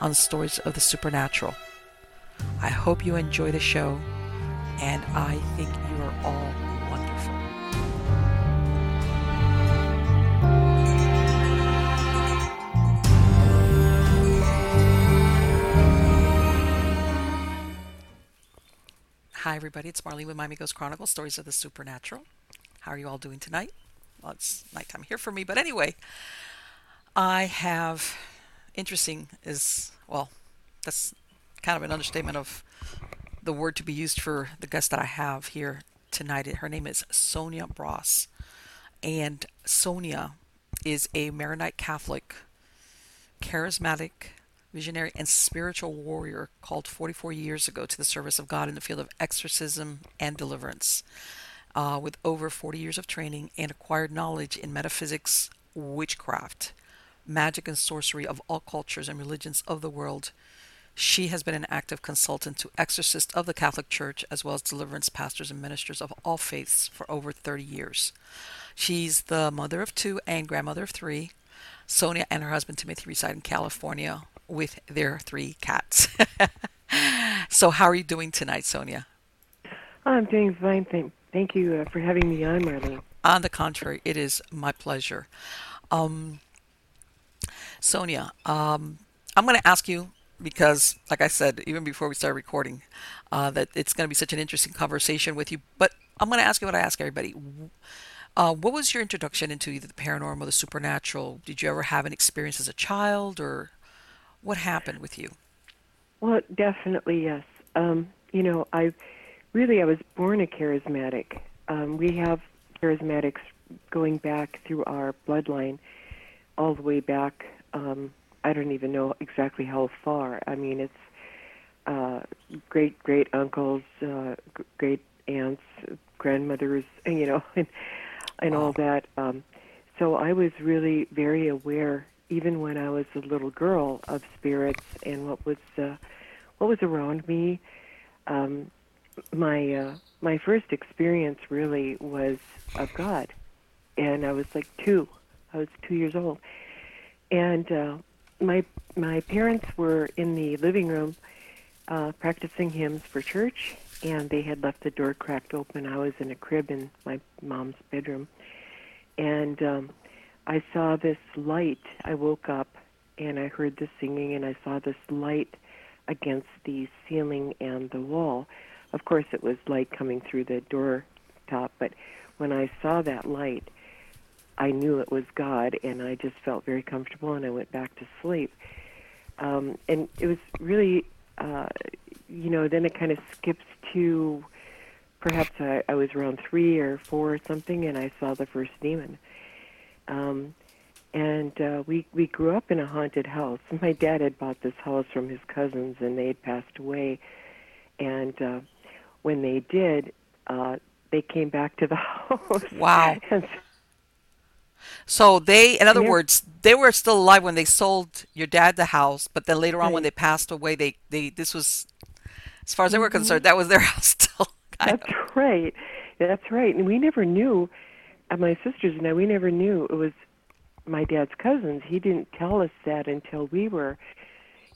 on Stories of the Supernatural. I hope you enjoy the show, and I think you are all wonderful. Hi, everybody. It's Marlene with Miami Ghost Chronicles, Stories of the Supernatural. How are you all doing tonight? Well, it's nighttime here for me, but anyway, I have interesting is well, that's kind of an understatement of the word to be used for the guest that I have here tonight. Her name is Sonia Bross, and Sonia is a Maronite Catholic, charismatic, visionary, and spiritual warrior called 44 years ago to the service of God in the field of exorcism and deliverance. Uh, with over 40 years of training and acquired knowledge in metaphysics, witchcraft, magic, and sorcery of all cultures and religions of the world, she has been an active consultant to exorcists of the Catholic Church as well as deliverance pastors and ministers of all faiths for over 30 years. She's the mother of two and grandmother of three. Sonia and her husband Timothy reside in California with their three cats. so, how are you doing tonight, Sonia? I'm doing fine. Thank, thank you uh, for having me on, Marlene. On the contrary, it is my pleasure. Um, Sonia, um, I'm going to ask you because, like I said, even before we started recording, uh, that it's going to be such an interesting conversation with you. But I'm going to ask you what I ask everybody. Uh, what was your introduction into either the paranormal or the supernatural? Did you ever have an experience as a child, or what happened with you? Well, definitely yes. Um, you know, I really I was born a charismatic. Um, we have charismatics going back through our bloodline, all the way back. Um, I don't even know exactly how far. I mean, it's uh, great great uncles, uh, great aunts, grandmothers, you know, and and Wow. all that. Um, so I was really very aware, even when I was a little girl, of spirits and what was uh, what was around me. Um, my uh, my first experience really was of God, and I was like two. I was two years old, and uh, my my parents were in the living room uh, practicing hymns for church, and they had left the door cracked open. I was in a crib in my mom's bedroom, and um, I saw this light. I woke up and I heard the singing, and I saw this light against the ceiling and the wall. Of course, it was light coming through the door top, but when I saw that light, I knew it was God, and I just felt very comfortable, and I went back to sleep. Um, and it was really, uh, you know, then it kind of skips to perhaps I, I was around three or four or something, and I saw the first demon. Um, and uh, we we grew up in a haunted house. My dad had bought this house from his cousins, and they had passed away. And uh, when they did, uh, they came back to the house. Wow. And So they, in other Yeah. words, they were still alive when they sold your dad the house, but then later on when they passed away, they they this was, as far as they were concerned, that was their house still. kind of. That's right. That's right. And we never knew, uh, my sisters and I, we never knew it was my dad's cousins. He didn't tell us that until we were,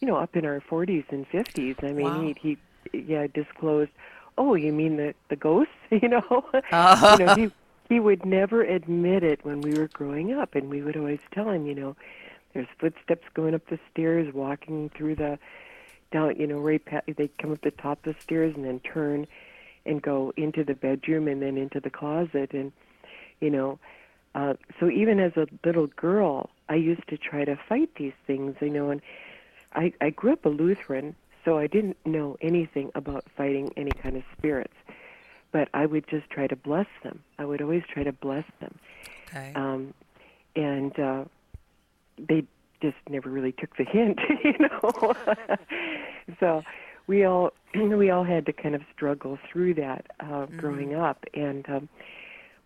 you know, up in our 40s and 50s. I mean, Wow. he, he, yeah, disclosed, oh, you mean the, the ghosts, you know? Uh-huh. you know, he, he would never admit it when we were growing up. And we would always tell him, you know, there's footsteps going up the stairs, walking through the, down, you know, right past, they'd come up the top of the stairs and then turn and go into the bedroom and then into the closet. And, you know, uh, so even as a little girl, I used to try to fight these things, you know, and I, I grew up a Lutheran, so I didn't know anything about fighting any kind of spirits. But I would just try to bless them. I would always try to bless them. Okay. Um, and uh, they just never really took the hint, you know. so we all we all had to kind of struggle through that uh, Mm-hmm. growing up, and um,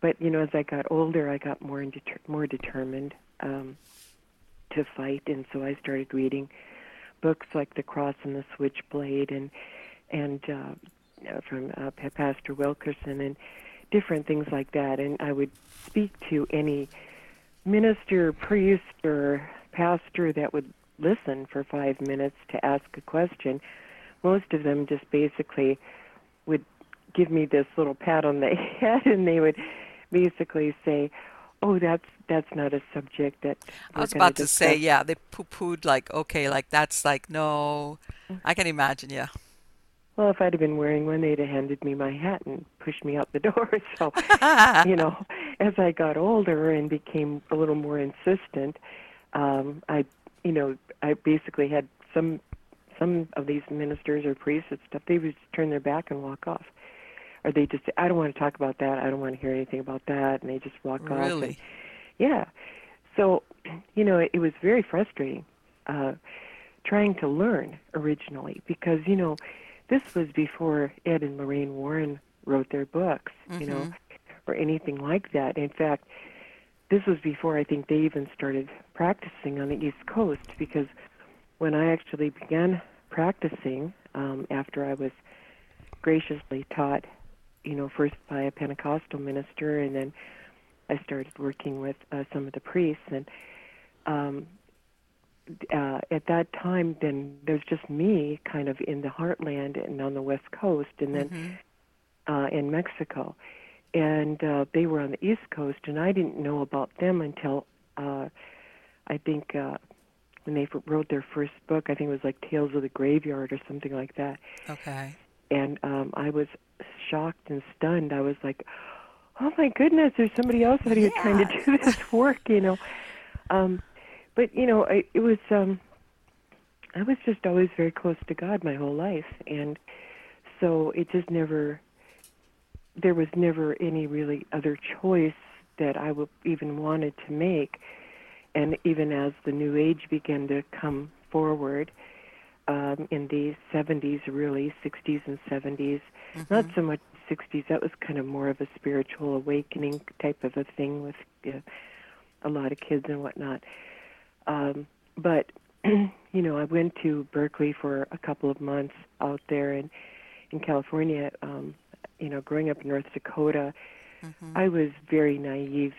but you know as I got older, I got more indeter- more determined um, to fight, and so I started reading books like The Cross and the Switchblade, and and uh, uh, from uh, Pastor Wilkerson, and different things like that, and I would speak to any minister, priest, or pastor that would listen for five minutes to ask a question, most of them just basically would give me this little pat on the head, and they would basically say, "Oh, that's that's not a subject that." I was about to say, yeah, they poo-pooed like, okay, like that's like no. I can imagine, yeah. Well, if I'd have been wearing one, they'd have handed me my hat and pushed me out the door. So, you know, as I got older and became a little more insistent, um, I, you know, I basically had some some of these ministers or priests and stuff. They would just turn their back and walk off, or they just say, "I don't want to talk about that. I don't want to hear anything about that," and they just walk off. Really? yeah. So, you know, it, it was very frustrating uh, trying to learn originally because, you know, this was before Ed and Lorraine Warren wrote their books, you know, or anything like that. In fact, this was before I think they even started practicing on the East Coast because when I actually began practicing um, after I was graciously taught, you know, first by a Pentecostal minister and then I started working with uh, some of the priests, and um, uh, at that time, then there's just me, kind of in the heartland and on the west coast, and then uh, in Mexico, and uh, they were on the east coast, and I didn't know about them until uh, I think uh, when they wrote their first book. I think it was like Tales of the Graveyard or something like that Okay. and um I was shocked and stunned. I was like, "Oh my goodness, there's somebody else out here trying to do this work," you know. Um but you know, I, it was um I was just always very close to God my whole life and so it just never there was never any really other choice that I would even wanted to make. And even as the new age began to come forward, um, in the 70s, really 60s and 70s. Not so much 60s. That was kind of more of a spiritual awakening type of a thing with uh, a lot of kids and whatnot. Um, but you know, I went to Berkeley for a couple of months out there in in California. Um, you know, growing up in North Dakota, I was very naive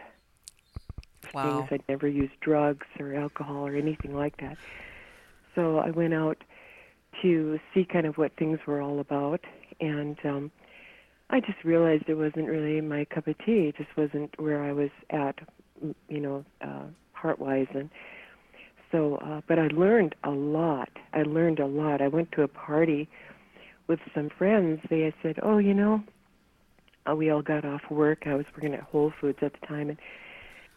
Wow. things. I'd never used drugs or alcohol or anything like that. So I went out to see kind of what things were all about, and um, I just realized it wasn't really my cup of tea. It just wasn't where I was at, you know, uh, heart-wise, and so. Uh, but I learned a lot. I learned a lot. I went to a party with some friends. They said, "Oh, you know." Uh, we all got off work. I was working at Whole Foods at the time, and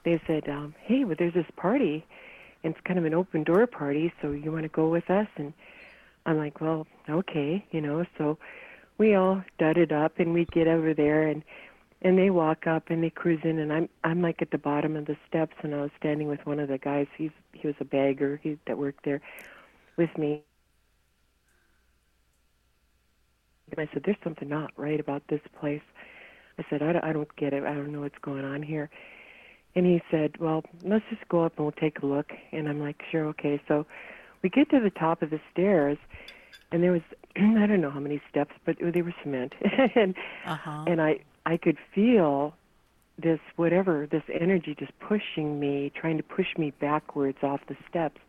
they said, um, "Hey, well, there's this party, and it's kind of an open door party. So you want to go with us?" And I'm like, "Well, okay, you know." So we all dudded up, and we get over there, and and they walk up and they cruise in, and I'm I'm like at the bottom of the steps, and I was standing with one of the guys. He's he was a bagger he, that worked there with me. And I said, "There's something not right about this place." I said, I don't, I don't get it. I don't know what's going on here. And he said, Well, let's just go up and we'll take a look. And I'm like, Sure, okay. So we get to the top of the stairs, and there was, I don't know how many steps, but they were cement. and Uh-huh. and I, I could feel this, whatever, this energy just pushing me, trying to push me backwards off the steps.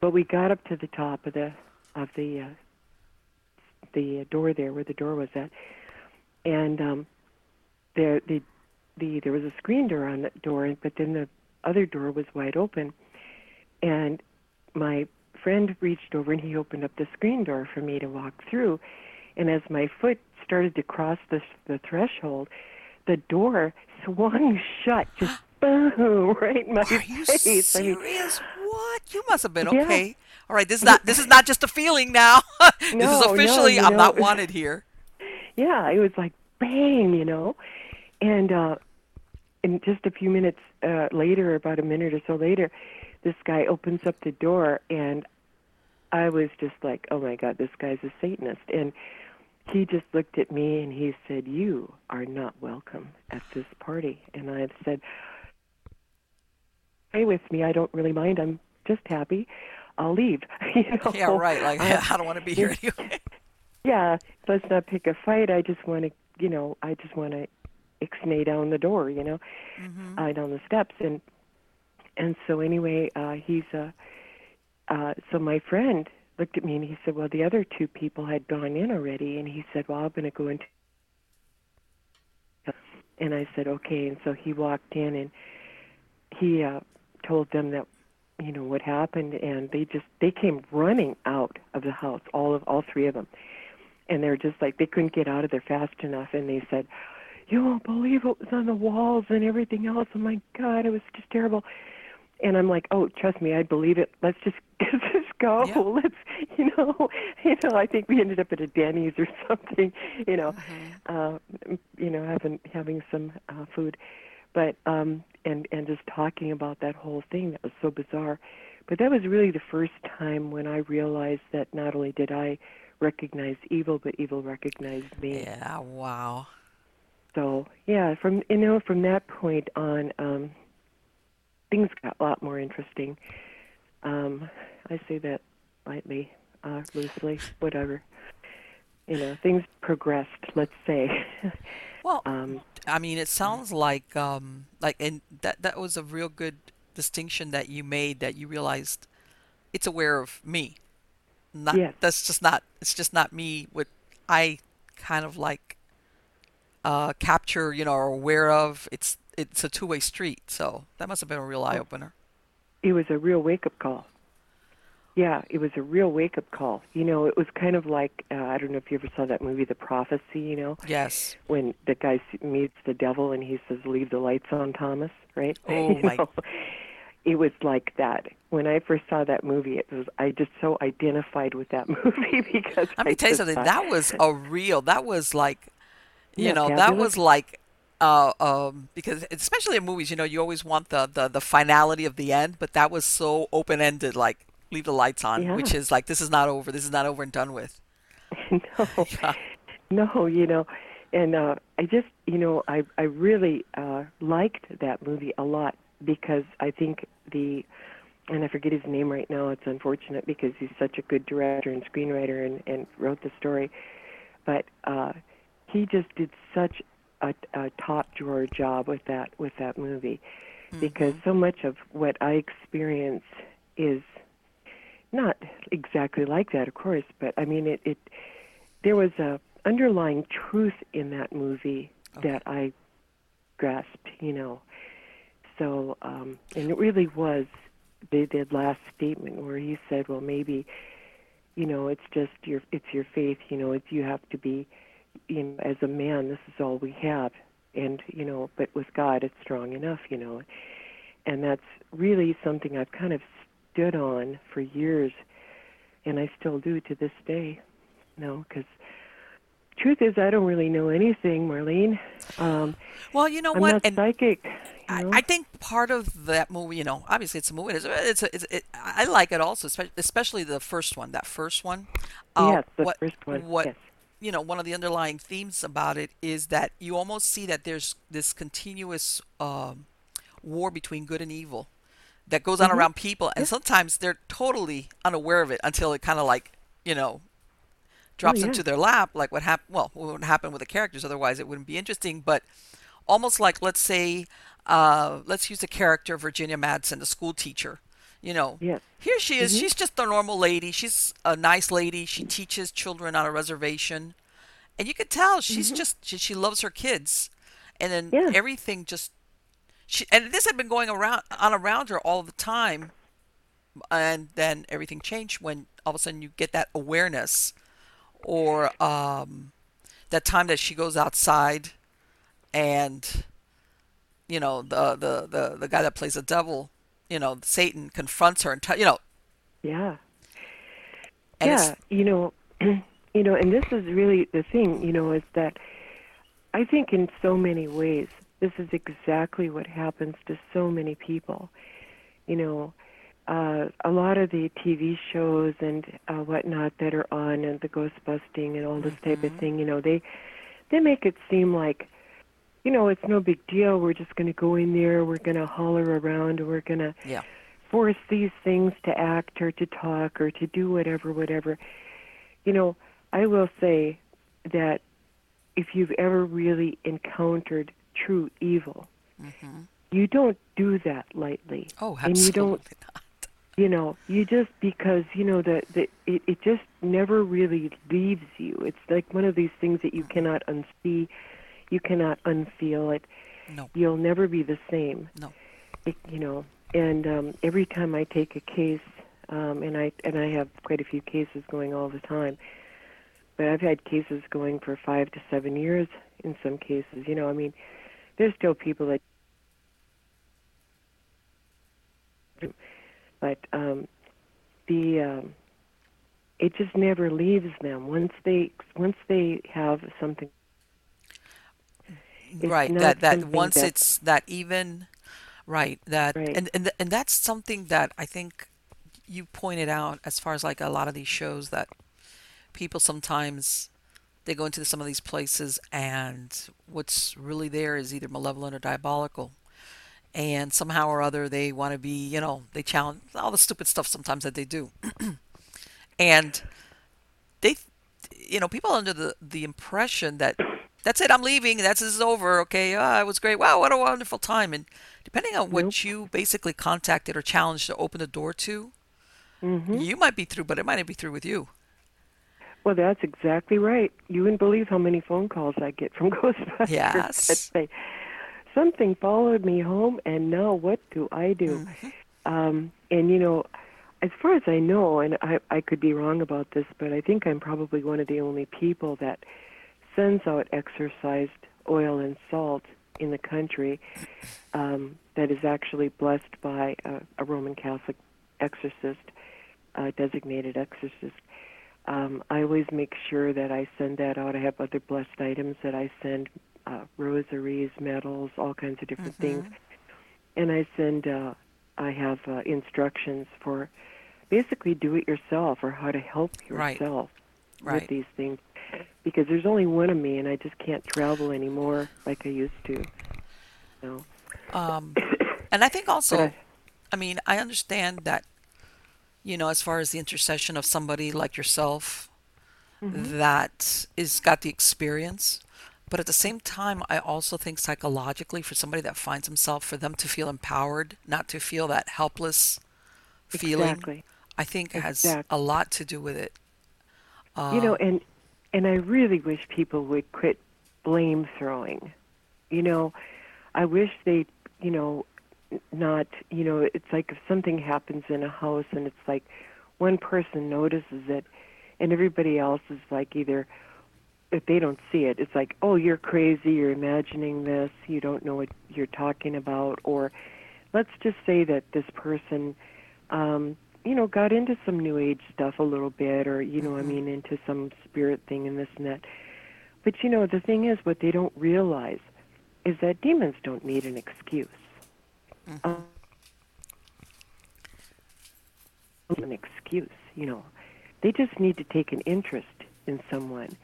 But we got up to the top of the, of the, uh, the door there where the door was at. And, um, there the the there was a screen door on the door but then the other door was wide open and my friend reached over and he opened up the screen door for me to walk through. And as my foot started to cross the, the threshold, the door swung shut, just boom, right in my Are you face. serious? I mean, what? You must have been yeah. okay. All right, this is not this is not just a feeling now. this No, is officially you I'm know- not wanted here. yeah, it was like bang, you know. And uh and just a few minutes uh later, about a minute or so later, this guy opens up the door and I was just like, "Oh my god, this guy's a satanist." And he just looked at me and he said, "You are not welcome at this party." And I said, "Stay with me. I don't really mind. I'm just happy. I'll leave." you know? Yeah, right. Like Uh, I don't want to be here anyway. yeah, let's not pick a fight. I just want to, you know, I just want to ixnay down the door, you know, Mm-hmm. uh, down the steps, and and so anyway, uh, he's uh, uh, so my friend looked at me and he said, well, the other two people had gone in already, and he said, well, I'm going to go into, and I said, okay, and so he walked in and he uh, told them that you know what happened and they just they came running out of the house all of all three of them. And they're just like they couldn't get out of there fast enough and they said you won't believe what was on the walls and everything else. Oh my god it was just terrible and i'm like oh trust me i believe it. Let's just let's just go. Yeah. let's you know you know i think we ended up at a denny's or something you know uh you know having having some uh food. But um and and just talking about that whole thing that was so bizarre. But that was really the first time when i realized that not only did i recognize evil but evil recognized me. Yeah, wow. so yeah from you know from that point on um things got a lot more interesting um i say that lightly uh loosely whatever you know things progressed let's say Well, um I mean, it sounds like um like and that that was a real good distinction that you made that you realized it's aware of me. Not Yes. that's just not it's just not me what I kind of like uh capture, you know, or aware of. It's it's a two-way street. So, that must have been a real eye opener. it was a real wake up call. Yeah, it was a real wake up call. You know, it was kind of like uh, I don't know if you ever saw that movie, The Prophecy. You know, Yes. when the guy meets the devil and he says, "Leave the lights on, Thomas." Right? Oh, You my- know? It was like that. When I first saw that movie, it was I just so identified with that movie because Let me I tell you something. thought- That was a real. That was like, you Yeah, know, that was like, uh, um, because especially in movies, you know, you always want the the the finality of the end, but that was so open ended. Like, leave the lights on, Yeah. which is like, this is not over. This is not over and done with. no, Yeah. no, you know, and uh, I just, you know, I I really uh, liked that movie a lot because I think the, and I forget his name right now. It's unfortunate because he's such a good director and screenwriter and and wrote the story, but uh, he just did such a, a top drawer job with that with that movie because so much of what I experience is not exactly like that, of course, but I mean it. it there was a underlying truth in that movie that I grasped, you know. So, um, and it really was the, the last statement where he said, "Well, maybe, you know, it's just your it's your faith. You know, it's you have to be, you know, as a man, this is all we have, and you know, but with God, it's strong enough, you know." And that's really something I've kind of stood on for years, and I still do to this day. You know, because truth is, I don't really know anything, Marlene. Um, Well, you know I'm what? not And psychic. You I, know? I think part of that movie, you know, obviously it's a movie. It's, it's, it's it, I like it also, espe- especially the first one. That first one. Uh, yes, the what, first one. What yes. You know, one of the underlying themes about it is that you almost see that there's this continuous um, war between good and evil that goes on Mhm. around people, and Yeah. sometimes they're totally unaware of it until it kind of like you know drops Oh, yeah. into their lap, like what happened. Well, what would happen with the characters? Otherwise, it wouldn't be interesting. But almost like, let's say, uh, let's use the character Virginia Madsen, the school teacher. You know, Yes. here she is. Mhm. She's just a normal lady. She's a nice lady. She teaches children on a reservation, and you could tell she's just she, she loves her kids, and then Mm-hmm. Yeah. everything just she and this had been going around on around her all the time, and then everything changed when all of a sudden you get that awareness or um, that time that she goes outside and you know the the the, the guy that plays the devil you know satan confronts her and t- you know Yeah. and yeah, you know, you know, and this is really the thing, you know, is that I think in so many ways this is exactly what happens to so many people. You know, uh, a lot of the TV shows and uh, whatnot that are on, and the ghost busting and all this type of thing, you know, they they make it seem like, you know, it's no big deal. We're just going to go in there, we're going to holler around, we're going to yeah force these things to act or to talk or to do whatever, whatever. You know, I will say that if you've ever really encountered true evil, mm-hmm. you don't do that lightly. oh and you don't, absolutely not you know, you just because you know that the, it it just never really leaves you. It's like one of these things that you mm-hmm. cannot unsee, you cannot unfeel it. no You'll never be the same no it, you know, and um, every time I take a case, um, and I and I have quite a few cases going all the time, but I've had cases going for five to seven years in some cases. You know, I mean, there's still people that, but um, the um, it just never leaves them once they once they have something. It's right that that once that- it's that even right that Right. and and th- and that's something that I think you pointed out as far as like a lot of these shows that people sometimes they go into some of these places and what's really there is either malevolent or diabolical and somehow or other they want to be you know they challenge all the stupid stuff sometimes that they do and they you know people are under the the impression that that's it i'm leaving that's this is over okay ah, it was great wow what a wonderful time and depending on what Nope. you basically contacted or challenged to open the door to hmm you might be through but it might not be through with you Well, that's exactly right. You wouldn't believe how many phone calls I get from Ghostbusters Yes. that say, something followed me home, and now what do I do? Um, and, you know, as far as I know, and I, I could be wrong about this, but I think I'm probably one of the only people that sends out exorcised oil and salt in the country um, that is actually blessed by a, a Roman Catholic exorcist, uh, designated exorcist. Um, I always make sure that I send that out. I have other blessed items that I send, uh, rosaries, medals, all kinds of different things. And I send, uh, I have uh, instructions for basically do it yourself or how to help yourself Right. with these things. Because there's only one of me and I just can't travel anymore like I used to. So, Um, and I think also, I- I mean, I understand that, you know, as far as the intercession of somebody like yourself that is got the experience, but at the same time, I also think psychologically for somebody that finds himself, for them to feel empowered, not to feel that helpless feeling, exactly. I think has a lot to do with it. Uh, you know and and i really wish people would quit blame throwing. You know i wish they you know not you know it's like if something happens in a house and it's like one person notices it and everybody else is like either if they don't see it it's like oh you're crazy you're imagining this you don't know what you're talking about or let's just say that this person um you know, got into some new age stuff a little bit or, you know, I mean, into some spirit thing and this and that. But, you know, the thing is, what they don't realize is that demons don't need an excuse. Um, an excuse, you know. They just need to take an interest in someone.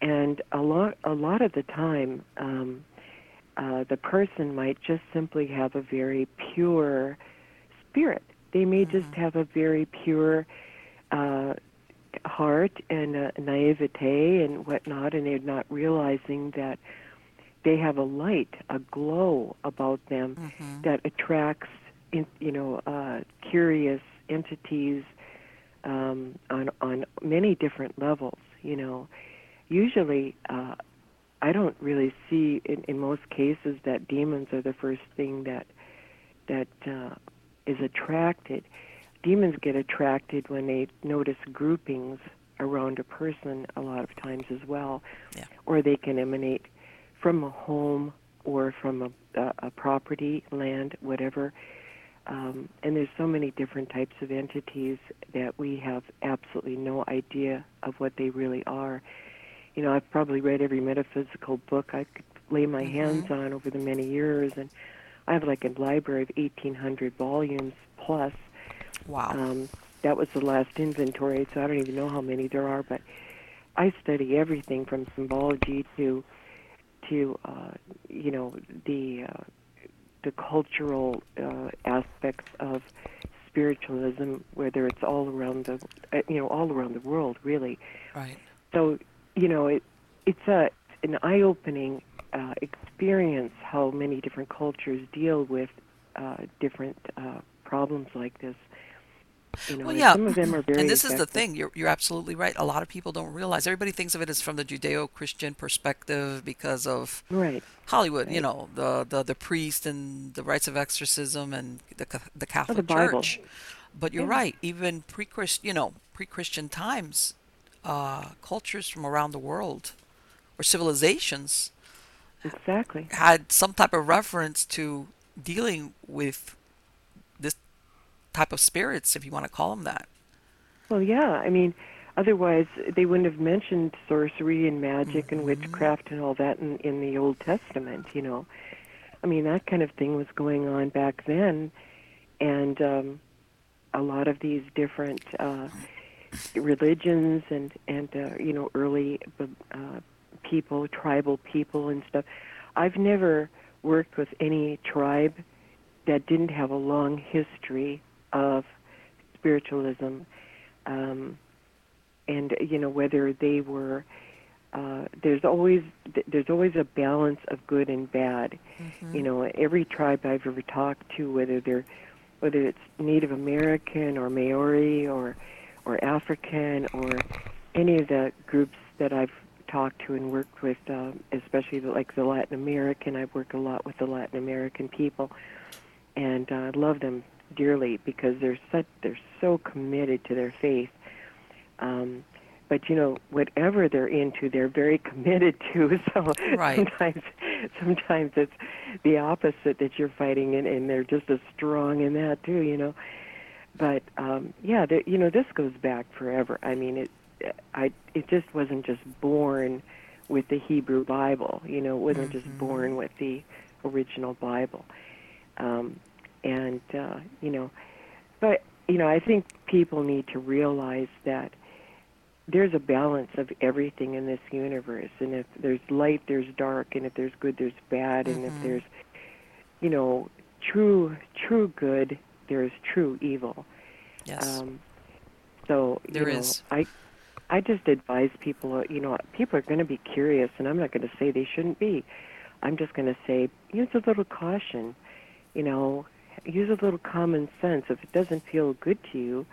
And a lot, a lot of the time, um, uh, the person might just simply have a very pure spirit. They may just have a very pure uh, heart and uh, naivete and whatnot, and they're not realizing that they have a light, a glow about them that attracts, in, you know, uh, curious entities um, on on many different levels. You know, usually uh, I don't really see in, in most cases that demons are the first thing that that uh, is attracted. demons get attracted when they notice groupings around a person a lot of times as well. Yeah. Or they can emanate from a home or from a, a, a property, land, whatever. Um, and there's so many different types of entities that we have absolutely no idea of what they really are. You know, I've probably read every metaphysical book I could lay my Mhm. hands on over the many years, and I have like a library of 1,800 volumes plus. Wow. Um, that was the last inventory, so I don't even know how many there are. But I study everything from symbology to to uh, you know the uh, the cultural uh, aspects of spiritualism, whether it's all around the uh, you know all around the world, really. right. So you know it it's a an eye-opening uh, experience how many different cultures deal with uh, different uh, problems like this. You know, Well, and yeah, some of them are very and this is the thing. You're you're absolutely right. A lot of people don't realize. Everybody thinks of it as from the Judeo-Christian perspective because of Right. Hollywood. You know, the the the priest and the rites of exorcism and the the Or Catholic the Bible. Church. But you're Yeah. right. Even pre-Christ, you know, pre-Christian times, uh, cultures from around the world or civilizations Exactly. had some type of reference to dealing with this type of spirits, if you want to call them that. Well, yeah. I mean, otherwise they wouldn't have mentioned sorcery and magic and witchcraft and all that in, in the Old Testament. You know, I mean that kind of thing was going on back then, and um, a lot of these different uh, religions and and uh, you know early uh, people, tribal people and stuff. I've never worked with any tribe that didn't have a long history of spiritualism, um, and you know whether they were. Uh, there's always there's always a balance of good and bad. Mm-hmm. You know, every tribe I've ever talked to, whether they're whether it's Native American or Maori or or African or any of the groups that I've talked to and worked with, uh, especially the, like the Latin American. I've worked a lot with the Latin American people, and uh, I love them dearly because they're such they're so committed to their faith. Um, but you know, whatever they're into, they're very committed to. So Right. sometimes, sometimes it's the opposite that you're fighting, and, and they're just as strong in that too. You know, but um, yeah, the, you know, this goes back forever. I mean, it, I, it just wasn't just born with the Hebrew Bible. You know, it wasn't just Mhm. born with the original Bible. Um, and uh, you know, but you know, I think people need to realize that there's a balance of everything in this universe, and if there's light, there's dark, and if there's good, there's bad, and if Mhm. there's, you know, true true good, there's true evil. Yes. Um, so There you know, is. I I just advise people. You know, people are going to be curious, and I'm not going to say they shouldn't be. I'm just going to say use a little caution. You know, use a little common sense. If it doesn't feel good to you,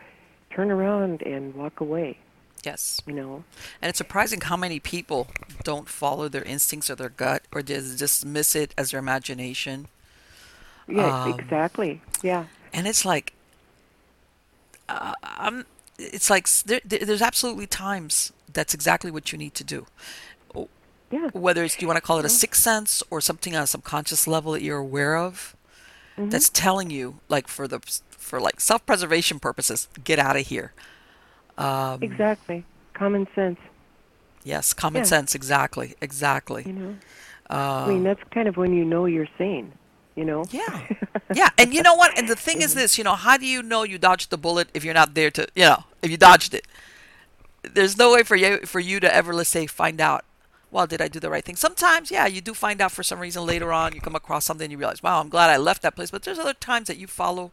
turn around and walk away. yes. You know. And it's surprising how many people don't follow their instincts or their gut or just dismiss it as their imagination. Yeah, Um, exactly. Yeah. And it's like, uh, I'm, it's like there, there- there's absolutely times that's exactly what you need to do. Yeah. Whether it's, do you want to call it a sixth sense or something on a subconscious level that you're aware of, Mhm. that's telling you, like for the for like self-preservation purposes, get out of here. Um, exactly. Common sense. Yes, common Yeah. sense. Exactly. Exactly. You know. Uh, I mean, that's kind of when you know you're sane. You know. Yeah. Yeah, and you know what? And the thing is this, you know, how do you know you dodged the bullet if you're not there to, you know, if you dodged it? There's no way for you for you to ever let's say find out. Well, did I do the right thing? Sometimes, yeah, you do find out for some reason later on. You come across something, you realize, wow, I'm glad I left that place. But there's other times that you follow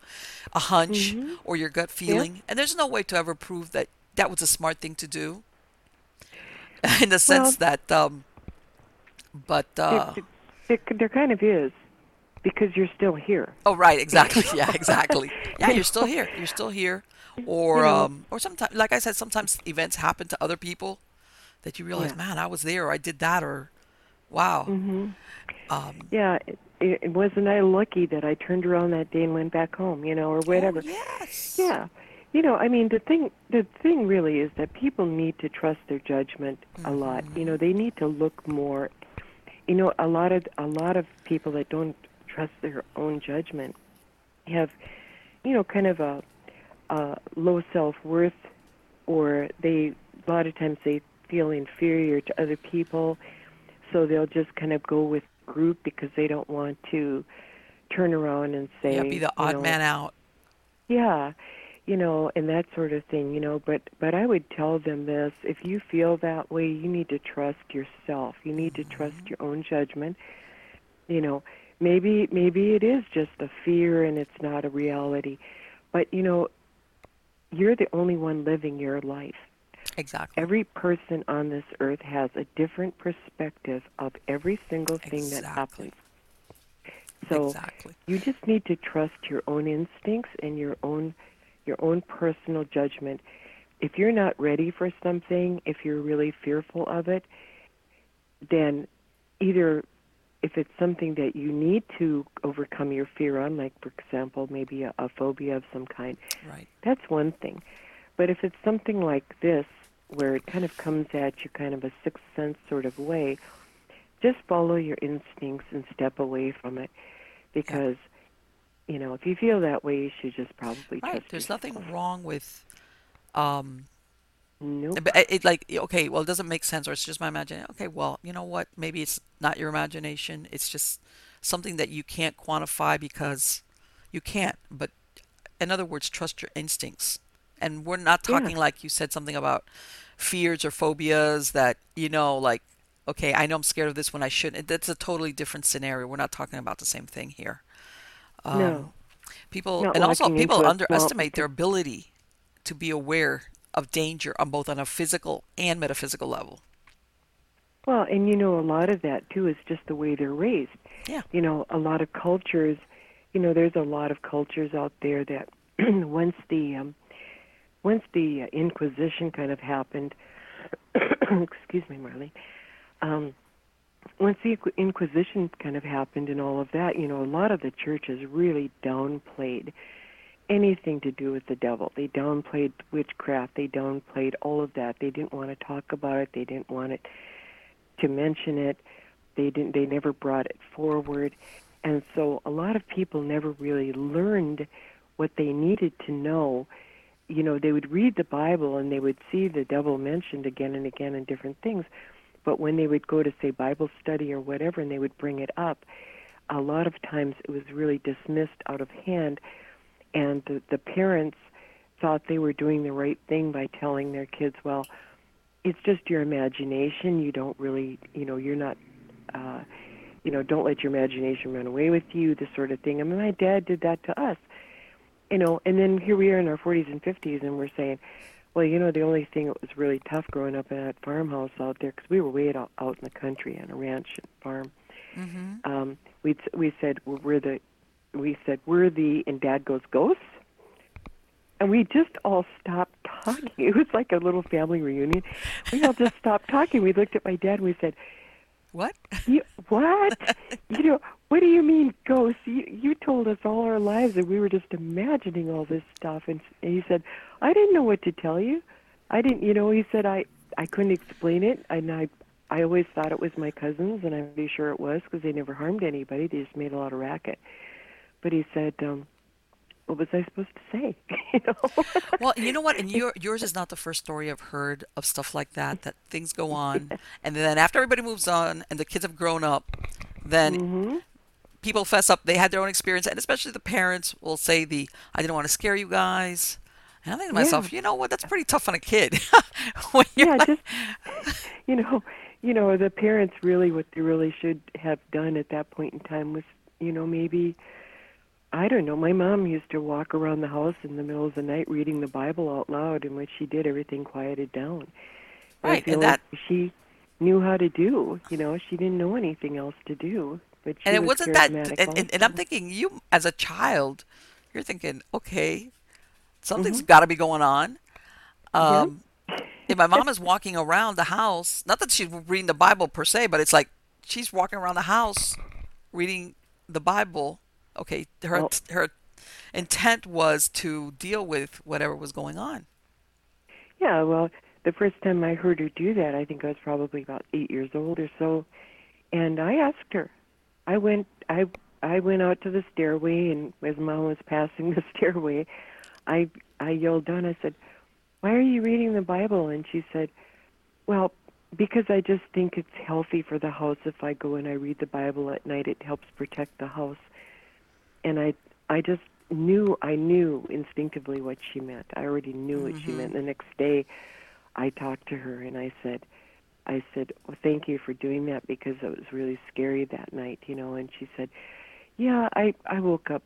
a hunch Mhm. or your gut feeling, and there's no way to ever prove that that was a smart thing to do. In the sense that, um, but uh, there, there, there kind of is, because you're still here. Oh, right, exactly. Yeah, exactly. Yeah, you're still here. You're still here. Or You know. um or sometimes like I said sometimes events happen to other people that you realize, Yeah. man, I was there or I did that or wow. hmm Um Yeah, it, it, wasn't I lucky that I turned around that day and went back home, you know, or whatever. Oh, yes. Yeah, you know, I mean, the thing the thing really is that people need to trust their judgment a lot. You know, they need to look more. You know, a lot of a lot of people that don't trust their own judgment have, you know, kind of a, a low self worth, or they a lot of times they feel inferior to other people, so they'll just kind of go with group because they don't want to turn around and say, Yeah, be the you odd know, man out. yeah, you know, and that sort of thing, you know, but but I would tell them this, if you feel that way, you need to trust yourself. You need to trust mm-hmm. your own judgment. You know, maybe maybe it is just a fear and it's not a reality. But you know, you're the only one living your life. Exactly. Every person on this earth has a different perspective of every single thing that Exactly. happens. So exactly. you just need to trust your own instincts and your own your own personal judgment. If you're not ready for something, if you're really fearful of it, then either if it's something that you need to overcome your fear on, like for example, maybe a, a phobia of some kind, Right. that's one thing. But if it's something like this, where it kind of comes at you kind of a sixth sense sort of way, just follow your instincts and step away from it. Because, you know, if you feel that way, you should just probably Right. There's yourself. nothing wrong with um Nope. but it, it like okay, well it doesn't make sense or it's just my imagination. Okay, well, you know what? Maybe it's not your imagination. It's just something that you can't quantify because you can't. But in other words, trust your instincts. And we're not Yeah. talking like you said something about fears or phobias that, you know, like okay, I know I'm scared of this when I shouldn't. That's a totally different scenario. We're not talking about the same thing here. Um, no. People Not and also people underestimate swamp. their ability to be aware of danger on both on a physical and metaphysical level. Well, and you know, a lot of that too is just the way they're raised. Yeah. You know, a lot of cultures, you know, there's a lot of cultures out there that once the um, once the uh, Inquisition kind of happened, excuse me, Marley. Um, once the Inquisition kind of happened and all of that, you know, a lot of the churches really downplayed anything to do with the devil. They downplayed witchcraft. They downplayed all of that. They didn't want to talk about it. They didn't want it to mention it. They didn't. They never brought it forward, and so a lot of people never really learned what they needed to know. You know, they would read the Bible and they would see the devil mentioned again and again in different things, but when they would go to say Bible study or whatever, and they would bring it up, a lot of times it was really dismissed out of hand, and the, the parents thought they were doing the right thing by telling their kids, well, it's just your imagination. You don't really, you know, you're not, uh, you know, don't let your imagination run away with you. This sort of thing. I mean, my dad did that to us, you know. And then here we are in our 40s and 50s, and we're saying, well, you know, the only thing that was really tough growing up in that farmhouse out there, because we were way out, out in the country on a ranch and farm. Mm-hmm. Um, we we said well, we're the, we said we're the, and Dad goes ghosts. And we just all stopped talking. It was like a little family reunion. We all just stopped talking. We looked at my dad and we said, What? you, "What? you know, what do you mean ghosts? You, you told us all our lives, that we were just imagining all this stuff." And, and he said, "I didn't know what to tell you. I didn't, you know." He said, "I I couldn't explain it, and I I always thought it was my cousins, and I'm pretty sure it was because they never harmed anybody. They just made a lot of racket." But he said, um, "What was I supposed to say?" you know. Well, you know what? And your yours is not the first story I've heard of stuff like that. That things go on, and then after everybody moves on and the kids have grown up, then hmm people fess up. They had their own experience, and especially the parents will say the "I didn't want to scare you guys." And I think to Yeah. myself, you know what? That's pretty tough on a kid. yeah, like- just you know, you know, the parents really what they really should have done at that point in time was, you know, maybe I don't know. My mom used to walk around the house in the middle of the night reading the Bible out loud, and when she did, everything quieted down. Right, and only that- she knew how to do. You know, she didn't know anything else to do. But she and it was wasn't that and, and, and i'm thinking you as a child you're thinking okay something's Mm-hmm. got to be going on um if my mom is walking around the house not that she's reading the bible per se but it's like she's walking around the house reading the bible okay her Well- her intent was to deal with whatever was going on. Yeah, well, the first time I heard her do that, I think I was probably about eight years old or so, and I asked her. I went, I, I went out to the stairway, and as Mom was passing the stairway, I, I yelled down. I said, "Why are you reading the Bible?" And she said, "Well, because I just think it's healthy for the house if I go and I read the Bible at night. It helps protect the house." And I, I just knew, I knew instinctively what she meant. I already knew what she mm-hmm. meant. The next day, I talked to her and I said, I said, well, thank you for doing that because it was really scary that night, you know. And she said, yeah, I I woke up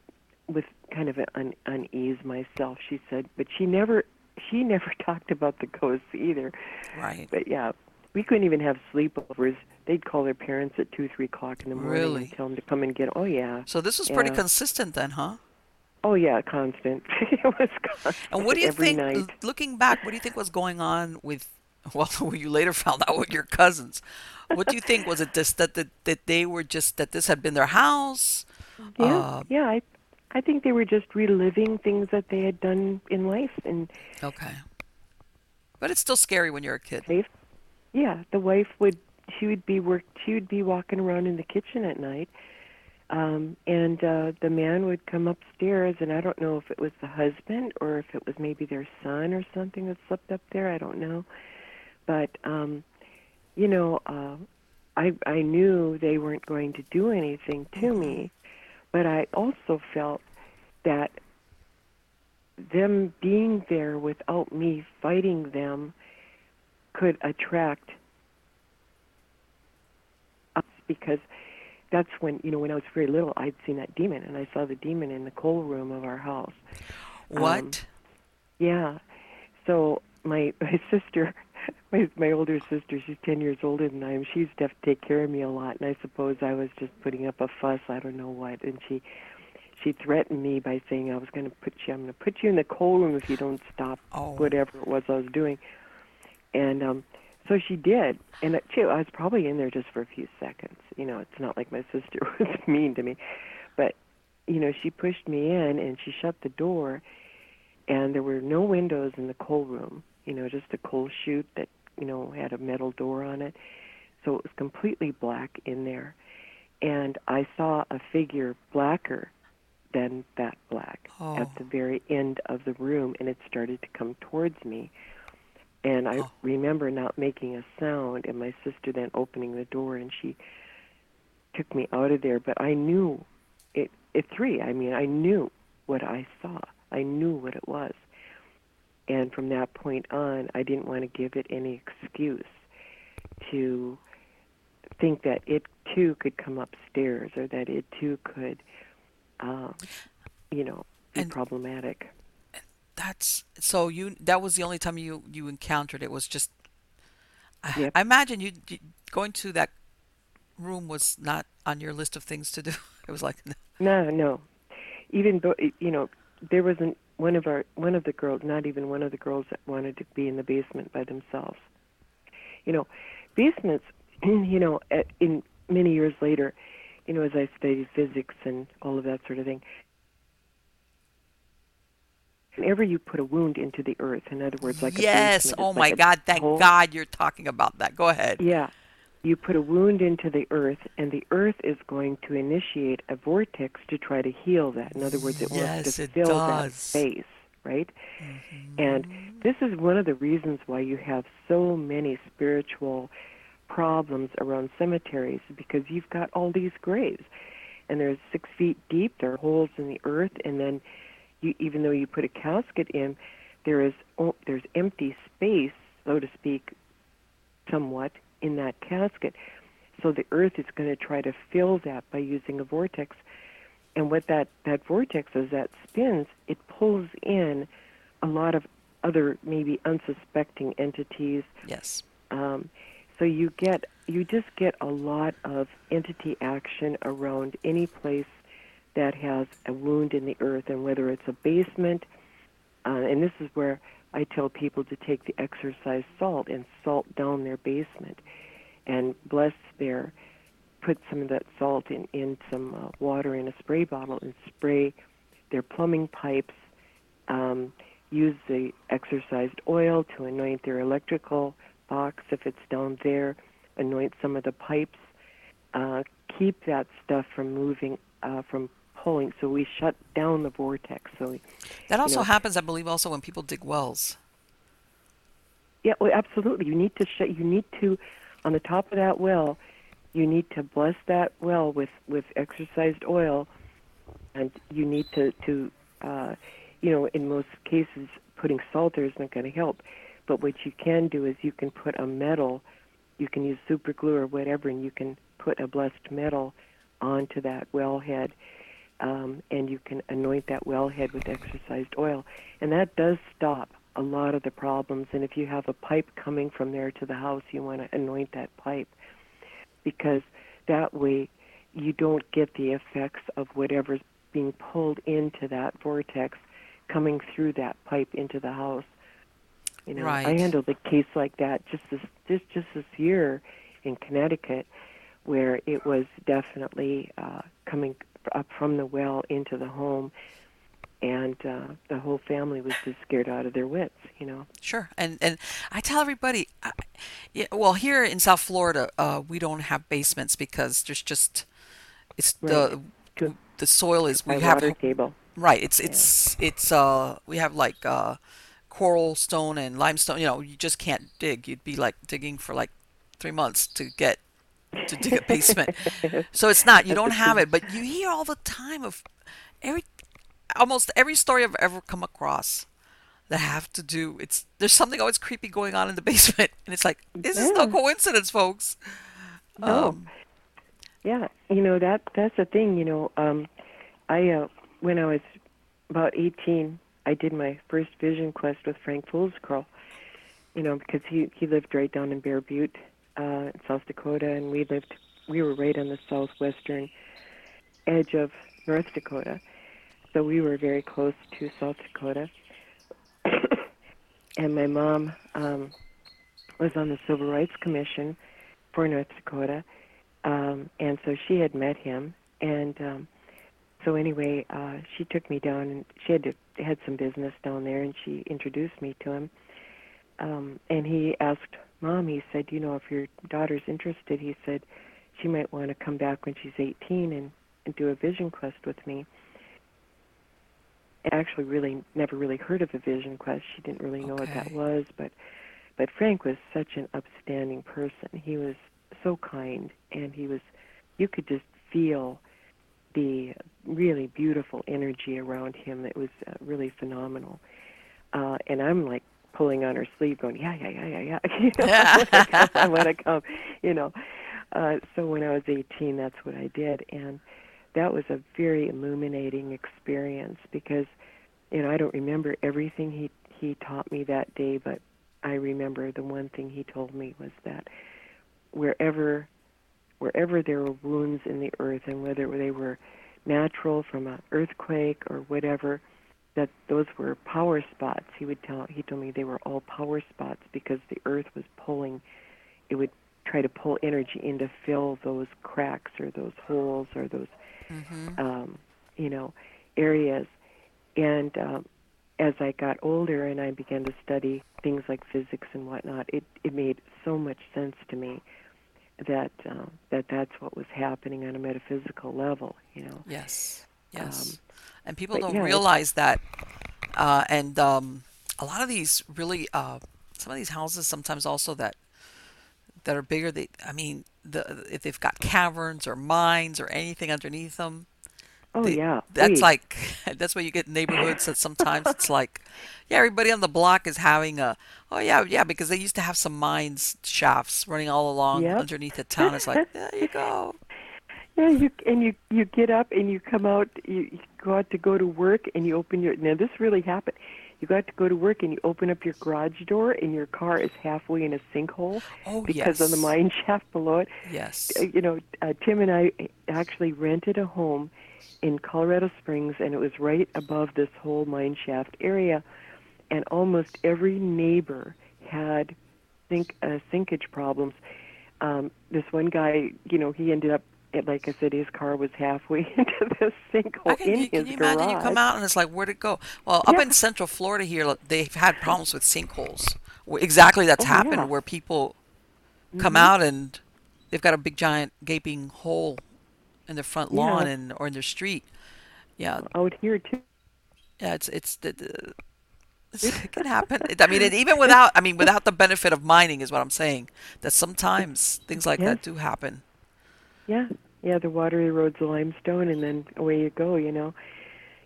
with kind of an un, unease myself. She said, but she never she never talked about the ghosts either. Right. But yeah, we couldn't even have sleepovers. They'd call their parents at two, three o'clock in the morning Really? and tell them to come and get. Oh yeah. So this was pretty consistent then, huh? Oh yeah, constant. it was constant. And what do you every think, night. looking back, what do you think was going on with, well, you later found out with your cousins? What do you think? Was it just that, that, that they were just, that this had been their house? Yeah, Uh, yeah. I, I think they were just reliving things that they had done in life and Okay. But it's still scary when you're a kid. safe. Yeah, the wife would. She would be work. She would be walking around in the kitchen at night, um, and uh, the man would come upstairs. And I don't know if it was the husband or if it was maybe their son or something that slept up there. I don't know, but um, you know, uh, I I knew they weren't going to do anything to me, but I also felt that them being there without me fighting them could attract because that's when you know when I was very little I'd seen that demon and I saw the demon in the coal room of our house. What? Yeah. So my my sister, my my older sister, she's ten years older than I am. She used to have to take care of me a lot, and I suppose I was just putting up a fuss. I don't know what, and she she threatened me by saying I was going to put you. I'm going to put you in the coal room if you don't stop Oh. whatever it was I was doing. And um so she did, and it, too, I was probably in there just for a few seconds. You know, it's not like my sister was mean to me, but you know, she pushed me in and she shut the door, and there were no windows in the coal room. You know, just a coal chute that you know had a metal door on it, so it was completely black in there. And I saw a figure blacker than that black Oh. at the very end of the room, and it started to come towards me. And I Oh. remember not making a sound, and my sister then opening the door, and she took me out of there. But I knew it at three. I mean, I knew what I saw. I knew what it was. And from that point on, I didn't want to give it any excuse to think that it too could come upstairs or that it too could, um, you know, be And- problematic. That's so you. That was the only time you you encountered it. Was just. I, Yep. I imagine you, you going to that room was not on your list of things to do. It was like, No, no. Even though you know, there wasn't one of our one of the girls, not even one of the girls that wanted to be in the basement by themselves. You know, basements. You know, at, in many years later, you know, as I studied physics and all of that sort of thing. Whenever you put a wound into the earth, in other words, like a yes. Oh my a God! Thank hole. God you're talking about that. Go ahead. Yeah. You put a wound into the earth, and the earth is going to initiate a vortex to try to heal that. In other words, it Yes, wants to it fill that space, right? Mm-hmm. And this is one of the reasons why you have so many spiritual problems around cemeteries because you've got all these graves, and they're six feet deep. There are holes in the earth, and then you, even though you put a casket in, there is o- there's empty space, so to speak, somewhat in that casket. So the earth is going to try to fill that by using a vortex. And what that, that vortex is that spins, it pulls in a lot of other maybe unsuspecting entities. Yes. Um, so you get you just get a lot of entity action around any place that has a wound in the earth, and whether it's a basement, uh, and this is where I tell people to take the exorcised salt and salt down their basement, and bless their, put some of that salt in in some uh, water in a spray bottle and spray their plumbing pipes. Um, use the exorcised oil to anoint their electrical box if it's down there. Anoint some of the pipes. Uh, keep that stuff from moving, uh, from pulling. So we shut down the vortex. So we, That also know- happens, I believe, also when people dig wells. Yeah, well, absolutely. You need to shut. You need to, on the top of that well, you need to bless that well with with exorcised oil, and you need to to, uh, you know, in most cases, putting salt there is not going to help. But what you can do is you can put a metal, you can use super glue or whatever, and you can put a blessed metal onto that wellhead, um, and you can anoint that wellhead with exorcised oil, and that does stop a lot of the problems. And if you have a pipe coming from there to the house, you want to anoint that pipe because that way you don't get the effects of whatever's being pulled into that vortex coming through that pipe into the house. You know, I handled a case like that just this just just this year in Connecticut, where it was definitely uh, coming up from the well into the home, and uh, the whole family was just scared out of their wits. You know. Sure, and and I tell everybody, I, yeah, well, here in South Florida, uh, we don't have basements because there's just it's the Right. Good. the soil is we By have water table. right. It's it's it's uh we have like uh coral stone and limestone. You know, you just can't dig. You'd be like digging for like three months to get to dig a basement. so it's not you don't have it, but you hear all the time of every almost every story I've ever come across that have to do it's there's something always creepy going on in the basement and it's like this is no coincidence folks No. um, Yeah, you know that that's the thing. You know, um, I uh, when I was about 18, I did my first vision quest with Frank Fools Crow. You know, because he he lived right down in Bear Butte, uh, in South Dakota, and we lived we were right on the southwestern edge of North Dakota, so we were very close to South Dakota. and my mom um, was on the Civil Rights Commission for North Dakota um, and so she had met him, and um, so anyway, uh, she took me down, and she had to, had some business down there, and she introduced me to him. Um, and he asked mom. He said, "You know, if your daughter's interested, he said she might want to come back when she's 18 and, and do a vision quest with me." I actually really never really heard of a vision quest. She didn't really know what that was, but but Frank was such an upstanding person. He was so kind, and he was you could just feel the really beautiful energy around him. It was uh, really phenomenal. Uh, and I'm like pulling on her sleeve, going, "Yeah, yeah, yeah, yeah, yeah." You know, Yeah. I want to come. You know. Uh, so when I was 18, that's what I did, and that was a very illuminating experience because, you know, I don't remember everything he he taught me that day, but I remember the one thing he told me was that wherever wherever there were wounds in the earth and whether they were natural from an earthquake or whatever that those were power spots he would tell he told me they were all power spots because the earth was pulling it would try to pull energy in to fill those cracks or those holes or those mhm. um, you know, areas. And um, as I got older and I began to study things like physics and whatnot, it, it made so much sense to me that uh, that that's what was happening on a metaphysical level. You know, yes yes Um, and people but don't yeah, realize that uh, and um, a lot of these really uh, some of these houses sometimes also that that are bigger they i mean the if they've got caverns or mines or anything underneath them oh they- yeah, that's please. like that's where you get neighborhoods that sometimes it's like yeah everybody on the block is having a oh yeah yeah because they used to have some mines shafts running all along Yep. underneath the town it's like there you go Yeah, you and you you get up and you come out. You, you go out to go to work and you open your. Now this really happened. You go out to go to work and you open up your garage door and your car is halfway in a sinkhole oh because yes of the mine shaft below it. yes Uh, You know, uh, Tim and I actually rented a home in Colorado Springs and it was right above this whole mine shaft area, and almost every neighbor had sink uh, sinkage problems. Um, this one guy, you know, he ended up it, like I said, his car was halfway into the sinkhole can in you can his you imagine you come out and it's like where'd it go? Well, up Yeah. in Central Florida here, they've had problems with sinkholes. Exactly that's Oh happened yeah. where people come Mhm. out and they've got a big giant gaping hole in their front lawn Yeah. and or in their street. Yeah, Out here too. yeah, it's it's the, the it can happen. I mean, it, even without I mean without the benefit of mining is what I'm saying. That sometimes things like Yes. that do happen. Yeah. Yeah. The water erodes the limestone, and then away you go. You know.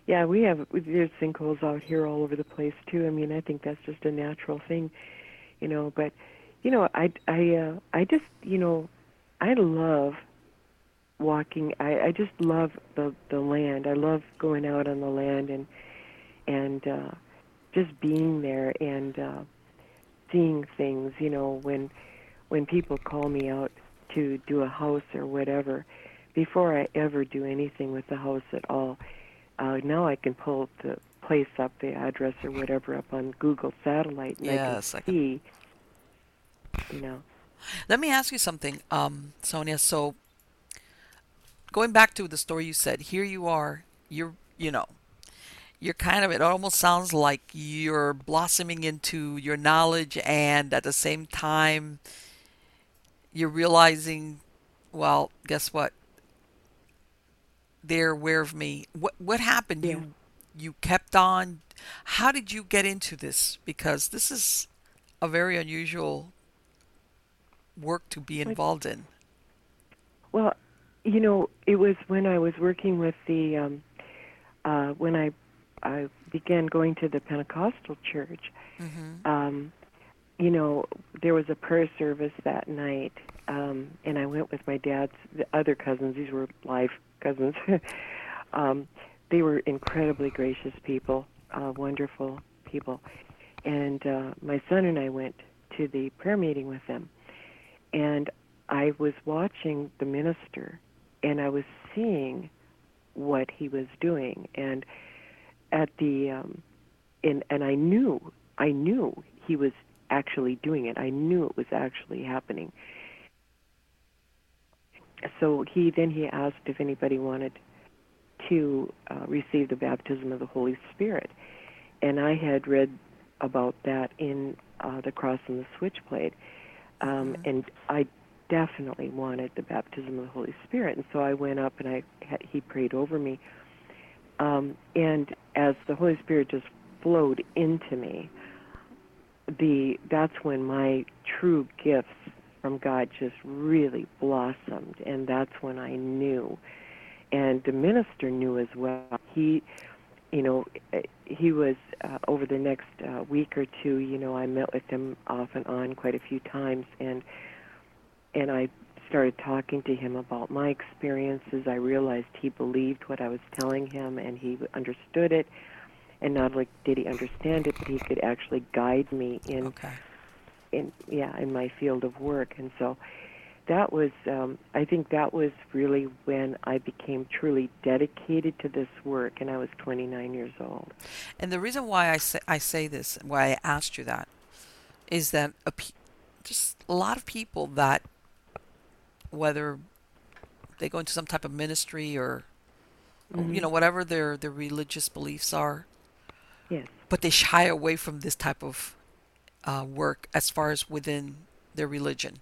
Yeah, we have there's sinkholes out here all over the place too. I mean, I think that's just a natural thing, you know. But, you know, I I uh, I just you know, I love walking. I I just love the the land. I love going out on the land and and uh, just being there and uh, seeing things. You know, when when people call me out to do a house or whatever, before I ever do anything with the house at all, uh, now I can pull the place up, the address or whatever up on Google Satellite, and Yes, I I can can. see, you know. Let me ask you something, um, Sonia. So going back to the story you said, here you are. You're you know you're kind of it almost sounds like you're blossoming into your knowledge and at the same time you're realizing well guess what? They're aware of me. What what happened? Yeah. you you kept on? How did you get into this? Because this is a very unusual work to be involved in. Well, you know, it was when I was working with the um, uh, when I I began going to the Pentecostal church. mhm Um, you know, there was a prayer service that night, um, and I went with my dad's the other cousins. These were live cousins. um, they were incredibly gracious people, uh, wonderful people, and uh, my son and I went to the prayer meeting with them. And I was watching the minister, and I was seeing what he was doing, and at the um, and and I knew I knew he was actually doing it. I knew it was actually happening. So he then he asked if anybody wanted to uh, receive the baptism of the Holy Spirit, and I had read about that in uh, the Cross and the Switchblade, um, mhm and I definitely wanted the baptism of the Holy Spirit, and so I went up and I he prayed over me, um, and as the Holy Spirit just flowed into me, the that's when my true gifts from God just really blossomed, and that's when I knew, and the minister knew as well. He, you know, eh, he was uh, over the next uh, week or two. You know, I met with him off and on quite a few times, and and I started talking to him about my experiences. I realized he believed what I was telling him, and he understood it. And not only did he understand it, but he could actually guide me in okay. in yeah in my field of work. And so that was um i think that was really when i became truly dedicated to this work and i was 29 years old. And the reason why I say I say this why I asked you that is that a pe- just a lot of people that whether they go into some type of ministry or or, you know whatever their their religious beliefs are yes. But they shy away from this type of uh, work as far as within their religion.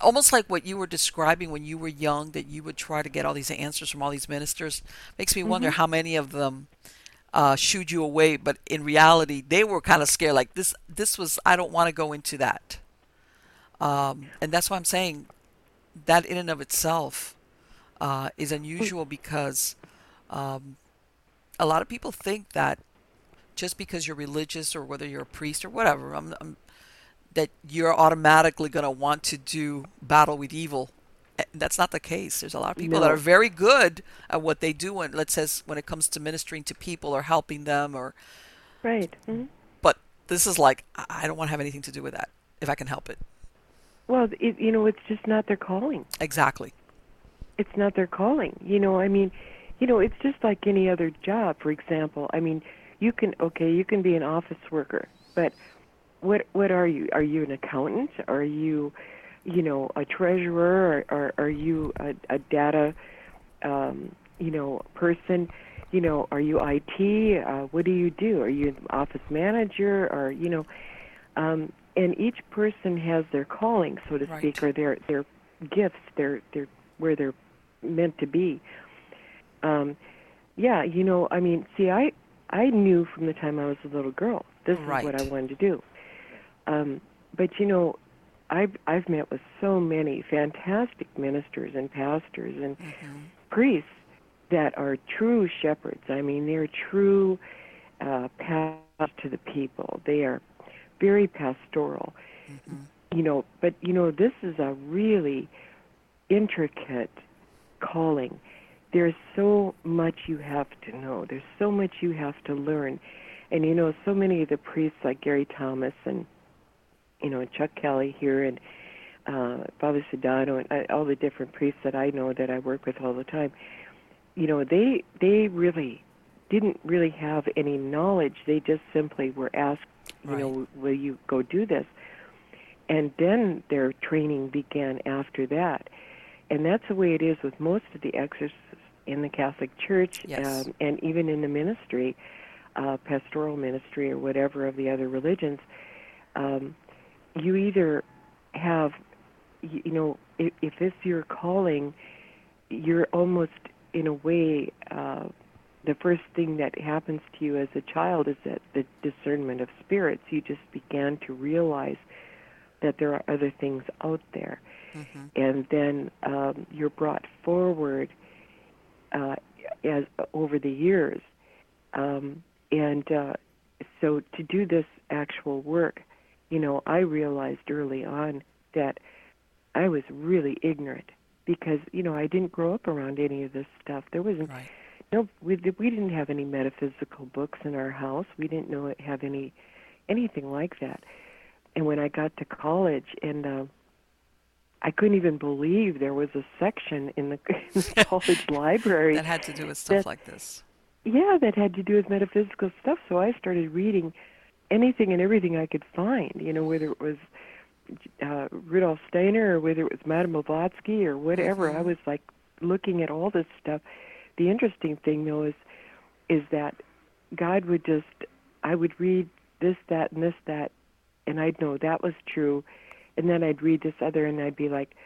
Almost like what you were describing when you were young that you would try to get all these answers from all these ministers makes me wonder mhm how many of them uh, shooed you away but in reality they were kind of scared like this this was i don't want to go into that. Um, and that's why i'm saying that in and of itself uh, is unusual because um, a lot of people think that just because you're religious or whether you're a priest or whatever, I'm, I'm, that you're automatically going to want to do battle with evil. Eh, That's not the case. There's a lot of people that are very good at what they do when, let's say, when it comes to ministering to people or helping them, or right mhm but this is like I I don't want to have anything to do with that if I can help it. well it, you know it's just not their calling Exactly. it's not their calling you know i mean you know it's just like any other job for example i mean you can okay you can be an office worker but what what are you are you an accountant are you you know, a treasurer, or, or are you a, a data, um, you know, person? You know, are you IT? Uh, what do you do? Are you an office manager? Or you know, um, and each person has their calling, so to Right. speak, or their their gifts, their their where they're meant to be. Um, yeah, you know, I mean, see, I I knew from the time I was a little girl this is what I wanted to do. Um, but you know, I've I've met with so many fantastic ministers and pastors and Mm-hmm. priests that are true shepherds. I mean, they're true uh, pastors to the people. They are very pastoral. Mm-hmm. You know, but you know, this is a really intricate calling. There's so much you have to know. There's so much you have to learn. And you know, so many of the priests like Gary Thomas and you know Chuck Kelly here and uh, Father Sedano and uh, all the different priests that I know that I work with all the time. You know, they they really didn't really have any knowledge. They just simply were asked, you know, will you go do this? And then their training began after that. And that's the way it is with most of the exorcists in the Catholic Church Yes. um, and even in the ministry, uh, pastoral ministry or whatever of the other religions. Um, you either have, you, you know, if, if it's your calling, you're almost in a way. Uh, the first thing that happens to you as a child is that the discernment of spirits. You just began to realize that there are other things out there, Mm-hmm. and then um, you're brought forward uh, as over the years, um, and uh, so to do this actual work, you know, I realized early on that I was really ignorant because you know I didn't grow up around any of this stuff. There wasn't Right. no we we didn't have any metaphysical books in our house. We didn't know it have any anything like that. And when I got to college and uh, I couldn't even believe there was a section in the, in the college library That had to do with stuff that- like this. yeah, that had to do with metaphysical stuff. So I started reading anything and everything I could find. You know, whether it was uh, Rudolf Steiner or whether it was Madame Blavatsky or whatever. Mhm. I was like looking at all this stuff. The interesting thing though is is that God would just I would read this, that, and this, that, and I'd know that was true, and then I'd read this other, and I'd be like,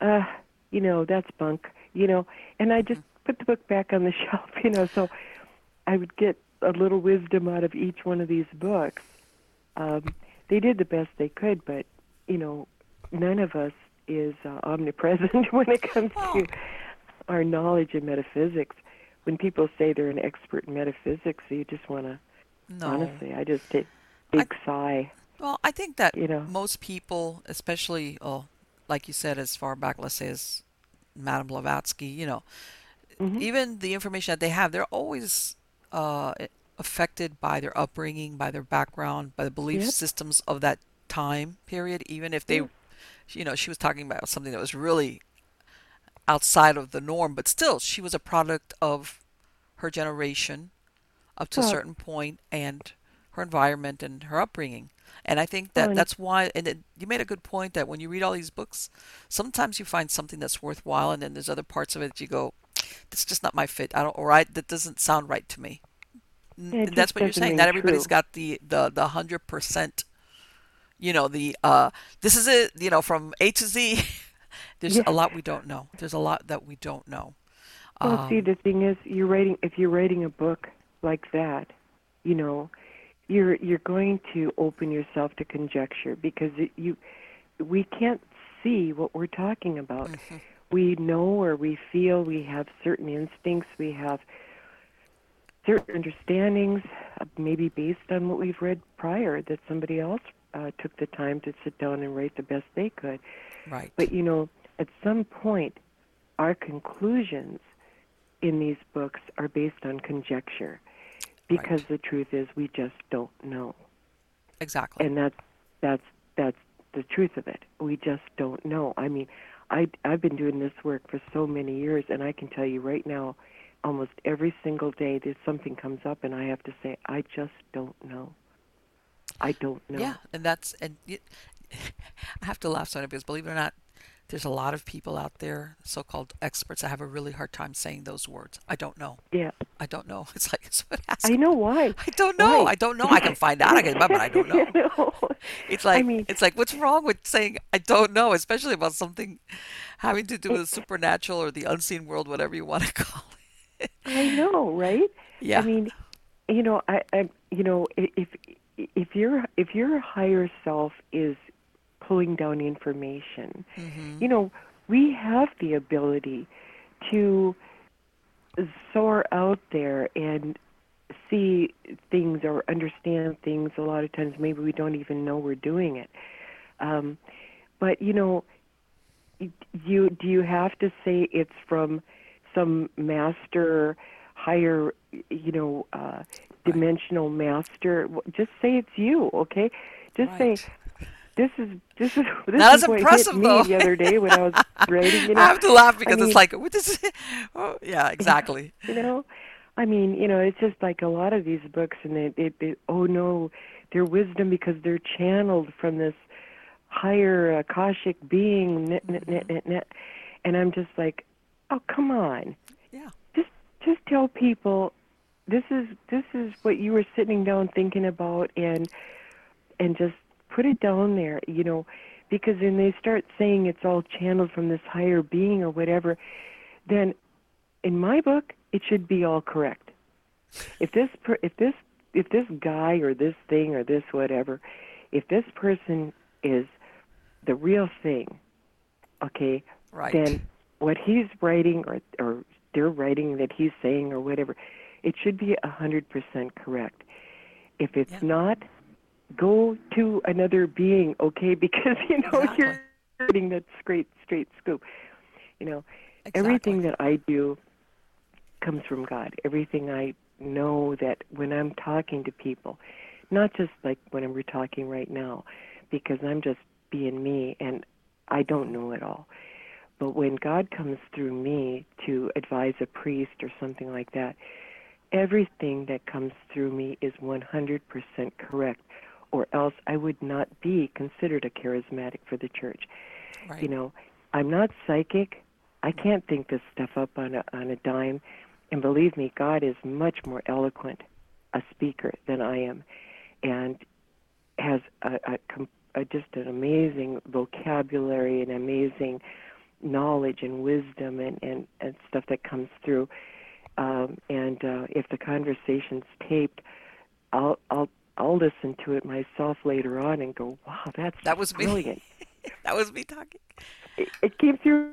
uh, you know, that's bunk, you know, and I just put the book back on the shelf, you know. So I would get a little wisdom out of each one of these books. Um, they did the best they could, but you know, none of us is uh, omnipresent when it comes to our knowledge in metaphysics. When people say they're an expert in metaphysics, you just want to No. honestly, I just take a big sigh. Well, I think that You know. most people, especially, oh, like you said, as far back, let's say, as Madame Blavatsky, you know, Mhm. even the information that they have, they're always uh, affected by their upbringing, by their background, by the belief Yep. systems of that time period. Even if they, Yeah. you know, she was talking about something that was really outside of the norm, but still, she was a product of her generation up to a certain point and her environment and her upbringing. And I think that and- that's why, and it, you made a good point that when you read all these books, sometimes you find something that's worthwhile, and then there's other parts of it that you go, "That's just not my fit." I don't, or I, that doesn't sound right to me. N- Yeah, it and that's what you're saying. Not everybody's true. got the the the hundred percent. You know the uh, this is it. You know from A to Z. There's a lot we don't know. There's a lot that we don't know. Well, see, Um, the thing is, you're writing. If you're writing a book like that, you know, you're you're going to open yourself to conjecture because it, you, we can't see what we're talking about. mhm. We know or we feel. We have certain instincts. We have certain understandings, uh, maybe based on what we've read prior, that somebody else uh, took the time to sit down and write the best they could. Right. But you know, at some point, our conclusions in these books are based on conjecture, because Right. the truth is we just don't know, exactly. and that's that's that's the truth of it. We just don't know. I mean, I I've been doing this work for so many years, and I can tell you right now, almost every single day, there's something comes up, and I have to say, I just don't know. I don't know. Yeah, and that's and I have to laugh, Sonia, because believe it or not, there's a lot of people out there, so-called experts, I have a really hard time saying those words. I don't know. Yeah. I don't know. It's like someone I know why. I don't know. Why? I don't know. I can find out. I can, but I don't know? It's like I mean, it's like what's wrong with saying I don't know, especially about something having to do with the supernatural or the unseen world, whatever you want to call it. I know, right? Yeah. I mean, you know, I, I, you know, if if your if your higher self is pulling down information, hmm you know, we have the ability to soar out there and see things or understand things. A lot of times, maybe we don't even know we're doing it. Um, but you know, you do you have to say it's from some master higher you know uh dimensional master just say it's you okay just say Right. This is this is this Not is as what impressive, hit me though. the other day when i was writing you know I have to laugh I because mean, it's like what is it? Oh, yeah, exactly. you know i mean you know it's just like a lot of these books and it, it, it oh no they're wisdom because they're channeled from this higher uh, akashic being net, net, net, mm-hmm. net, net. and i'm just like oh come on Yeah. just just tell people this is this is what you were sitting down thinking about and and just put it down there you know because when they start saying it's all channeled from this higher being or whatever then in my book it should be all correct if this per, if this if this guy or this thing or this whatever if this person is the real thing okay Right. then what he's writing or or they're writing that he's saying or whatever, it should be a hundred percent correct. If it's Yeah. not, go to another being, okay? Because you know Exactly. you're getting that straight straight scoop. You know, exactly. everything that I do comes from God. Everything I know that when I'm talking to people, not just like when we're talking right now, because I'm just being me and I don't know it all. But when God comes through me to advise a priest or something like that, everything that comes through me is 100% correct, or else I would not be considered a charismatic for the church. right. You know, I'm not psychic. I can't think this stuff up on a on a dime. And believe me, God is much more eloquent a speaker than I am, and has a, a, com- a just an amazing vocabulary and amazing knowledge and wisdom and and, and stuff that comes through. Um, and uh, if the conversation's taped, I'll I'll I'll listen to it myself later on and go, wow, that's That was me. brilliant. that was me talking. it, it came through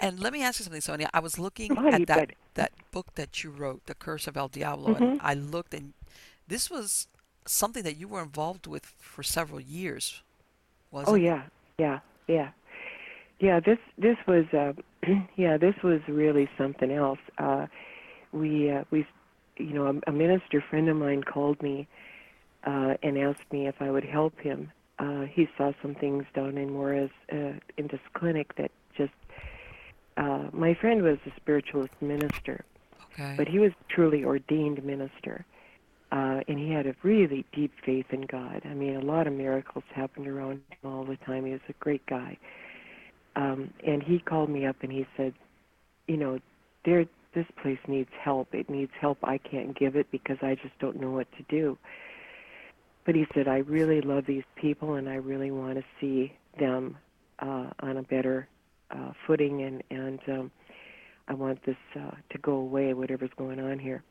And let me ask you something, Sonia. I was looking Right, at that but- that book that you wrote, The Curse of El Diablo, Mm-hmm. and I looked, and this was something that you were involved with for several years, was Oh it? yeah, yeah, yeah, yeah. This this was uh, yeah, this was really something else. Uh, we uh, we, you know, a, a minister friend of mine called me uh, and asked me if I would help him. Uh, he saw some things down in Juarez uh, in this clinic that just. Uh, my friend was a spiritualist minister, Okay. but he was a truly ordained minister. Uh, and he had a really deep faith in God. I mean, a lot of miracles happened around him all the time. He was a great guy. Um, and he called me up and he said, you know, there, this place needs help. It needs help. I can't give it because I just don't know what to do. But he said, I really love these people and I really want to see them uh, on a better uh, footing and, and um, I want this uh, to go away, whatever's going on here.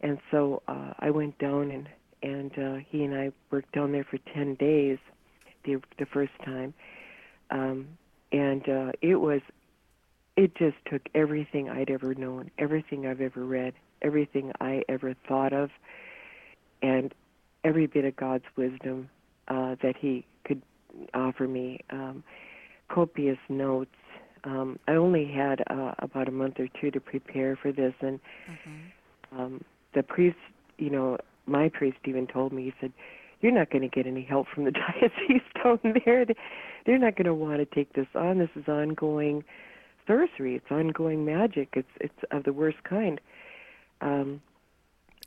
And so uh, I went down and and uh, he and I worked down there for ten days, the the first time, um, and uh, it was, it just took everything I'd ever known, everything I've ever read, everything I ever thought of, and every bit of God's wisdom uh, that He could offer me. Um, copious notes. Um, I only had uh, about a month or two to prepare for this, and Mhm. um, the priest, you know, my priest even told me, he said, "You're not going to get any help from the diocese down there. They- They're not going to want to take this on. This is ongoing sorcery. It's ongoing magic. It's it's of the worst kind." Um,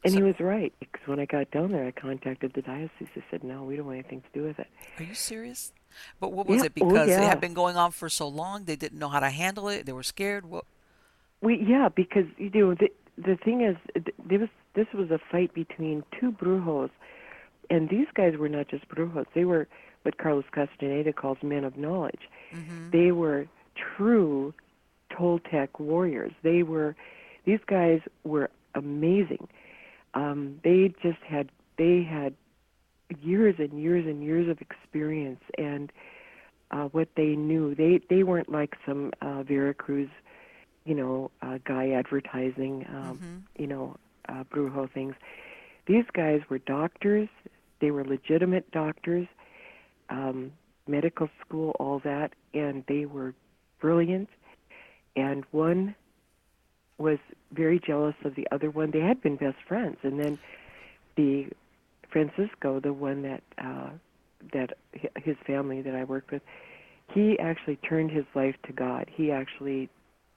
And So- he was right because when I got down there, I contacted the diocese. They said, "No, we don't want anything to do with it." Are you serious? But what was Yeah, it? oh, Because it had been going on for so long, they didn't know how to handle it. They were scared. What? We yeah, because you know the the thing is, there was this was a fight between two brujos, and these guys were not just brujos; they were what Carlos Castaneda calls men of knowledge. hmm They were true Toltec warriors. They were these guys were amazing. Um, they just had they had years and years and years of experience and uh, what they knew. They they weren't like some uh, Veracruz, you know, uh, guy advertising, um, Mhm. you know, uh, brujo things. These guys were doctors. They were legitimate doctors, um, medical school, all that, and they were brilliant. And one was very jealous of the other one. They had been best friends, and then the Francisco, the one that uh, that his family that I worked with, he actually turned his life to God. He actually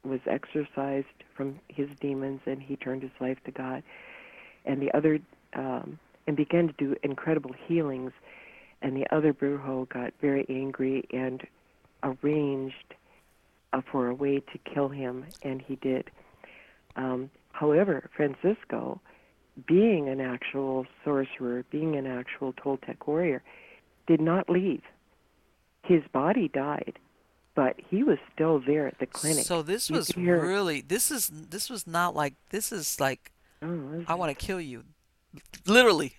was exorcised from his demons, and he turned his life to God. And the other, um, and began to do incredible healings. And the other brujo got very angry and arranged for a way to kill him, and he did. Um, however, Francisco, being an actual sorcerer, being an actual Toltec warrior, did not leave. His body died, but he was still there at the clinic. So this You was really this is this was not like this is like Oh, I want to kill you, literally.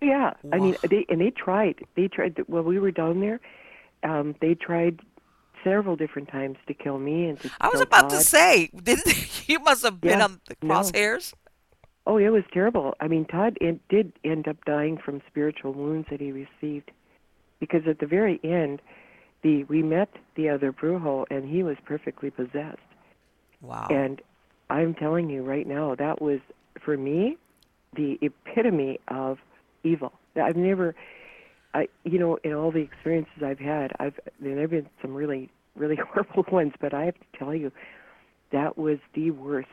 Yeah, I mean, they and they tried. They tried. While we were down there, um, they tried several different times to kill me and to I was about to say, didn't you must have been Yeah, on the no. crosshairs? Oh, it was terrible. I mean, Todd did end up dying from spiritual wounds that he received, because at the very end, the we met the other brujo and he was perfectly possessed. Wow. And I'm telling you right now, that was for me the epitome of evil. I've never, I you know, in all the experiences I've had, I've there have been some really really horrible ones, but I have to tell you, that was the worst.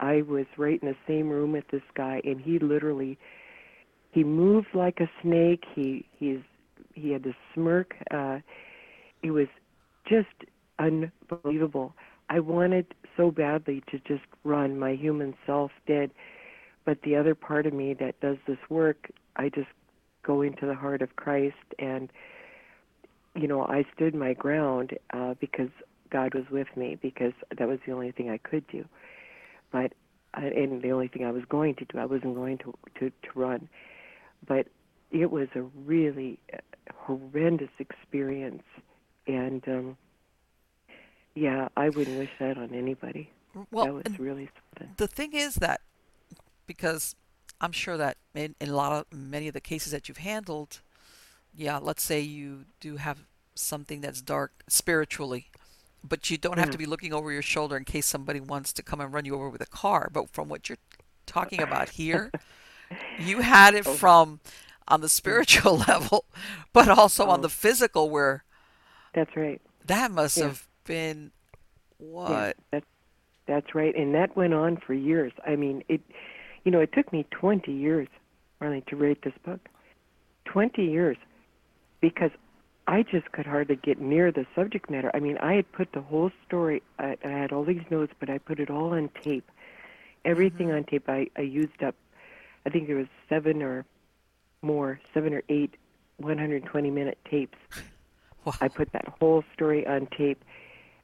I was right in the same room with this guy, and he literally, he moved like a snake. He he's he had this smirk. Uh, it was just unbelievable. I wanted so badly to just run. My human self did, but the other part of me that does this work, I just go into the heart of Christ, and you know, I stood my ground uh, because God was with me, because that was the only thing I could do. But uh, and the only thing I was going to do, I wasn't going to to, to run. But it was a really uh, horrendous experience, and um, yeah, I wouldn't wish that on anybody. that was really something. the thing is that because I'm sure that in, in a lot of many of the cases that you've handled, yeah, let's say you do have something that's dark spiritually, but you don't have Yeah. to mm-hmm. be looking over your shoulder in case somebody wants to come and run you over with a car. But from what you're talking about here, you had it Oh. from on the spiritual level, but also on Oh. the physical where That's right. that must Yeah. have been Yeah, what that's that's right, and that went on for years. I mean, it, you know, it took me 20 years, Marlene, to write this book. 20 years, because I just could hardly get near the subject matter. I mean, I had put the whole story. I, I had all these notes, but I put it all on tape. Everything mm-hmm. on tape. I, I used up. I think there was seven or more, seven or eight 120 minute tapes. Wow. I put that whole story on tape,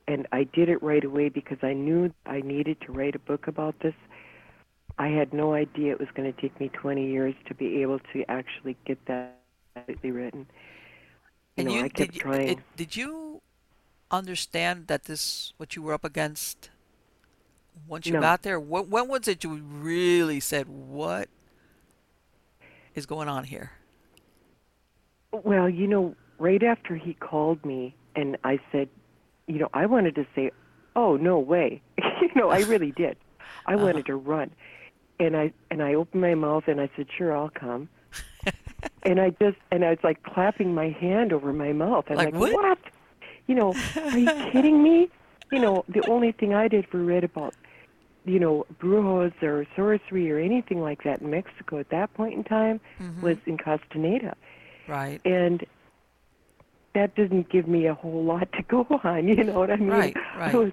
and I did it right away because I knew I needed to write a book about this. I had no idea it was going to take me 20 years to be able to actually get that written. You And know, you I kept did, you- trying. it- did you understand that this what you were up against once you No. got there? When, when was it you really said what is going on here? Well, you know, right after he called me and I said, you know, I wanted to say, "Oh, no way." you know, I really did. I Uh-huh. wanted to run. And I and I opened my mouth and I said, "Sure, I'll come." and I just and I was like clapping my hand over my mouth. I'm Like, like, what? You know, are you kidding me? You know, the only thing I did for read about you know, brujos or sorcery or anything like that in Mexico at that point in time Mhm. was in Castaneda. right. And that didn't give me a whole lot to go on, you know what I mean? Right, right. I was,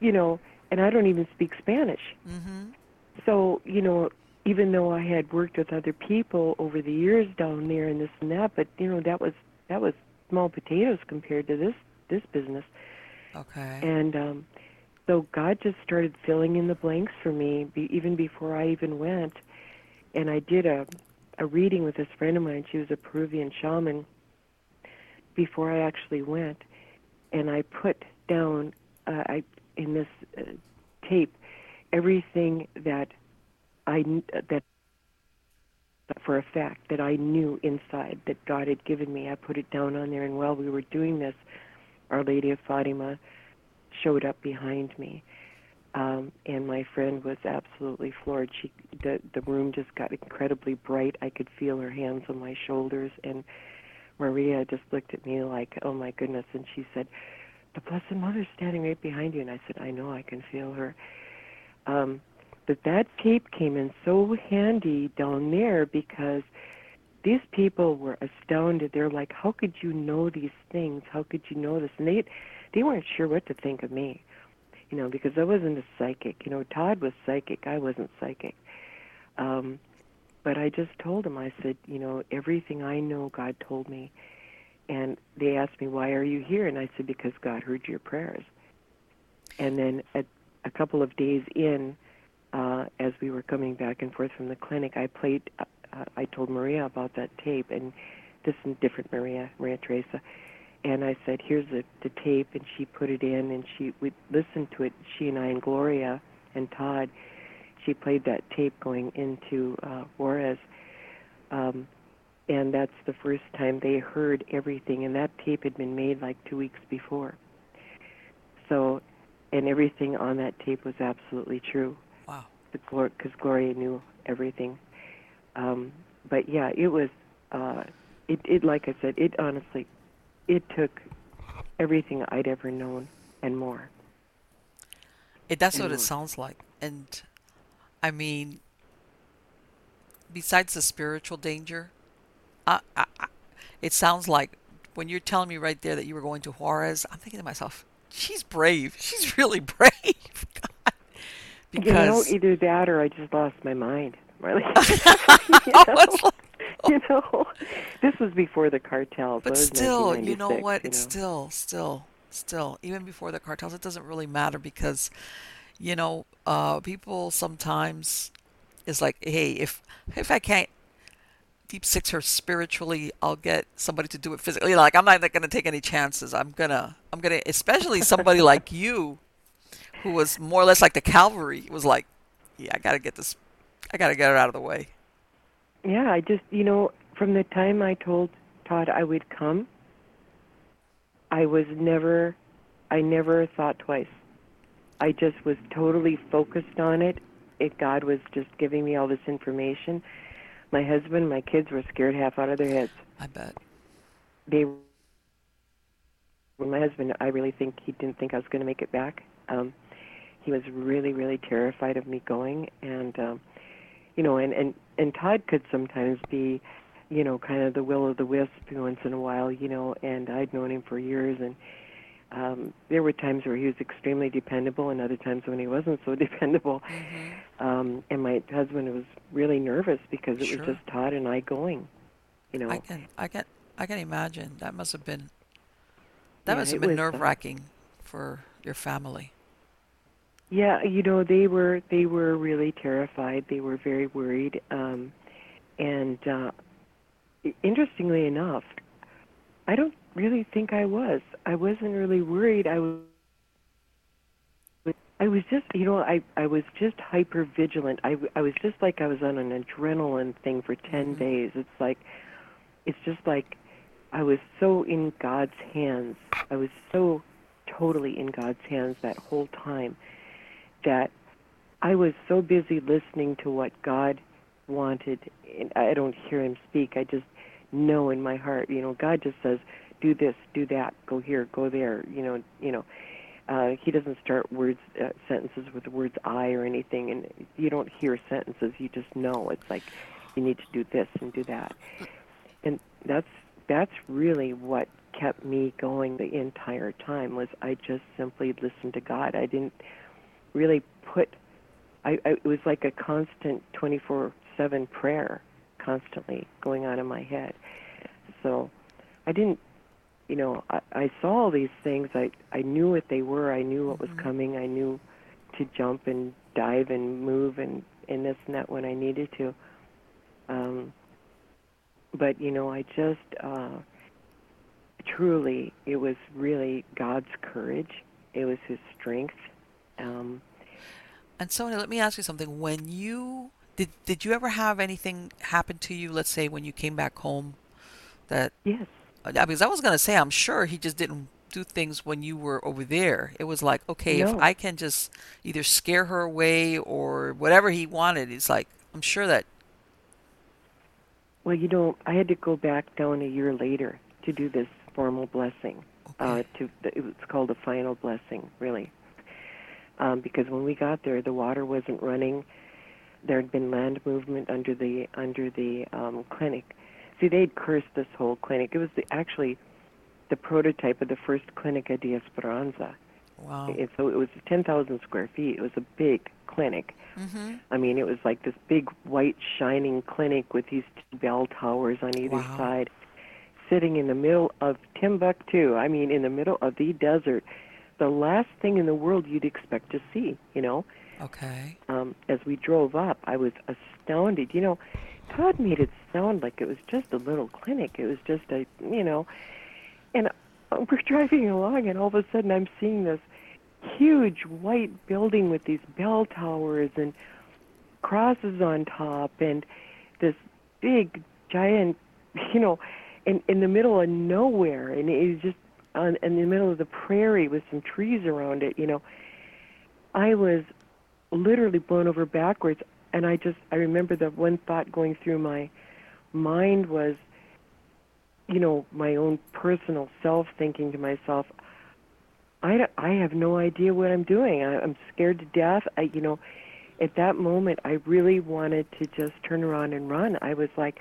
you know, and I don't even speak Spanish. Mhm. So, you know, even though I had worked with other people over the years down there and this and that, but you know, that was that was small potatoes compared to this this business. Okay. And um so God just started filling in the blanks for me be, even before I even went. And I did a a reading with this friend of mine. She was a Peruvian shaman before I actually went, and I put down uh, I in this uh, tape everything that I that for a fact that I knew inside that God had given me. I put it down on there, and while we were doing this, Our Lady of Fatima showed up behind me, um, and my friend was absolutely floored. She the the room just got incredibly bright. I could feel her hands on my shoulders, and Maria just looked at me like, "Oh my goodness!" And she said, "The Blessed Mother's standing right behind you." And I said, "I know. I can feel her." Um, but that tape came in so handy down there because these people were astounded. They're like, "How could you know these things? How could you know this?" And they they weren't sure what to think of me, you know, because I wasn't a psychic. You know, Todd was psychic. I wasn't psychic. Um, but I just told them. I said, you know, everything I know, God told me. And they asked me, "Why are you here?" And I said, "Because God heard your prayers." And then a, a couple of days in, uh, as we were coming back and forth from the clinic, I played. Uh, uh, I told Maria about that tape, and this is different Maria, Maria Teresa. And I said, "Here's the, the tape," and she put it in, and she we listened to it. She and I and Gloria and Todd. She played that tape going into uh, Juarez, um, and that's the first time they heard everything. And that tape had been made like two weeks before. So, and everything on that tape was absolutely true Wow. because Gloria knew everything. Um, but yeah, it was. Uh, it, it like I said, it honestly, it took everything I'd ever known and more. It, that's what And it sounds like. And I mean, besides the spiritual danger, I, I, I, it sounds like when you're telling me right there that you were going to Juarez, I'm thinking to myself, she's brave. She's really brave. God. you know, Because either that or I just lost my mind. Really, you, know? you know, this was before the cartels. but still, you know what? you It's know. still, still, still, even before the cartels, it doesn't really matter because, you know, uh, people sometimes is like, hey, if if I can't deep six her spiritually, I'll get somebody to do it physically. Like I'm not going to take any chances. I'm gonna, I'm gonna, especially somebody like you, who was more or less like the cavalry, was like, yeah, I got to get this, I got to get it out of the way. Yeah, I just, you know, from the time I told Todd I would come, I was never, I never thought twice. I just was totally focused on it. It God was just giving me all this information. My husband, my kids were scared half out of their heads. I bet. They, well, my husband, I really think he didn't think I was going to make it back. Um, he was really, really terrified of me going, and um, you know, and and and Todd could sometimes be, you know, kind of the will of the wisp once in a while, you know, and I'd known him for years, and um, there were times where he was extremely dependable, and other times when he wasn't so dependable. hmm Um, and my husband was really nervous because it Sure. was just Todd and I going, you know. I can, I can, I can imagine that must have been, that Yeah, must have been uh, nerve wracking for your family. Yeah, you know they were they were really terrified. They were very worried, um, and uh, interestingly enough, I don't really think I was. I wasn't really worried. I was. I was just, you know, I I was just hyper vigilant. I I was just like I was on an adrenaline thing for 10 Mhm. days. It's like, it's just like, I was so in God's hands. I was so totally in God's hands that whole time that I was so busy listening to what God wanted. And I don't hear Him speak. I just know in my heart. You know, God just says, "Do this, do that, go here, go there." You know, you know. Uh, he doesn't start words uh, sentences with the words "I" or anything, and you don't hear sentences. You just know it's like you need to do this and do that, and that's that's really what kept me going the entire time. Was I just simply listened to God? I didn't really put. I, I it was like a constant 24/7 prayer, constantly going on in my head. So I didn't you know, I, I saw all these things. I I knew what they were. I knew what was Mhm. coming. I knew to jump and dive and move and and this and that when I needed to. Um, but you know, I just uh, truly, it was really God's courage. It was His strength. Um, And Sonia, let me ask you something. When you did did you ever have anything happen to you, let's say when you came back home that yes, uh, because I was going to say I'm sure he just didn't do things when you were over there. It was like, okay, if. I can just either scare her away or whatever he wanted, it's like I'm sure that Well, you know, I had to go back down a year later to do this formal blessing. Uh, okay. to it was called a final blessing, really, um, because when we got there, the water wasn't running. There had been land movement under the under the um, clinic. See, they'd cursed this whole clinic. It was the, actually the prototype of the first Clinica de Esperanza. Wow. And so it was 10,000 square feet. It was a big clinic. Mhm. I mean, it was like this big white shining clinic with these two bell towers on either Wow. side, sitting in the middle of Timbuktu. I mean, in the middle of the desert. The last thing in the world you'd expect to see, you know. Okay. Um, as we drove up, I was astounded. You know, Todd made it sound like it was just a little clinic. It was just a, you know, and we're driving along, and all of a sudden I'm seeing this huge white building with these bell towers and crosses on top, and this big giant, you know, in in the middle of nowhere, and it was just on in the middle of the prairie with some trees around it. You know, I was literally blown over backwards, and I just I remember the one thought going through my mind was you know, my own personal self thinking to myself, I, I have no idea what I'm doing. I, I'm scared to death. I, you know, at that moment, I really wanted to just turn around and run. I was like,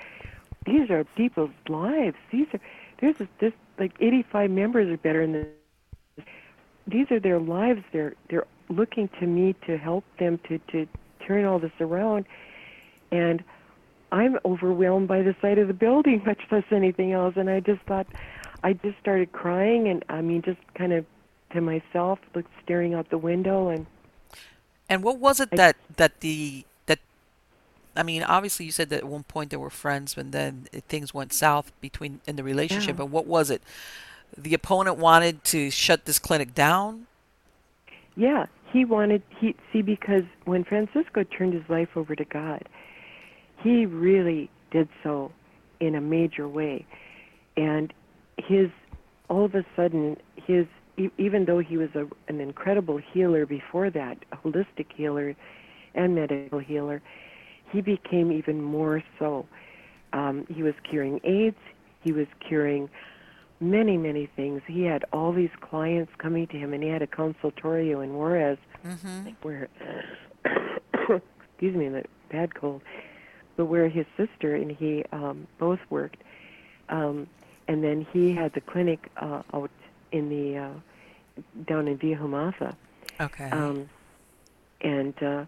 these are people's lives. These are, there's this, this like 85 members are better than. These are their lives. They're, they're looking to me to help them to, to turn all this around. And I'm overwhelmed by the sight of the building, much less anything else. And I just thought, I just started crying, and I mean, just kind of to myself, looked staring out the window, and And what was it I, that that the that I mean, obviously you said that at one point they were friends, and then things went south between in the relationship. yeah, And what was it? The opponent wanted to shut this clinic down. yeah, he wanted he see because when Francisco turned his life over to God, he really did so in a major way, and his all of a sudden his even though he was a, an incredible healer before that, a holistic healer and medical healer, he became even more so. Um, he was curing AIDS. He was curing many, many things. He had all these clients coming to him, and he had a consultorio in Juarez Mm-hmm. where, excuse me, the bad cold, but where his sister and he um, both worked. Um, and then he had the clinic uh, out in the uh, down in Villa Humasa. Okay. Um, and uh,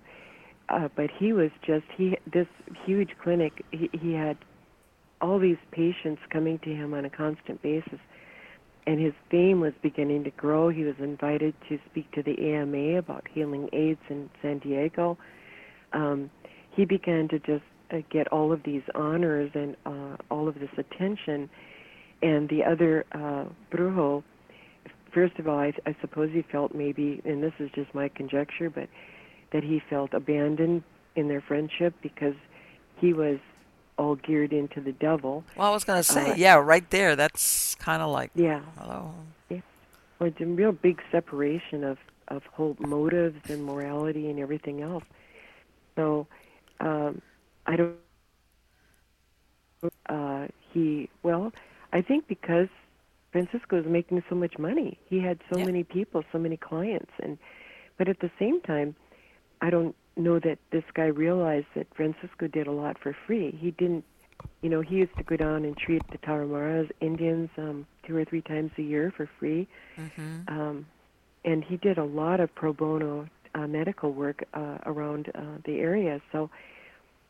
uh, but he was just he this huge clinic. He, he had all these patients coming to him on a constant basis, and his fame was beginning to grow. He was invited to speak to the AMA about healing AIDS in San Diego. Um, he began to just uh, get all of these honors and uh, all of this attention. And the other uh, Brujo, first of all, I, I suppose he felt maybe, and this is just my conjecture, but that he felt abandoned in their friendship because he was all geared into the devil. well, I was gonna say, Uh, yeah, right there. That's kind of like, yeah, hello. yeah. Or it's a real big separation of of whole motives and morality and everything else. So um, I don't. Uh, he well, I think because Francisco was making so much money. He had so Yeah. many people, so many clients, and but at the same time, I don't know that this guy realized that Francisco did a lot for free. He didn't, you know, he used to go down and treat the Tarahumara Indians um, two or three times a year for free, hmm um, and he did a lot of pro bono uh, medical work uh, around uh, the area. So,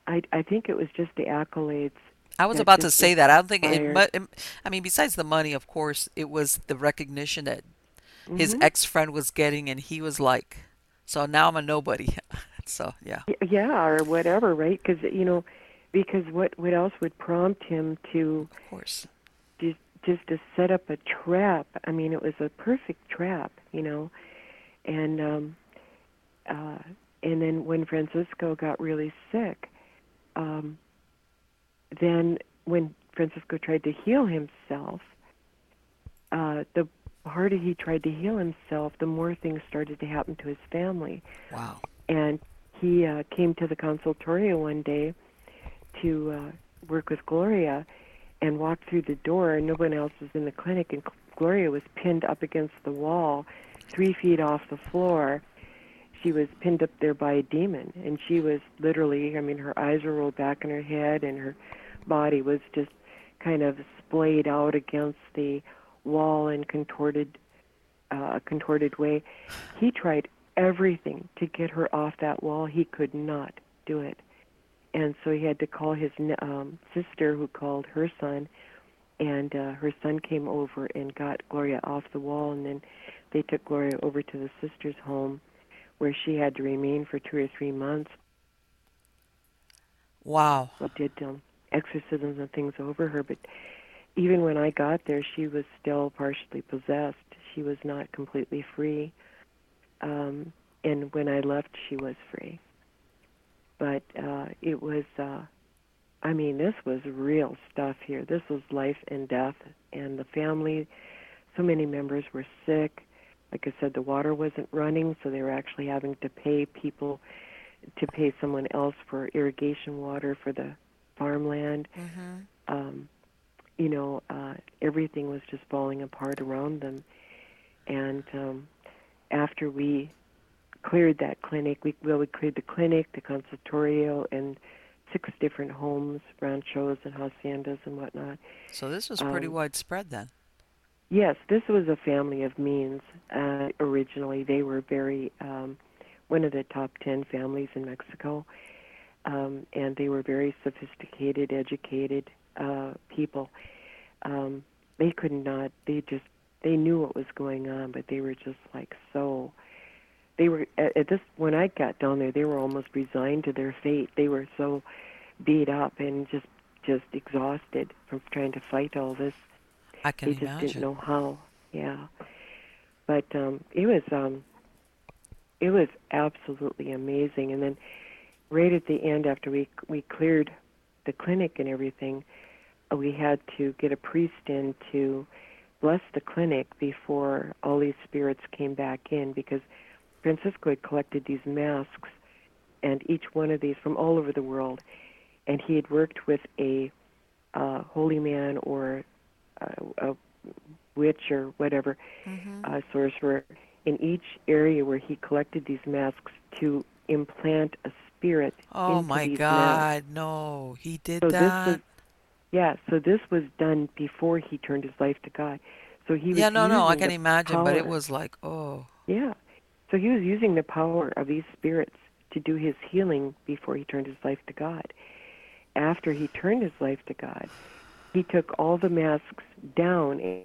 I I think it was just the accolades. I was that about to say that. I don't think it, it. I mean, besides the money, of course, it was the recognition that his Mhm. ex friend was getting, and he was like, "So now I'm a nobody." so yeah, yeah or whatever right? Because you know because what what else would prompt him to of course. just just to set up a trap? I mean it was a perfect trap you know? And um uh and then when francisco got really sick um then when francisco tried to heal himself uh the harder he tried to heal himself the more things started to happen to his family. Wow. and he uh, came to the consultorio one day to uh, work with Gloria and walked through the door. And no one else was in the clinic and Gloria was pinned up against the wall three feet off the floor. She was pinned up there by a demon and she was literally I mean her eyes were rolled back in her head and her body was just kind of splayed out against the wall in contorted uh, a contorted way. He tried everything to get her off that wall. He could not do it. And so he had to call his um, sister, who called her son, and uh, her son came over and got Gloria off the wall. And then they took Gloria over to the sister's home, where she had to remain for two or three months. Wow. We did um, exorcisms and things over her, but even when I got there, she was still partially possessed. She was not completely free. Um, and when I left, she was free. But uh, it was, uh, I mean, this was real stuff here. This was life and death. And the family, so many members were sick. Like I said, the water wasn't running, so they were actually having to pay people to pay someone else for irrigation water for the farmland. hmm Um, you know, uh, everything was just falling apart around them. And um, after we cleared that clinic, we well, we cleared the clinic, the consultorio, and six different homes, ranchos and haciendas and whatnot. So this was pretty Um, widespread then. Yes, this was a family of means. Uh, originally, they were very um, one of the top ten families in Mexico, um, and they were very sophisticated, educated uh, people. Um, they could not. They just they knew what was going on, but they were just like so. They were at, at this when I got down there. They were almost resigned to their fate. They were so beat up and just just exhausted from trying to fight all this I can they just imagine. didn't know how. Yeah, but um, it was um, it was absolutely amazing. And then right at the end, after we we cleared the clinic and everything, we had to get a priest in to bless the clinic before all these spirits came back in because Francisco had collected these masks and each one of these from all over the world, and he had worked with a uh, holy man or uh, a witch or whatever, hmm uh, sorcerer, in each area where he collected these masks to implant a spirit Oh my these God, no, he did So this that. was- Yeah, so this was done before he turned his life to God. So he was yeah, no, no, I can imagine, but it was like, oh, Yeah. So he was using the power of these spirits to do his healing before he turned his life to God. After he turned his life to God, he took all the masks down in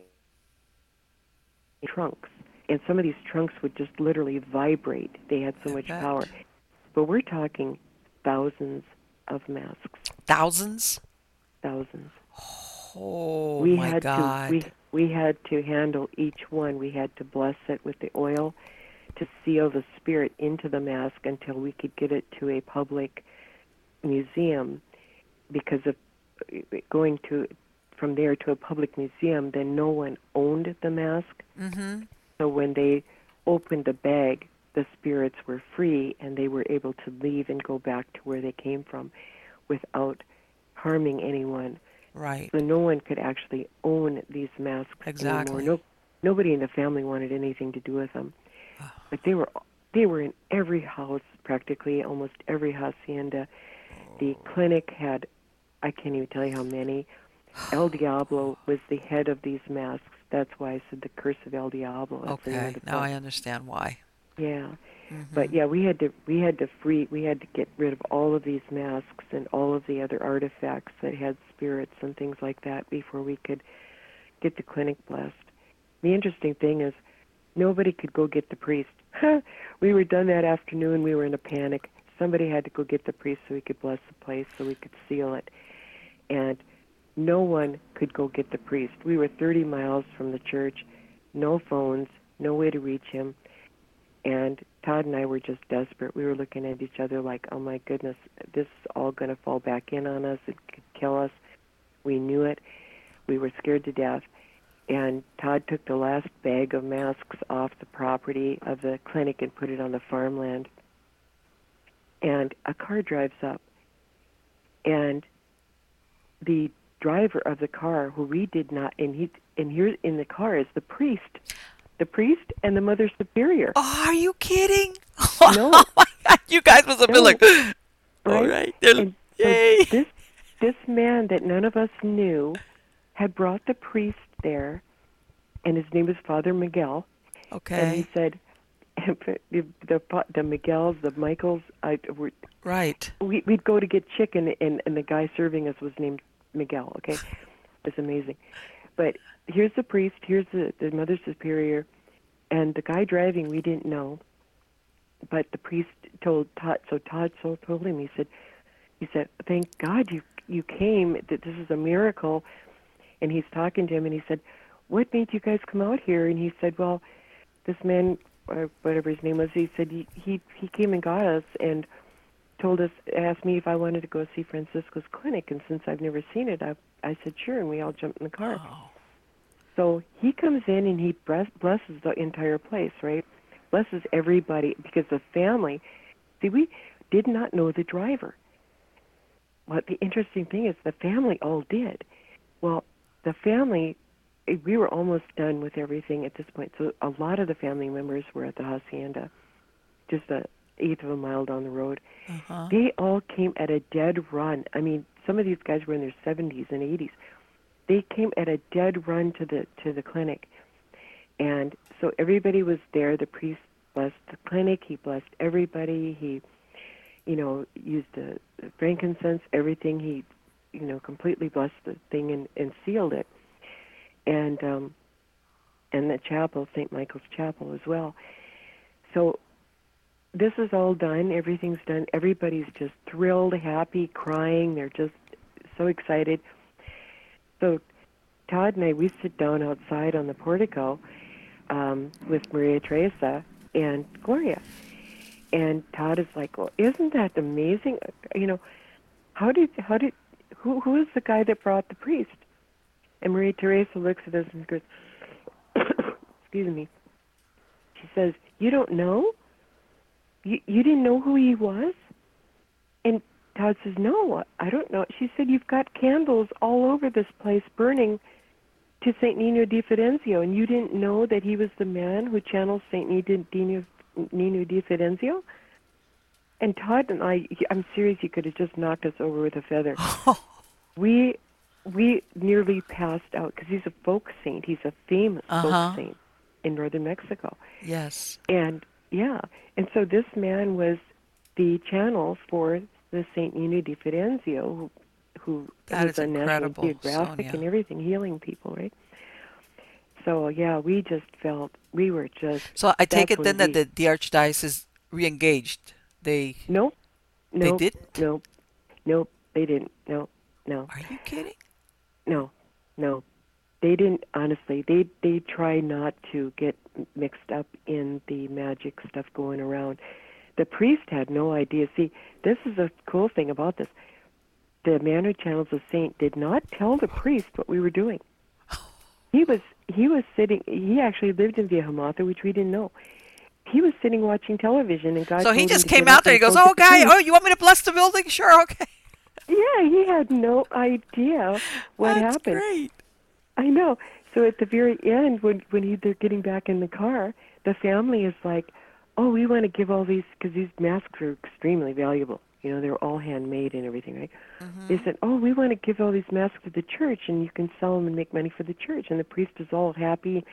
trunks. And some of these trunks would just literally vibrate. They had so much power. But we're talking thousands of masks. thousands. Thousands. Oh we my had God. to we we had to handle each one. We had to bless it with the oil to seal the spirit into the mask until we could get it to a public museum because of going to from there to a public museum then no one owned the mask mm-hmm. so when they opened the bag the spirits were free and they were able to leave and go back to where they came from without harming anyone Right. So no one could actually own these masks Exactly. anymore. No, nobody in the family wanted anything to do with them. Ah. But they were they were in every house practically, almost every hacienda. The oh. clinic had I can't even tell you how many. El Diablo was the head of these masks. That's why I said the curse of El Diablo. That's Okay. Now. I understand why. Yeah. Mhm. But yeah, we had to we had to free we had to get rid of all of these masks and all of the other artifacts that had spirits and things like that before we could get the clinic blessed. The interesting thing is nobody could go get the priest. we were done that afternoon, we were in a panic. Somebody had to go get the priest so we could bless the place so we could seal it. And no one could go get the priest. We were 30 miles from the church, no phones, no way to reach him. And Todd and I were just desperate. We were looking at each other like, oh my goodness, this is all going to fall back in on us. It could kill us. We knew it. We were scared to death. And Todd took the last bag of masks off the property of the clinic and put it on the farmland. And a car drives up. And the driver of the car, who we did not, and he, and here in the car is the priest, the priest and the mother superior. Oh, are you kidding? No. oh my God. You guys must have been like, all Right? right. they're- And so Yay. this this man that none of us knew had brought the priest there, and his name was Father Miguel. Okay. And he said, the the, the Miguels, the Michaels, I were Right. we, we'd go to get chicken, and, and the guy serving us was named Miguel. Okay, it's amazing. But here's the priest, here's the, the mother superior, and the guy driving we didn't know. But the priest told Todd. So Todd so told him. He said, he said, "Thank God you you came. That this is a miracle." And he's talking to him, and he said, "What made you guys come out here?" And he said, "Well, this man, or whatever his name was, he said he he, he came and got us and." Told us asked me if I wanted to go see Francisco's clinic and since I've never seen it I I said sure and we all jumped in the car. Oh. So he comes in and he bless- blesses the entire place, right? Blesses everybody because the family see we did not know the driver. What the interesting thing is the family all did. Well, the family eh, we were almost done with everything at this point. So a lot of the family members were at the hacienda, just a eighth of a mile down the road. Uh-huh. They all came at a dead run. I mean, some of these guys were in their 70s and 80s. They came at a dead run to the to the clinic, and so everybody was there. The priest blessed the clinic. He blessed everybody. He, you know, used the frankincense, everything. He, you know, completely blessed the thing and, and sealed it, and um, and the chapel, St. Michael's Chapel, as well. So this is all done. Everything's done. Everybody's just thrilled, happy, crying. They're just so excited. So Todd and I, we sit down outside on the portico um, with Maria Teresa and Gloria. And Todd is like, "Well, isn't that amazing? You know, how did how did who who is the guy that brought the priest?" And Maria Teresa looks at us and goes, "Excuse me." She says, "You don't know? You you didn't know who he was?" And Todd says, "No, I don't know." She said, "You've got candles all over this place burning to Saint Nino di Fidencio, and you didn't know that he was the man who channels Saint Nino, Nino, Nino di Fidencio." And Todd and I, I'm serious, he could have just knocked us over with a feather. we we nearly passed out because he's a folk saint. He's a famous Uh-huh. folk saint in northern Mexico. yes. And yeah, and so this man was the channel for the Saint di Fidencio, who, who That was incredible, National Geographic Sonia. and everything, healing people, right? So yeah, we just felt we were just So I take it then when that the, the archdiocese re-engaged. They nope, They nope, didn't? nope, nope, they didn't, no, no. are you kidding? No, no, they didn't. Honestly, they they try not to get mixed up in the magic stuff going around. The priest had no idea. See, this is a cool thing about this. The man who channels the saint did not tell the priest what we were doing. He was he was sitting. He actually lived in Villahermosa, which we didn't know. He was sitting watching television, and God. So he just came out there. He and goes, "Oh, guy, oh, you want me to bless the building? Sure, okay." yeah, he had no idea what That's happened. great. I know. So at the very end, when when he, they're getting back in the car, the family is like, "Oh, we want to give all these because these masks are extremely valuable. You know, they're all handmade and everything, right?" Mm-hmm. They said, "Oh, we want to give all these masks to the church, and you can sell them and make money for the church." And the priest is all happy.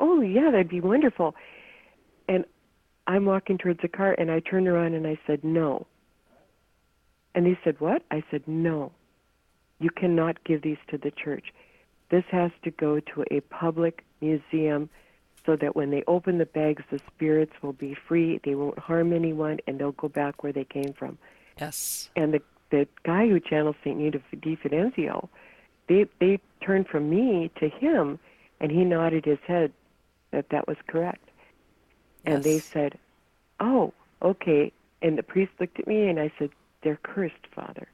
Oh, yeah, that'd be wonderful. And I'm walking towards the car, and I turned around and I said, "No." And they said, "What?" I said, "No. You cannot give these to the church." This has to go to a public museum so that when they open the bags, the spirits will be free, they won't harm anyone, and they'll go back where they came from. Yes. And the the guy who channels Saint Nita Di Fidencio, they they turned from me to him, and he nodded his head that that was correct. And they said, "Oh, okay." And the priest looked at me, and I said, "They're cursed, Father.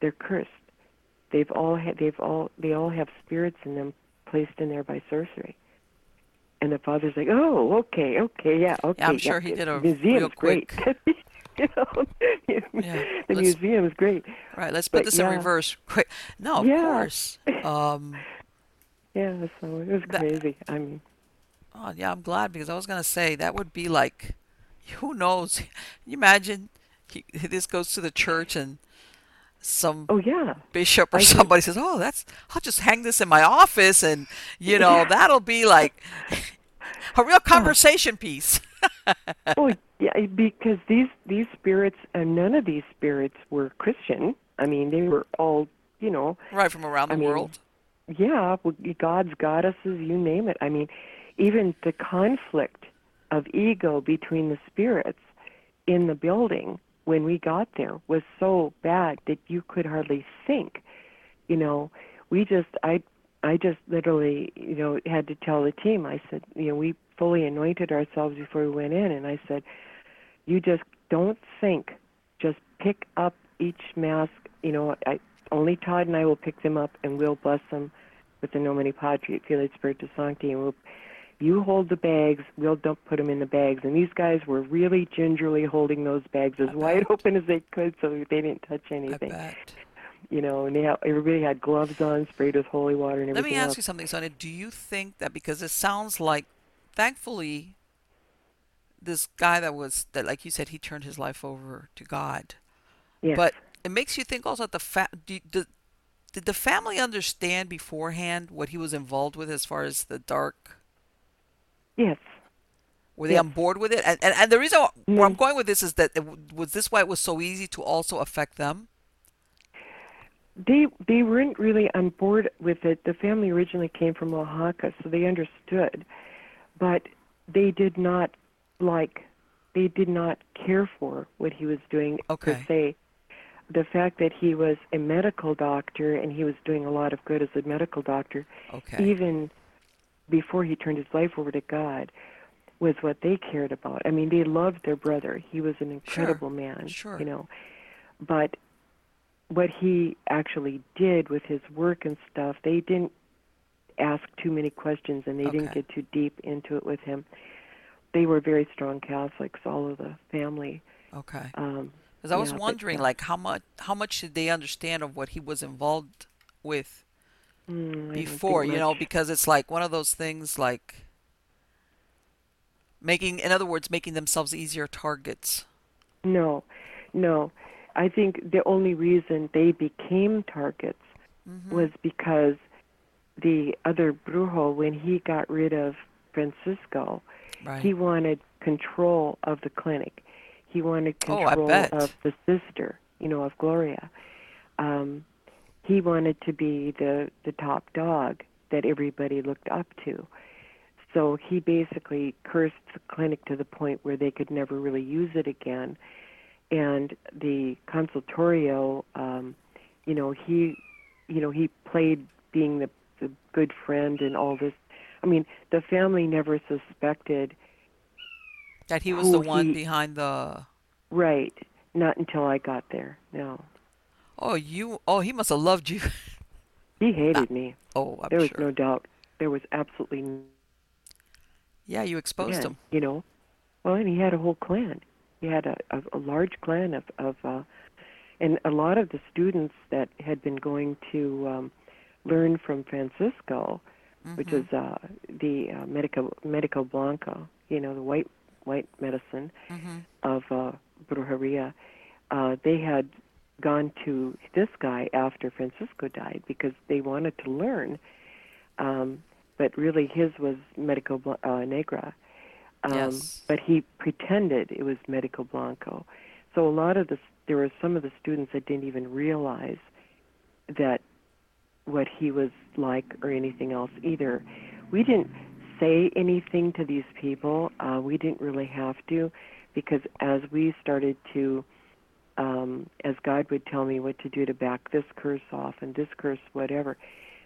They're cursed. They've all had, they've all they all have spirits in them placed in there by sorcery." And the father's like, "Oh, okay, okay, yeah, okay." I'm sure he did a museum's real quick- great. you know, Yeah, the museum's great. Right. Let's put But this in reverse. Quick. No, of Yeah. course. Um, Yeah, so it was That- crazy. I mean, oh, yeah, I'm glad because I was gonna say that would be like, who knows? You imagine he, this goes to the church and some oh yeah, bishop or I think- somebody says, "Oh, that's I'll just hang this in my office," and you know that'll be like a real oh. conversation piece. oh yeah, because these these spirits and none of these spirits were Christian. I mean, they were all you know, right from around the I mean, world. yeah, gods, goddesses, you name it. I mean, even the conflict of ego between the spirits in the building when we got there was so bad that you could hardly think. You know, we just I I just literally, you know, had to tell the team. I said, you know, we fully anointed ourselves before we went in and I said, you just don't think. Just pick up each mask, you know, I only Todd and I will pick them up and we'll bless them with the Nomine Patri, Filii Spiritus Sancti, and we'll you hold the bags, we'll dump, put them in the bags. And these guys were really gingerly holding those bags as wide open as they could so they didn't touch anything. You know, and they had, everybody had gloves on, sprayed with holy water and everything. Let me ask else. you something, Sonia. Do you think that because it sounds like, thankfully, this guy that was that, like you said, he turned his life over to God. Yes. But it makes you think also that the fa- do, do, did the family understand beforehand what he was involved with as far as the dark? Yes. Were they Yes. on board with it? And and, and the reason wh- where I'm Mm. going with this is that it, was this why it was so easy to also affect them? They they weren't really on board with it. The family originally came from Oaxaca, so they understood, but they did not like, they did not care for what he was doing per Okay. se. The fact that he was a medical doctor and he was doing a lot of good as a medical doctor, Okay. even before he turned his life over to God, was what they cared about. I mean, they loved their brother. He was an incredible man, sure. you know. But what he actually did with his work and stuff, they didn't ask too many questions and they didn't get too deep into it with him. They were very strong Catholics, all of the family. Okay. Um, Because I was yeah, wondering, uh, like, how much how much did they understand of what he was involved with mm, I don't think before? You know, because it's like one of those things, like making, in other words, making themselves easier targets. No, no. I think the only reason they became targets Mm-hmm. was because the other Brujo, when he got rid of Francisco, Right. he wanted control of the clinic. He wanted Oh, control bet. of the sister, you know, of Gloria. Um, he wanted to be the the top dog that everybody looked up to. So he basically cursed the clinic to the point where they could never really use it again. And the consultorio, um, you know, he, you know, he played being the, the good friend and all this. I mean, the family never suspected that he was the one he- behind the. Right. Not until I got there. No. Oh, you. Oh, he must have loved you. He hated me. Oh, I'm There was sure. no doubt. There was absolutely no Yeah, you exposed yeah, him. You know. Well, and he had a whole clan. He had a, a, a large clan of, of uh, and a lot of the students that had been going to um, learn from Francisco, which is uh, the uh, Medico Medico Blanco, you know, the white white medicine of uh, Brujeria, uh, they had gone to this guy after Francisco died because they wanted to learn. Um, but really, his was Medico uh, Negra. Um, Yes. But he pretended it was Medico Blanco. So a lot of the there were some of the students that didn't even realize that what he was like or anything else either. We didn't say anything to these people. Uh, we didn't really have to because as we started to, um, as God would tell me what to do to back this curse off and this curse, whatever,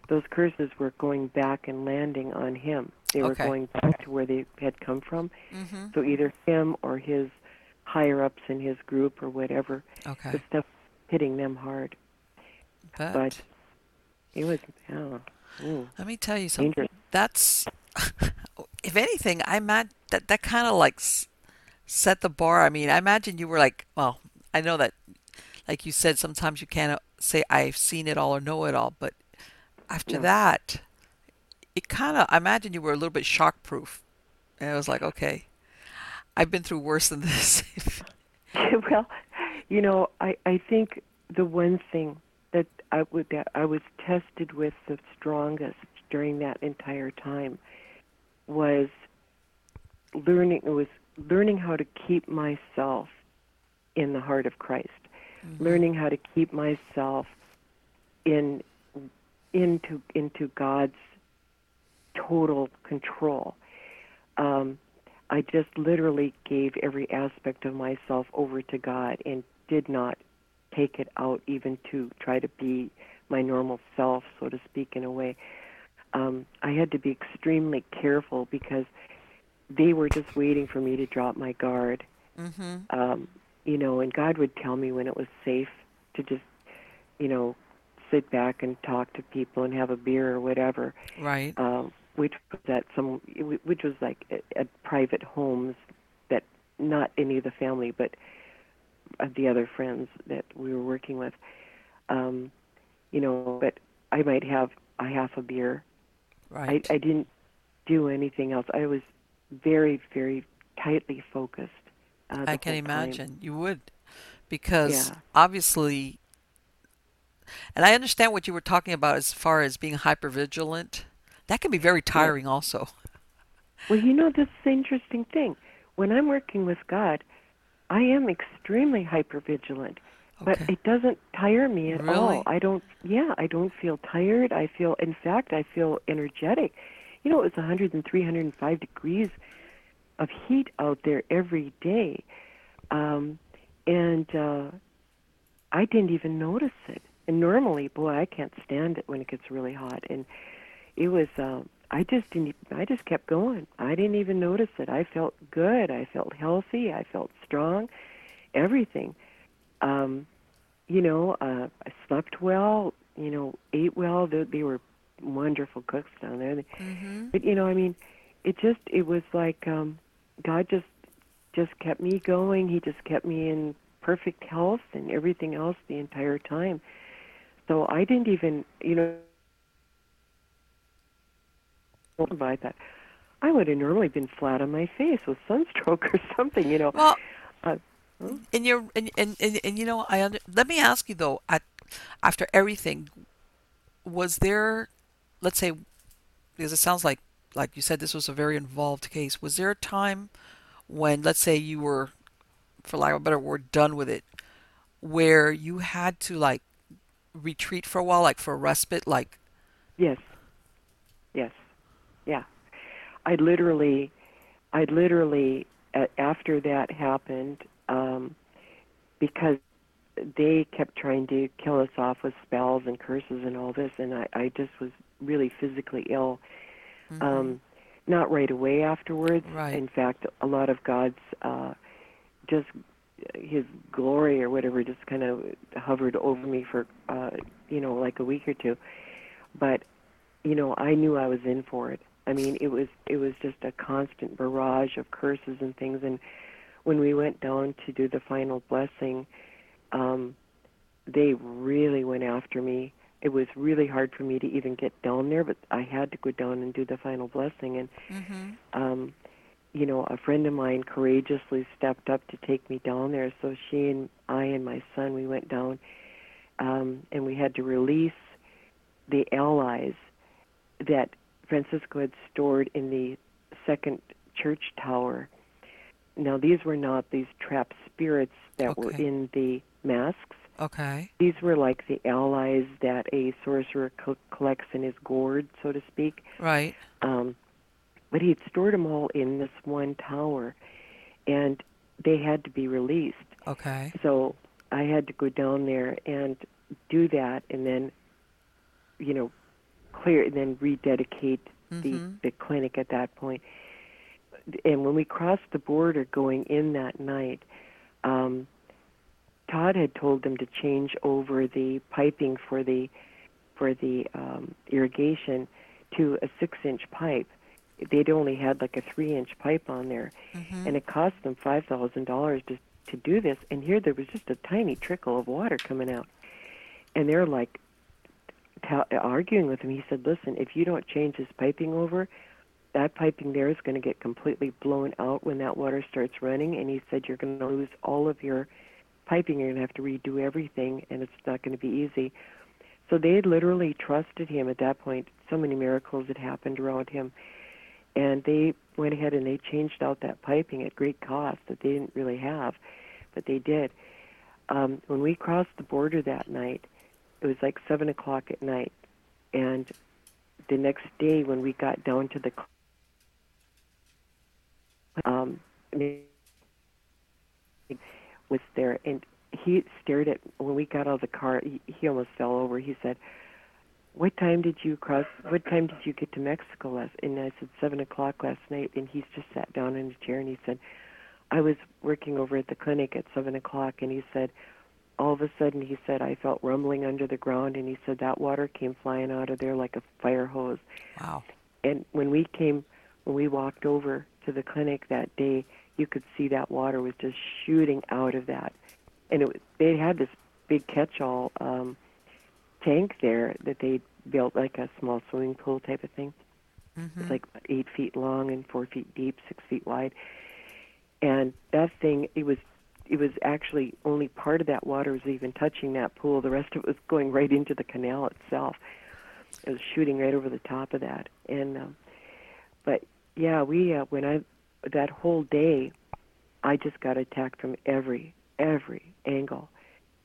those curses were going back and landing on him. They were Okay. going back to where they had come from. Mm-hmm. So either him or his higher ups in his group or whatever, Okay. the stuff hitting them hard. But, But it was, yeah, mm, let me tell you something. dangerous. That's, if anything, I imagine that that kind of like set the bar. I mean, I imagine you were like, well, I know that, like you said, sometimes you can't uh, say I've seen it all or know it all, but after No. that, it kind of, I imagine you were a little bit shock proof. And I was like, okay, I've been through worse than this. well, you know, I I think the one thing that I would that I was tested with the strongest during that entire time was learning it was learning how to keep myself in the heart of Christ. Learning how to keep myself in into into God's total control. Um, I just literally gave every aspect of myself over to God and did not take it out even to try to be my normal self, so to speak, in a way. Um, I had to be extremely careful because they were just waiting for me to drop my guard. mm-hmm. Um, you know, and God would tell me when it was safe to just, you know, sit back and talk to people and have a beer or whatever Right. um, which was at some, which was like at, at private homes that not any of the family, but uh, the other friends that we were working with. Um, you know, but I might have a half a beer. Right. I, I didn't do anything else. I was very, very tightly focused. Uh, I can whole time. imagine you would, because Yeah. obviously, and I understand what you were talking about as far as being hypervigilant. That can be very tiring, also. Well, you know, this is the interesting thing. When I'm working with God, I am extremely hypervigilant, but Okay. it doesn't tire me at Really? all. I don't, yeah, I don't feel tired. I feel, in fact, I feel energetic. You know, it was 103, 105 degrees of heat out there every day. Um, and uh, I didn't even notice it. And normally, boy, I can't stand it when it gets really hot. And it was, um, I just didn't, I just kept going. I didn't even notice it. I felt good. I felt healthy. I felt strong. Everything. Um, you know, uh, I slept well. You know, ate well. They, they were wonderful cooks down there. Mm-hmm. but you know, I mean, it just it was like um God just just kept me going. He just kept me in perfect health and everything else the entire time. So I didn't even, you know, I thought I would have normally been flat on my face with sunstroke or something, you know. Well, Uh, and you're and, and, and, and you know, I under, let me ask you though. At, after everything, was there, let's say, because it sounds like like you said this was a very involved case. Was there a time when, let's say, you were, for lack of a better word, done with it, where you had to like retreat for a while, like for a respite, like Yes. Yes. Yeah. I literally, I literally, uh, after that happened, um, because they kept trying to kill us off with spells and curses and all this, and I, I just was really physically ill. Um, not right away afterwards. Right. In fact, a lot of God's uh, just His glory or whatever just kind of hovered over me for uh, you know like a week or two. But you know, I knew I was in for it. I mean, it was it was just a constant barrage of curses and things. And when we went down to do the final blessing, um, they really went after me. It was really hard for me to even get down there, but I had to go down and do the final blessing. And Mhm. um, you know, a friend of mine courageously stepped up to take me down there. So she and I and my son, we went down, um, and we had to release the allies that Francisco had stored in the second church tower. Now, these were not these trapped spirits that were in the masks. Okay. These were like the allies that a sorcerer co- collects in his gourd, so to speak. Right. Um, but he'd stored them all in this one tower, and they had to be released. Okay. So I had to go down there and do that, and then, you know, clear, and then rededicate Mhm. the the clinic at that point. And when we crossed the border going in that night, um, Todd had told them to change over the piping for the for the um, irrigation to a six-inch pipe. They'd only had like a three-inch pipe on there, Mhm. and it cost them five thousand dollars to to do this. And here there was just a tiny trickle of water coming out, and they're like ta arguing with him. He said, "Listen, if you don't change this piping over, that piping there is going to get completely blown out when that water starts running." And he said, "You're going to lose all of your piping. You're going to have to redo everything, and it's not going to be easy." So they had literally trusted him at that point. So many miracles had happened around him, and they went ahead and they changed out that piping at great cost that they didn't really have, but they did. Um, when we crossed the border that night, it was like seven o'clock at night, and the next day when we got down to the um, was there, and he stared at when we got out of the car. He, he almost fell over. He said, "What time did you cross? What time did you get to Mexico last?" And I said, seven o'clock last night." And he's just sat down in a chair and he said, "I was working over at the clinic at seven o'clock." And he said, all of a sudden, he said, I felt rumbling under the ground, and he said that water came flying out of there like a fire hose. Wow. And when we came, when we walked over to the clinic that day, you could see that water was just shooting out of that, and it was, they had this big catch-all um, tank there that they built like a small swimming pool type of thing. Mhm. It's like eight feet long and four feet deep, six feet wide. And that thing, it was, it was actually only part of that water was even touching that pool. The rest of it was going right into the canal itself. It was shooting right over the top of that. And, um, but yeah, we uh, when I that whole day, I just got attacked from every every angle.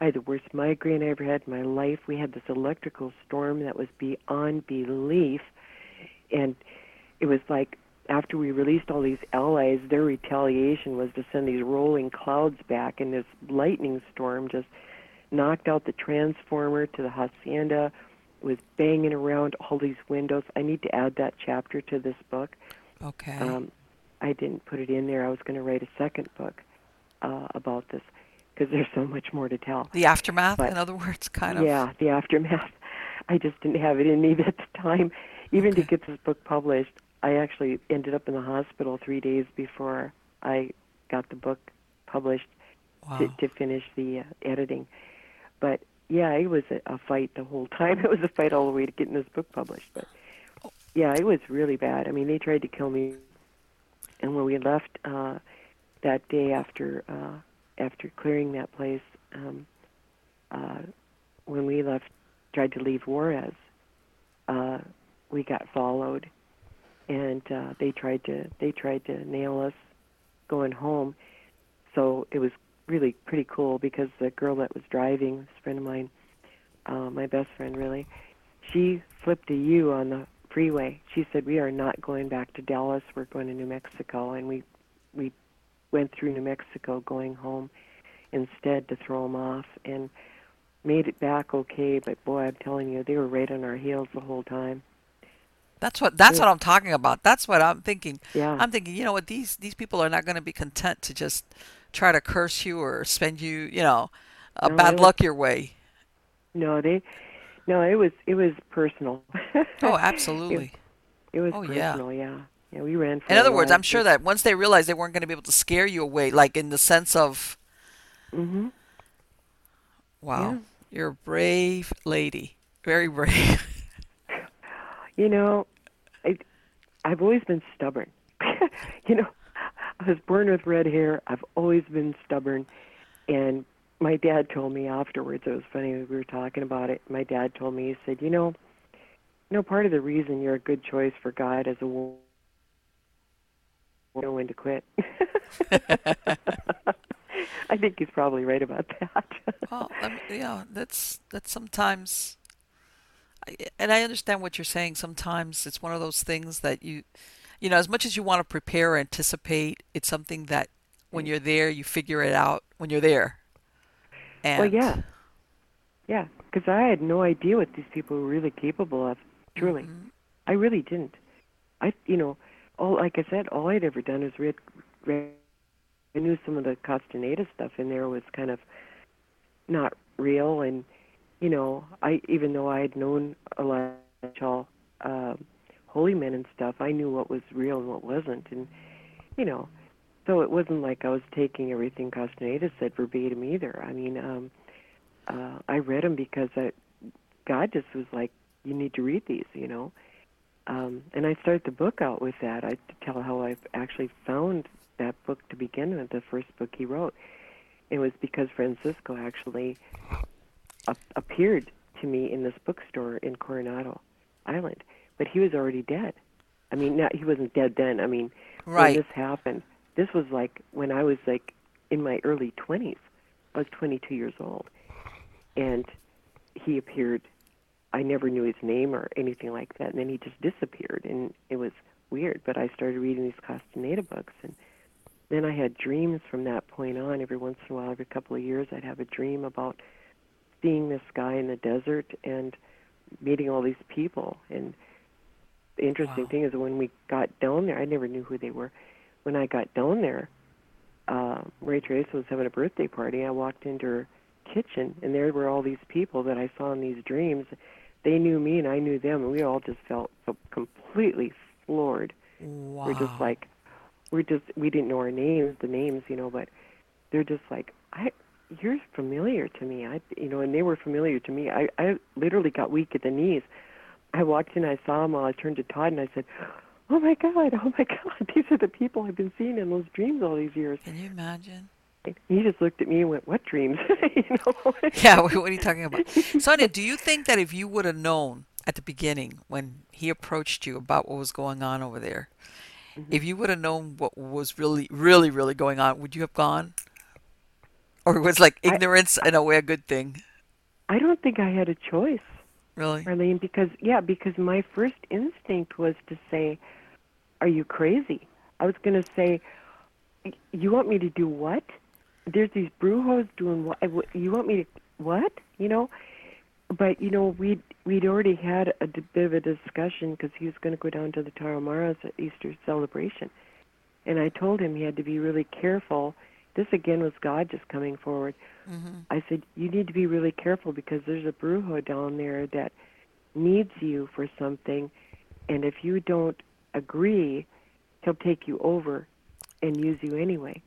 I had the worst migraine I ever had in my life. We had this electrical storm that was beyond belief, and it was like after we released all these allies, their retaliation was to send these rolling clouds back, and this lightning storm just knocked out the transformer to the hacienda. It was banging around all these windows. I need to add that chapter to this book. Okay. Um, I didn't put it in there. I was going to write a second book uh, about this because there's so much more to tell. the aftermath, but- in other words, kind of. Yeah, the aftermath. I just didn't have it in me at the time. Even to get this book published, I actually ended up in the hospital three days before I got the book published Wow. to, to finish the uh, editing. But yeah, it was a, a fight the whole time. It was a fight all the way to getting this book published. But yeah, it was really bad. I mean, they tried to kill me, and when we left uh, that day after uh, after clearing that place, um, uh, when we left, tried to leave Juarez, uh, we got followed, and uh, they tried to they tried to nail us going home. So it was really pretty cool because the girl that was driving, this friend of mine, uh, my best friend really, she flipped a U on the freeway. She said, "We are not going back to Dallas. We're going to New Mexico." And we we went through New Mexico going home instead to throw them off and made it back okay. But boy, I'm telling you, they were right on our heels the whole time. That's what that's Yeah. what I'm talking about. That's what I'm thinking. Yeah. I'm thinking, you know what, these these people are not going to be content to just try to curse you or spend you, you know, a No, bad luck your way. No, they, no, it was it was personal. Oh, absolutely. It was Oh, yeah. personal. Yeah. yeah, we ran. For In other words. I'm sure that once they realized they weren't going to be able to scare you away, like in the sense of, Mhm. wow, Yeah. You're a brave lady. Very brave. You know, I, I've always been stubborn. you know, I was born with red hair. I've always been stubborn. And my dad told me afterwards, it was funny, we were talking about it. My dad told me, he said, you know, you know, part of the reason you're a good choice for God as a woman, know when to quit. I think he's probably right about that. well, I mean, yeah, that's that's sometimes and I understand what you're saying. Sometimes it's one of those things that you, you know, as much as you want to prepare or anticipate, it's something that when mm. you're there, you figure it out when you're there. And well, yeah, yeah, because I had no idea what these people were really capable of. Truly, mm-hmm. I really didn't. I, you know, all like I said, all I'd ever done is read. read I knew some of the Castaneda stuff in there was kind of not real and you know, I even though I had known a lot of all uh, holy men and stuff, I knew what was real and what wasn't, and you know, so it wasn't like I was taking everything Castaneda said verbatim either. I mean, um, uh, I read them because I, God just was like, you need to read these, you know. Um, and I started the book out with that. I tell how I actually found that book to begin with, the first book he wrote. It was because Francisco actually appeared to me in this bookstore in Coronado Island, but he was already dead. I mean, not, he wasn't dead then. I mean, right. when this happened, this was like when I was like in my early 20s. I was 22 years old, and he appeared. I never knew his name or anything like that, and then he just disappeared, and it was weird. But I started reading these Castaneda books, and then I had dreams from that point on. Every once in a while, every couple of years, I'd have a dream about seeing this guy in the desert and meeting all these people. And the interesting wow. thing is when we got down there, I never knew who they were. When I got down there, uh, Ray Teresa was having a birthday party. I walked into her kitchen, and there were all these people that I saw in these dreams. They knew me, and I knew them, and we all just felt so completely floored. Wow. We're just like, we're just, we didn't know our names, the names, you know, but they're just like, I, you're familiar to me. I, you know, and they were familiar to me. I, I literally got weak at the knees. I walked in, I saw them all. I turned to Todd and I said, "Oh my God, oh my God, these are the people I've been seeing in those dreams all these years." Can you imagine? He just looked at me and went, "What dreams?" you know? yeah, what are you talking about, Sonia? Do you think that if you would have known at the beginning when he approached you about what was going on over there, mm-hmm. if you would have known what was really, really, really going on, would you have gone? Or was like ignorance I, in a way a good thing? I don't think I had a choice. Really? Arlene, because yeah, because my first instinct was to say, "Are you crazy?" I was going to say, "You want me to do what?" There's these brujos doing what? You want me to what? You know? But you know, we'd we'd already had a bit of a discussion because he was going to go down to the Tarahumaras at Easter celebration, and I told him he had to be really careful this again was God just coming forward. Mm-hmm. I said, You need to be really careful because there's a brujo down there that needs you for something, and if you don't agree, he'll take you over and use you anyway.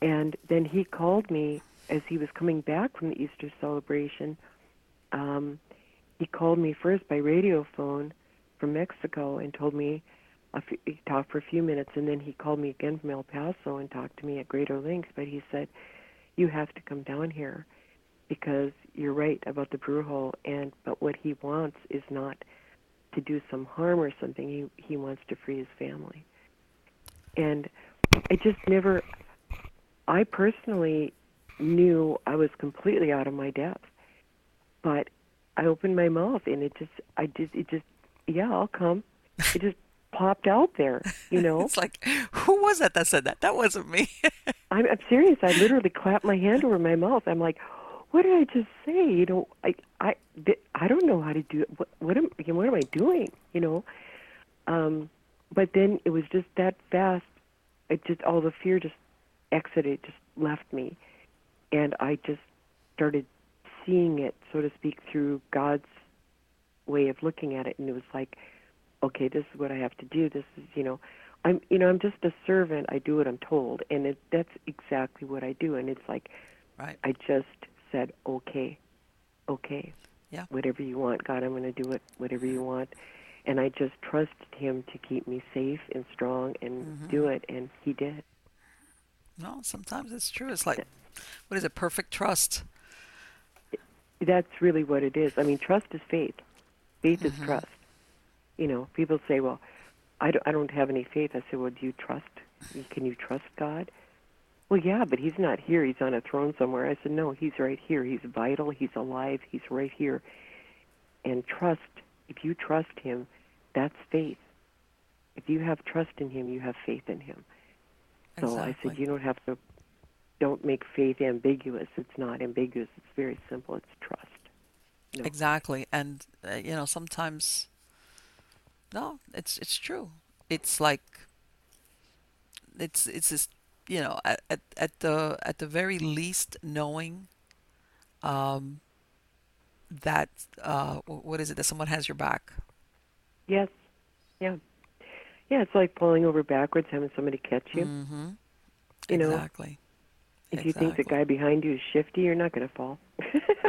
And then he called me as he was coming back from the Easter celebration. Um, he called me first by radio phone from Mexico and told me few, he talked for a few minutes, and then he called me again from El Paso and talked to me at greater length. But he said, "You have to come down here because you're right about the brujo, and but what he wants is not to do some harm or something. He he wants to free his family." And I just never. I personally knew I was completely out of my depth, but I opened my mouth and it just I just it just yeah I'll come. It just popped out there, you know. it's like, who was that that said that? That wasn't me. I'm, I'm serious. I literally clapped my hand over my mouth. I'm like, what did I just say? You know, I I I don't know how to do it. What what am what am I doing? You know, um, but then it was just that fast. It just all the fear just exited, just left me, and I just started seeing it, so to speak, through God's way of looking at it, and it was like okay, this is what I have to do. This is, you know, I'm, you know, I'm just a servant. I do what I'm told, and it, that's exactly what I do. And it's like, right. I just said okay, okay. Yeah. Whatever you want, God, I'm going to do it. Whatever you want, and I just trusted Him to keep me safe and strong and Mm-hmm. do it, and He did. No, sometimes it's true. It's like, what is it? Perfect trust. That's really what it is. I mean, trust is faith. Faith is trust. You know, people say, "Well, I don't, I don't have any faith." I say, "Well, do you trust? Can you trust God?" Well, yeah, but He's not here. He's on a throne somewhere. I said, "No, He's right here. He's vital. He's alive. He's right here." And trust. If you trust Him, that's faith. If you have trust in Him, you have faith in Him. So I said, you don't have to. Don't make faith ambiguous. It's not ambiguous. It's very simple. It's trust. No. Exactly, and uh, you know sometimes, no, it's it's true. It's like it's it's this you know at at, at the at the very least knowing, um, that uh what is it that someone has your back. Yes. Yeah. Yeah, it's like falling over backwards, having somebody catch you. Mm-hmm. You know, exactly. If you think the guy behind you is shifty, you're not going to fall.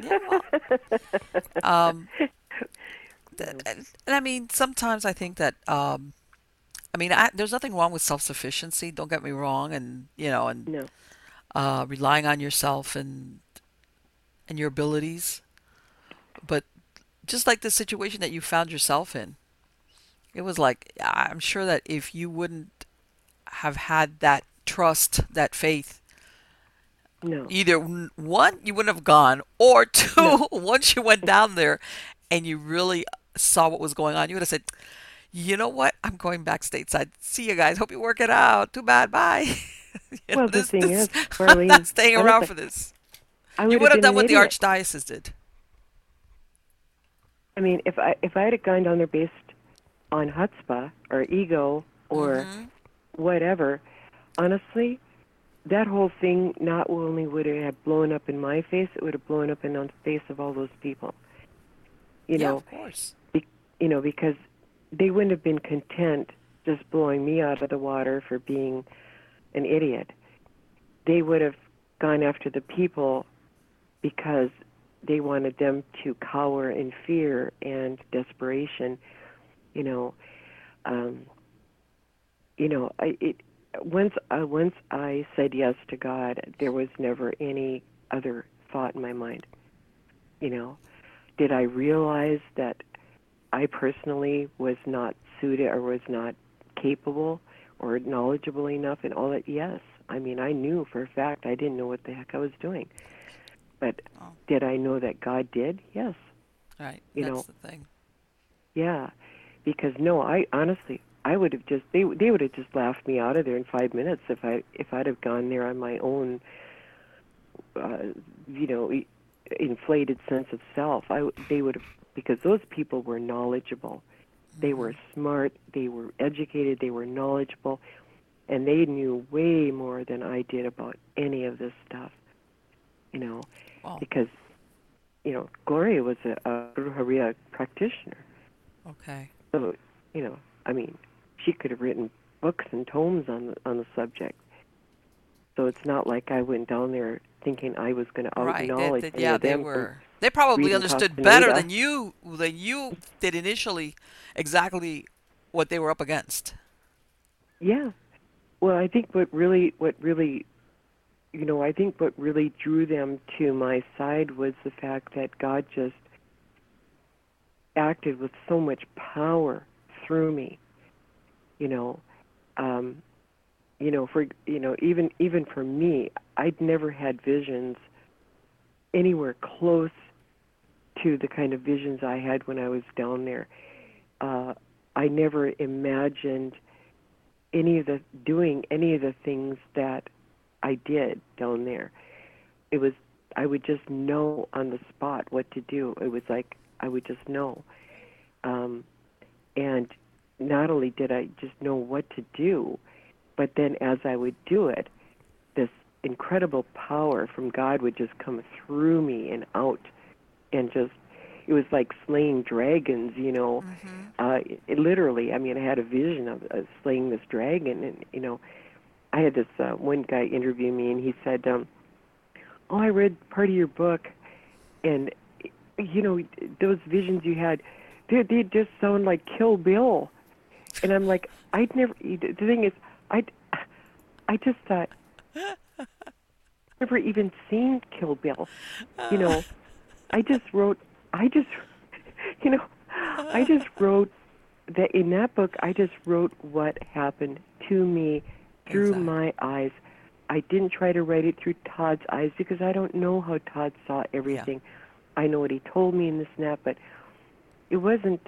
Yeah, well, um, and, and I mean, sometimes I think that, um, I mean, I, there's nothing wrong with self-sufficiency. Don't get me wrong, and you know, and no. uh, relying on yourself and and your abilities. But just like the situation that you found yourself in, it was like I'm sure that if you wouldn't have had that trust, that faith, No. either one you wouldn't have gone or two No. once you went down there and you really saw what was going on you would have said you know what? I'm going back stateside see you guys. Hope you work it out. Too bad. Bye. You know, Well, the thing is, i'm not staying around for this. I you would have done what the archdiocese did. I mean, if I if I had gone down there based on chutzpah or ego or Mhm. whatever, honestly, that whole thing not only would it have blown up in my face, it would have blown up in the face of all those people. You yeah know, of course you know, because they wouldn't have been content just blowing me out of the water for being an idiot. They would have gone after the people because they wanted them to cower in fear and desperation. You know, um, you know, I, it, once uh, once I said yes to God, there was never any other thought in my mind. You know, did I realize that I personally was not suited or was not capable or knowledgeable enough and all that? Yes. I mean, I knew for a fact I didn't know what the heck I was doing. But Oh. did I know that God did? Yes. right you that's know, the thing Yeah. Because no, I honestly I would have just they they would have just laughed me out of there in 5 minutes if I if I'd have gone there on my own uh you know, inflated sense of self. I they would have because those people were knowledgeable. They were mm-hmm. smart, they were educated, they were knowledgeable, and they knew way more than I did about any of this stuff. You know, well because you know, Gloria was a, a Brujeria practitioner. okay So, you know, I mean, she could have written books and tomes on the, on the subject. So it's not like I went down there thinking I was going to right knowledge they, yeah they were they probably understood better than you than you did initially exactly what they were up against Yeah. Well, I think what really, what really, you know, I think what really drew them to my side was the fact that God just acted with so much power through me. You know, um, you know, for you know, even even for me, I'd never had visions anywhere close to the kind of visions I had when I was down there. Uh, I never imagined any of the doing any of the things that I did down there. It was I would just know on the spot what to do. It was like I would just know. Um, and not only did I just know what to do, but then as I would do it, this incredible power from God would just come through me and out, and just it was like slaying dragons, you know. Uh, it, literally, I mean, I had a vision of, of slaying this dragon, and you know, I had this uh, one guy interview me, and he said, um, "Oh, I read part of your book, and you know, those visions you had, they they just sound like Kill Bill, and I'm like, I'd never. The thing is, I, I just thought, I've never even seen Kill Bill, you know. I just wrote, I just, you know, I just wrote that in that book. I just wrote what happened to me through Exactly. my eyes. I didn't try to write it through Todd's eyes because I don't know how Todd saw everything. I know what he told me in the snap, but it wasn't.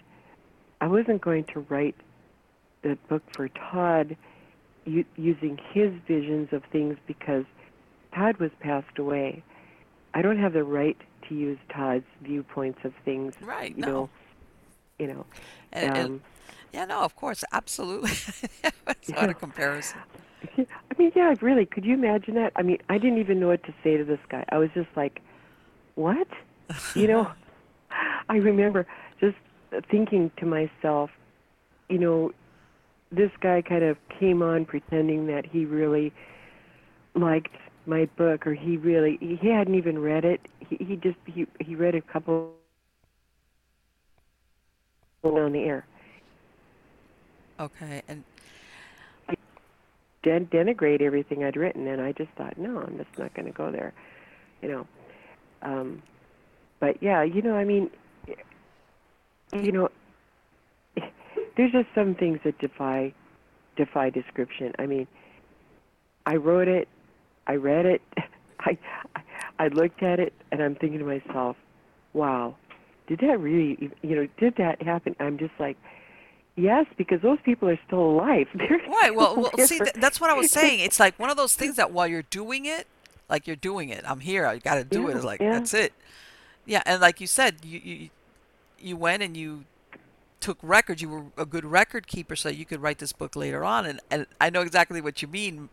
I wasn't going to write the book for Todd u- using his visions of things because Todd was passed away. I don't have the right to use Todd's viewpoints of things. Right, You no. know. You know. And, and- Um, yeah, no, of course, absolutely. it's not Yeah. a comparison. I mean, yeah, really. Could you imagine that? I mean, I didn't even know what to say to this guy. I was just like, "What?" You know. I remember just thinking to myself, you know, this guy kind of came on pretending that he really liked my book, or he really he hadn't even read it. He he just he he read a couple on the air. Okay, and den- denigrate everything I'd written, and I just thought, no, I'm just not going to go there, you know. Um, but yeah, you know, I mean, you know, there's just some things that defy defy description. I mean, I wrote it, I read it, I I looked at it, and I'm thinking to myself, wow, did that really, you know, did that happen? I'm just like. Yes, because those people are still alive. They're right. Well, well, see, th- that's what I was saying. It's like one of those things that while you're doing it, like you're doing it. I'm here. I got to do it. It's like yeah. that's it. Yeah, and like you said, you you you went and you took records. You were a good record keeper, so you could write this book later on. And and I know exactly what you mean.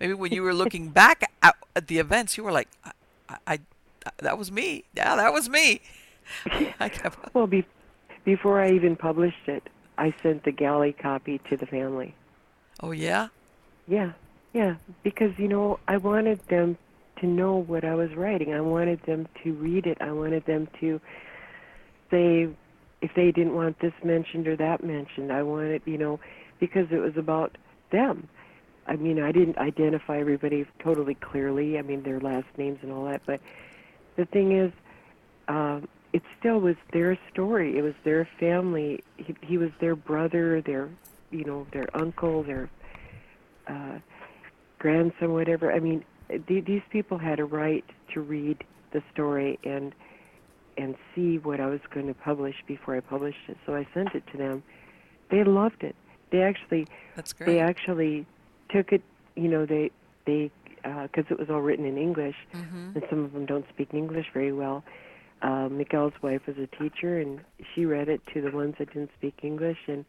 Maybe when you were looking back at, at the events, you were like, I, I, I that was me. Yeah, that was me. I kept, Well, be- before I even published it, I sent the galley copy to the family. oh yeah. Yeah, yeah, because you know I wanted them to know what I was writing. I wanted them to read it. I wanted them to say if they didn't want this mentioned or that mentioned. I wanted, you know, because it was about them. I mean, I didn't identify everybody totally clearly. I mean, their last names and all that, but the thing is, um, it still was their story. It was their family. He, he was their brother, their, you know, their uncle, their uh, grandson, whatever. I mean, th- these people had a right to read the story and and see what I was going to publish before I published it. So I sent it to them. They loved it. They actually That's great. they actually took it. You know, they they because it was all written in English, hmm and some of them don't speak English very well. Uh, Miguel's wife was a teacher, and she read it to the ones that didn't speak English, and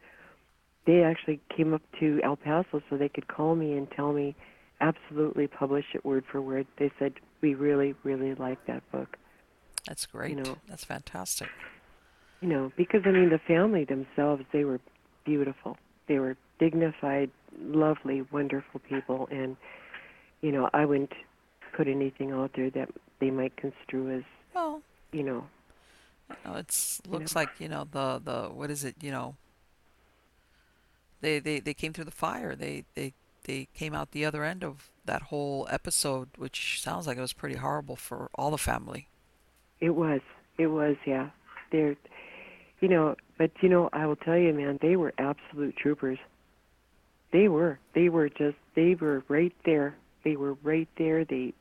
they actually came up to El Paso so they could call me and tell me absolutely publish it word for word. They said we really, really like that book. That's great. You know. That's fantastic. You know, because I mean the family themselves, they were beautiful. They were dignified, lovely, wonderful people, and you know I wouldn't put anything out there that they might construe as Well, you know you know, it's You looks know. like you know the the what is it? You know, they they they came through the fire. They they they came out the other end of that whole episode, which sounds like it was pretty horrible for all the family. It was. It was, yeah. They're, you know, but you know, I will tell you, man, they were absolute troopers. They were. They were just. They were right there. They were right there. They,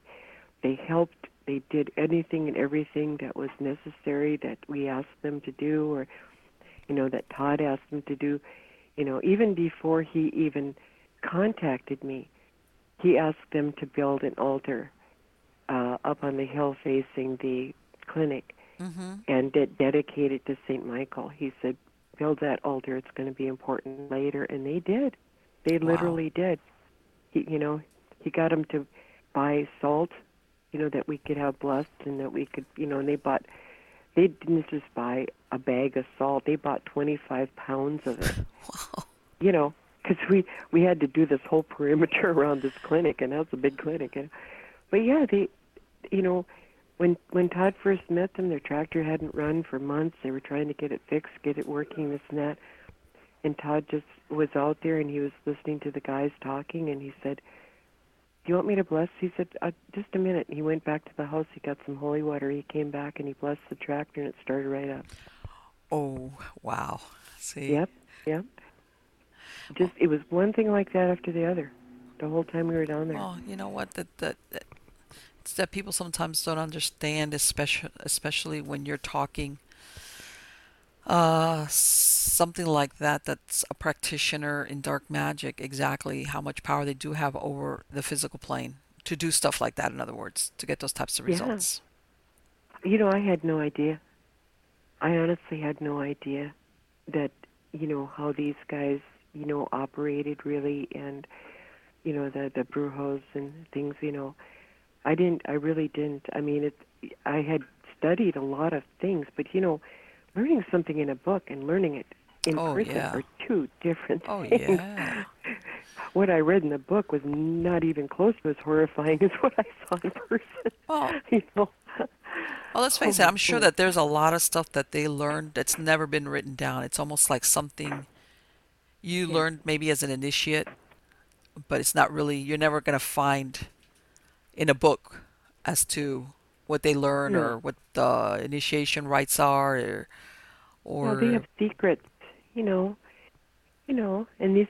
they helped. They did anything and everything that was necessary that we asked them to do, or, you know, that Todd asked them to do. You know, even before he even contacted me, he asked them to build an altar uh, up on the hill facing the clinic Mm-hmm. and de- dedicated to St. Michael. He said, build that altar. It's going to be important later. And they did. They Wow. literally did. He, you know, he got them to buy salt, you know, that we could have blessed and that we could, you know, and they bought, they didn't just buy a bag of salt. They bought 25 pounds of it, Wow. you know, because we, we had to do this whole perimeter around this clinic, and that's a big clinic. And, but yeah, they, you know, when when Todd first met them, their tractor hadn't run for months. They were trying to get it fixed, get it working, this and that. And Todd just was out there and he was listening to the guys talking, and he said, "Do you want me to bless?" He said, uh, "Just a minute." And he went back to the house. He got some holy water. He came back and he blessed the tractor, and it started right up. Oh, wow. See? Yep, yep. Just it was one thing like that after the other, the whole time we were down there. Well, you know what? That that that- people sometimes don't understand, especially especially when you're talking uh something like that. That's a practitioner in dark magic. Exactly how much power they do have over the physical plane to do stuff like that. In other words, to get those types of results Yeah. You know, I had no idea. I honestly had no idea that, you know, how these guys, you know, operated really and, you know, the, the brujos and things, you know. I didn't, I really didn't. I mean, it, I had studied a lot of things, but, you know, learning something in a book and learning it in Oh, person yeah. are two different Oh things. yeah. What I read in the book was not even close to as horrifying as what I saw in person. Well, you know. Well, let's face Oh, it, I'm sure that there's a lot of stuff that they learned that's never been written down. It's almost like something you Yeah. learned maybe as an initiate, but it's not really, you're never going to find in a book as to what they learn No. or what the initiation rites are or, Well, they have secrets, you know, you know, and these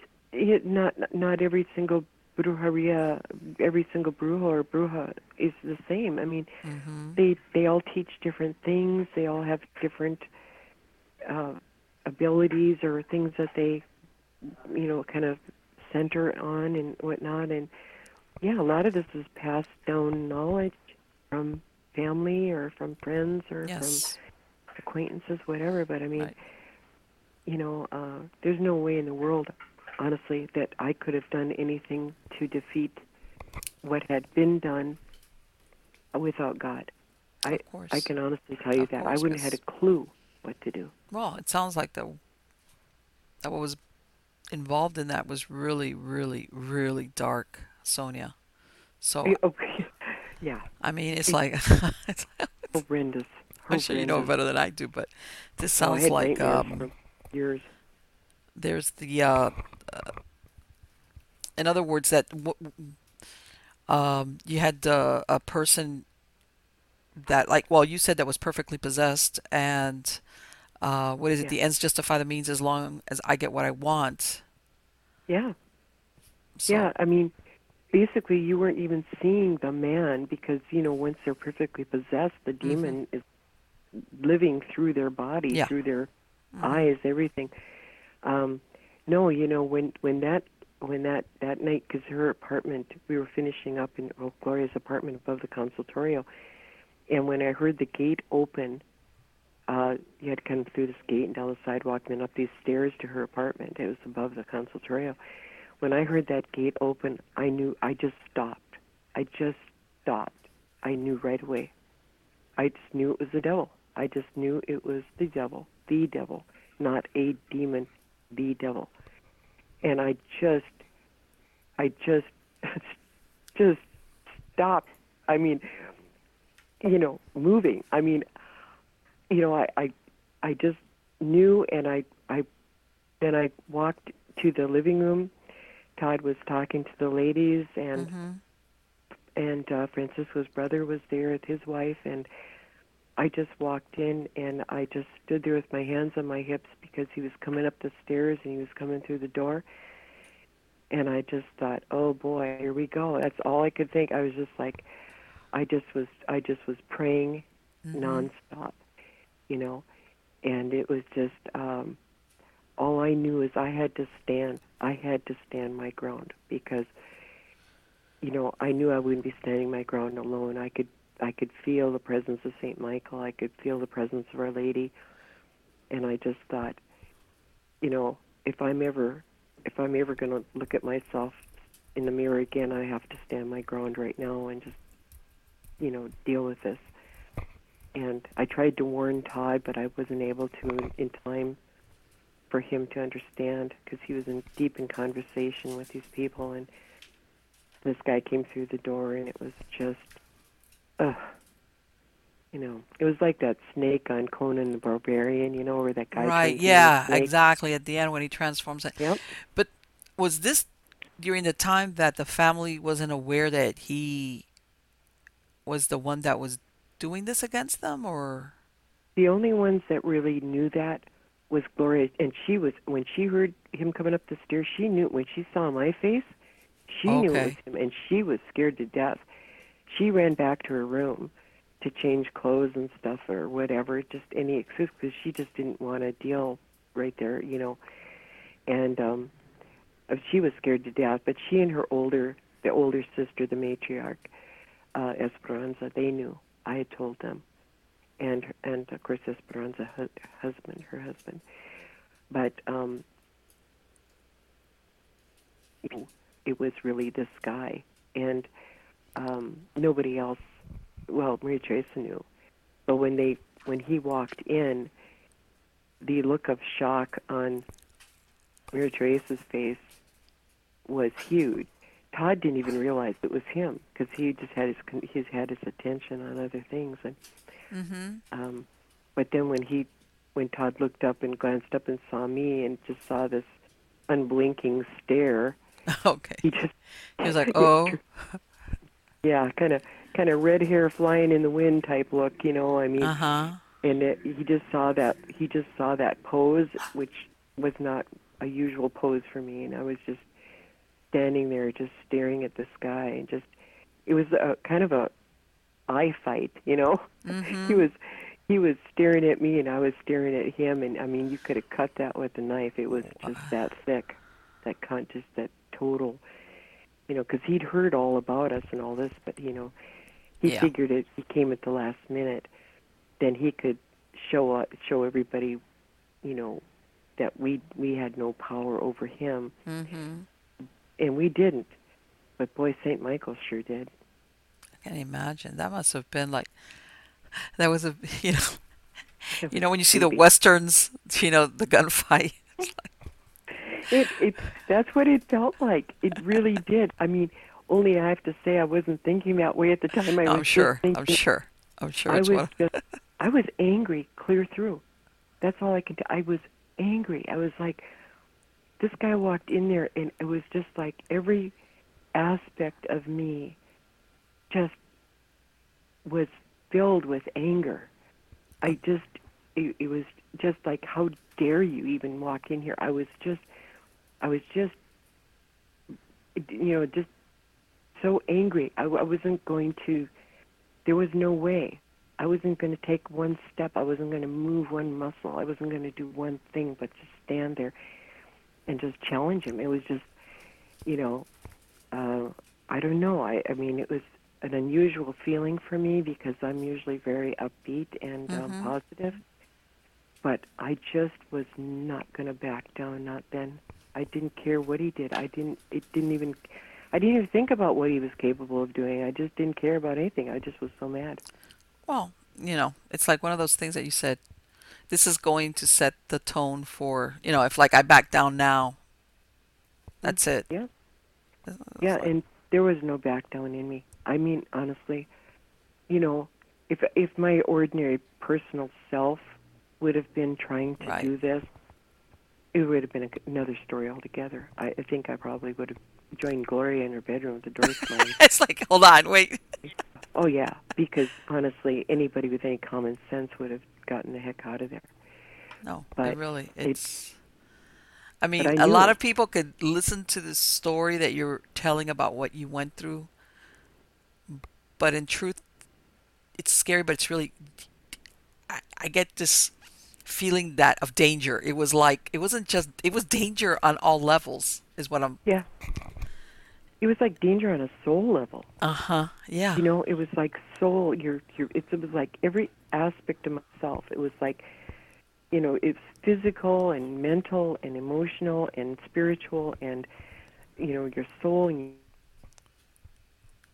not not every single brujeria, every single brujo or bruja is the same. I mean, Mhm. they they all teach different things. They all have different uh, abilities or things that they, you know, kind of center on and whatnot. And yeah, a lot of this is passed down knowledge from family or from friends or from acquaintances, whatever. But I mean, Right. you know, uh, there's no way in the world, honestly, that I could have done anything to defeat what had been done without God. I Of course. I can honestly tell you Of that I wouldn't have had a clue what to do. Well, it sounds like the that what was involved in that was really, really, really dark, Sonia. So Okay. yeah, I mean, it's like it's, horrendous. I'm sure you know better than I do, but this Oh, sounds had like um, years. there's the uh, uh, in other words that w- um, you had uh, a person that like well you said that was perfectly possessed and uh, what is it Yeah. the ends justify the means as long as I get what I want Yeah, so, yeah. I mean, basically, you weren't even seeing the man because you know once they're perfectly possessed, the demon is living through their body, Mm-hmm. Yeah. through their Mhm. eyes, everything. Um, no, you know when when that when that that night because her apartment we were finishing up in well, Gloria's apartment above the consultorio, and when I heard the gate open, uh, you had to come through this gate and down the sidewalk and then up these stairs to her apartment. It was above the consultorio. When I heard that gate open, I knew I just stopped. I just stopped. I knew right away. I just knew it was the devil. I just knew it was the devil, the devil, not a demon, the devil. And I just, I just, just stopped. I mean, you know, moving. I mean, you know, I, I, I just knew, and I, I, then I walked to the living room. Todd was talking to the ladies, and Mhm. and uh, Francisco's brother was there with his wife, and I just walked in and I just stood there with my hands on my hips because he was coming up the stairs and he was coming through the door. And I just thought, oh boy, here we go. That's all I could think. I was just like, I just was, I just was praying Mhm. nonstop, you know, and it was just, um, all I knew is I had to stand. I had to stand my ground because you know, I knew I wouldn't be standing my ground alone. I could I could feel the presence of Saint Michael. I could feel the presence of Our Lady, and I just thought, you know, if I'm ever if I'm ever going to look at myself in the mirror again, I have to stand my ground right now and just you know deal with this. And I tried to warn Todd, but I wasn't able to in time for him to understand because he was in deep in conversation with these people and this guy came through the door and it was just uh you know it was like that snake on Conan the Barbarian, you know, where that guy Right. turns into a Yeah, exactly. At the end when he transforms it. Yep. But was this during the time that the family wasn't aware that he was the one that was doing this against them or The only ones that really knew that was Gloria, and she was when she heard him coming up the stairs. She knew when she saw my face, she knew it was him, and she was scared to death. She ran back to her room to change clothes and stuff or whatever, just any excuse because she just didn't want to deal right there, you know. And um, uh, she was scared to death. But she and her older, the older sister, the matriarch, uh, Esperanza, they knew. I had told them and and of course Esperanza hu- husband, her husband. But um, it was really this guy, and um, nobody else. Well, Maria Teresa knew, but when they when he walked in, the look of shock on Maria Teresa's face was huge. Todd didn't even realize it was him because he just had his he's had his attention on other things and Mhm. um, but then when he, when Todd looked up and glanced up and saw me and just saw this unblinking stare, Okay. he just He was like, "Oh." yeah, kind of kind of red hair flying in the wind type look, you know. I mean, Uh-huh. and it, he just saw that he just saw that pose, which was not a usual pose for me, and I was just standing there, just staring at the sky, and just it was a kind of a eye fight, you know. Mhm. he was he was staring at me and I was staring at him and I mean you could have cut that with a knife it was just that thick that con just that total you know because he'd heard all about us and all this but you know he Yeah. figured it he came at the last minute then he could show uh, show everybody you know that we we had no power over him mm-hmm. and we didn't but boy St. Michael sure did I can imagine. That must have been like that was a you know you know when you see the westerns, you know, the gunfight. it it that's what it felt like. It really did. I mean, only I have to say I wasn't thinking that way at the time. I was I'm just sure. thinking, I'm sure. I'm sure I it's was just I was angry clear through. That's all I can. T- I was angry. I was like, this guy walked in there, and it was just like every aspect of me just was filled with anger. I just, it, it was just like, how dare you even walk in here? I was just, I was just, you know, just so angry. I, I wasn't going to, there was no way. I wasn't going to take one step. I wasn't going to move one muscle. I wasn't going to do one thing but just stand there and just challenge him. It was just, you know, uh, I don't know. I, I mean, it was an unusual feeling for me because I'm usually very upbeat and Mhm. um, positive. But I just was not going to back down. Not then. I didn't care what he did. I didn't. It didn't even. I didn't even think about what he was capable of doing. I just didn't care about anything. I just was so mad. Well, you know, it's like one of those things that you said. This is going to set the tone for, you know, if like I back down now, that's it. Yeah. It's Yeah, like- and there was no back down in me. I mean, honestly, you know, if if my ordinary personal self would have been trying to Right. do this, it would have been a, another story altogether. I, I think I probably would have joined Gloria in her bedroom with the door slammed. it's like, hold on, wait. oh yeah, because honestly, anybody with any common sense would have gotten the heck out of there. No, But it really, it- it's. I mean, I a lot of people could listen to the story that you're telling about what you went through, but in truth, it's scary. But it's really, I, I get this feeling that of danger. It was like it wasn't just it was danger on all levels. Is what I'm. Yeah. It was like danger on a soul level. Uh huh. Yeah. You know, it was like soul. Your, your. It was like every aspect of myself. It was like, you know, it's physical and mental and emotional and spiritual and, you know, your soul and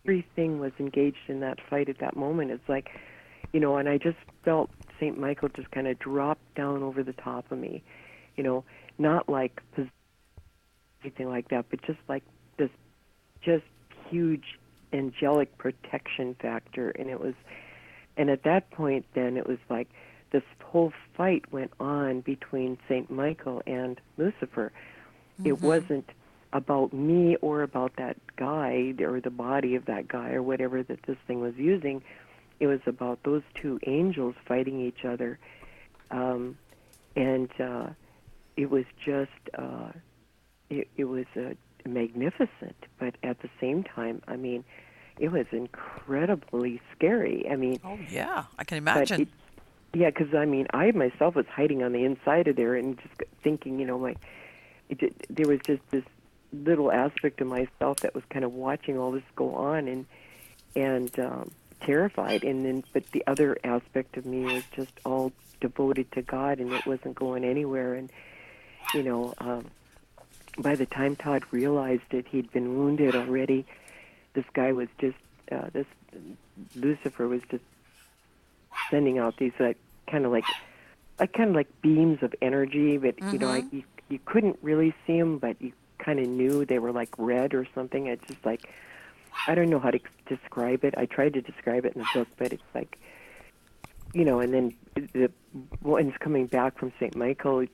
everything was engaged in that fight at that moment. It's like, you know, and I just felt Saint Michael just kind of drop down over the top of me, you know, not like anything like that, but just like this, just huge angelic protection factor, and it was and at that point, then it was like this whole fight went on between Saint Michael and Lucifer. It mm-hmm. wasn't about me or about that guy or the body of that guy or whatever that this thing was using. It was about those two angels fighting each other, um, and uh, it was just uh, it, it was uh, magnificent. But at the same time, I mean, it was incredibly scary. I mean, Oh yeah, I can imagine. it, yeah, because I mean, I myself was hiding on the inside of there and just thinking, you know, my it, there was just this little aspect of myself that was kind of watching all this go on and and um, terrified, and then but the other aspect of me was just all devoted to God, and it wasn't going anywhere. And you know, um, by the time Todd realized it, he'd been wounded already. This guy was just uh, this Lucifer was just sending out these like kind of like like kind of like beams of energy, but you know, like you you couldn't really see them, but you kind of knew they were like red or something. It's just like I don't know how to describe it. I tried to describe it in the book, but it's like you know, and then the ones coming back from St. Michael.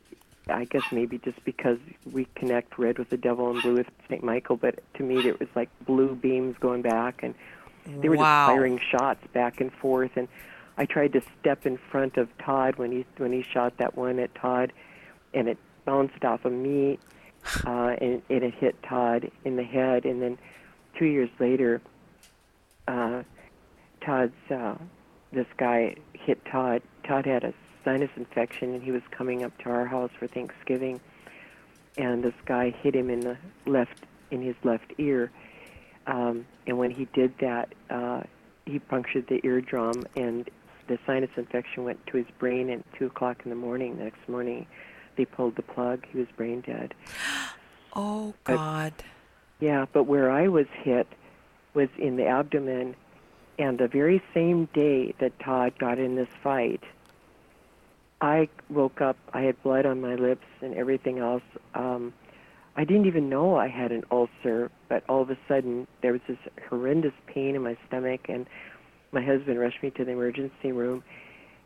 I guess maybe just because we connect red with the devil and blue with St. Michael, but to me it was like blue beams going back, and they were Wow. just firing shots back and forth. And I tried to step in front of Todd when he when he shot that one at Todd, and it bounced off of me, uh, and, and it hit Todd in the head. And then two years later, uh, Todd's uh, this guy hit Todd. Todd had a sinus infection, and he was coming up to our house for Thanksgiving, and this guy hit him in the left in his left ear. Um, and when he did that, uh, he punctured the eardrum, and the sinus infection went to his brain. at two o'clock in the morning, the next morning, they pulled the plug. He was brain dead. Oh God. Yeah, but where I was hit was in the abdomen, and the very same day that Todd got in this fight, I woke up. I had blood on my lips and everything else. Um, I didn't even know I had an ulcer, but all of a sudden there was this horrendous pain in my stomach, and my husband rushed me to the emergency room,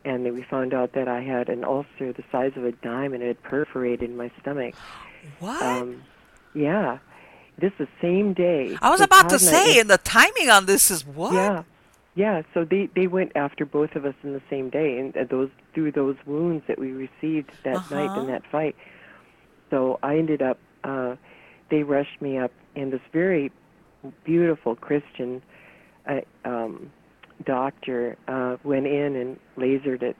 and we found out that I had an ulcer the size of a dime, and it had perforated my stomach. What? Um, yeah, this the same day. I was So about to Todd say, and the timing on this is what? yeah, yeah. So they they went after both of us in the same day, and those through those wounds that we received that night Uh-huh. in that fight. So I ended up. Uh, they rushed me up, and this very beautiful Christian uh, um, doctor uh, went in and lasered it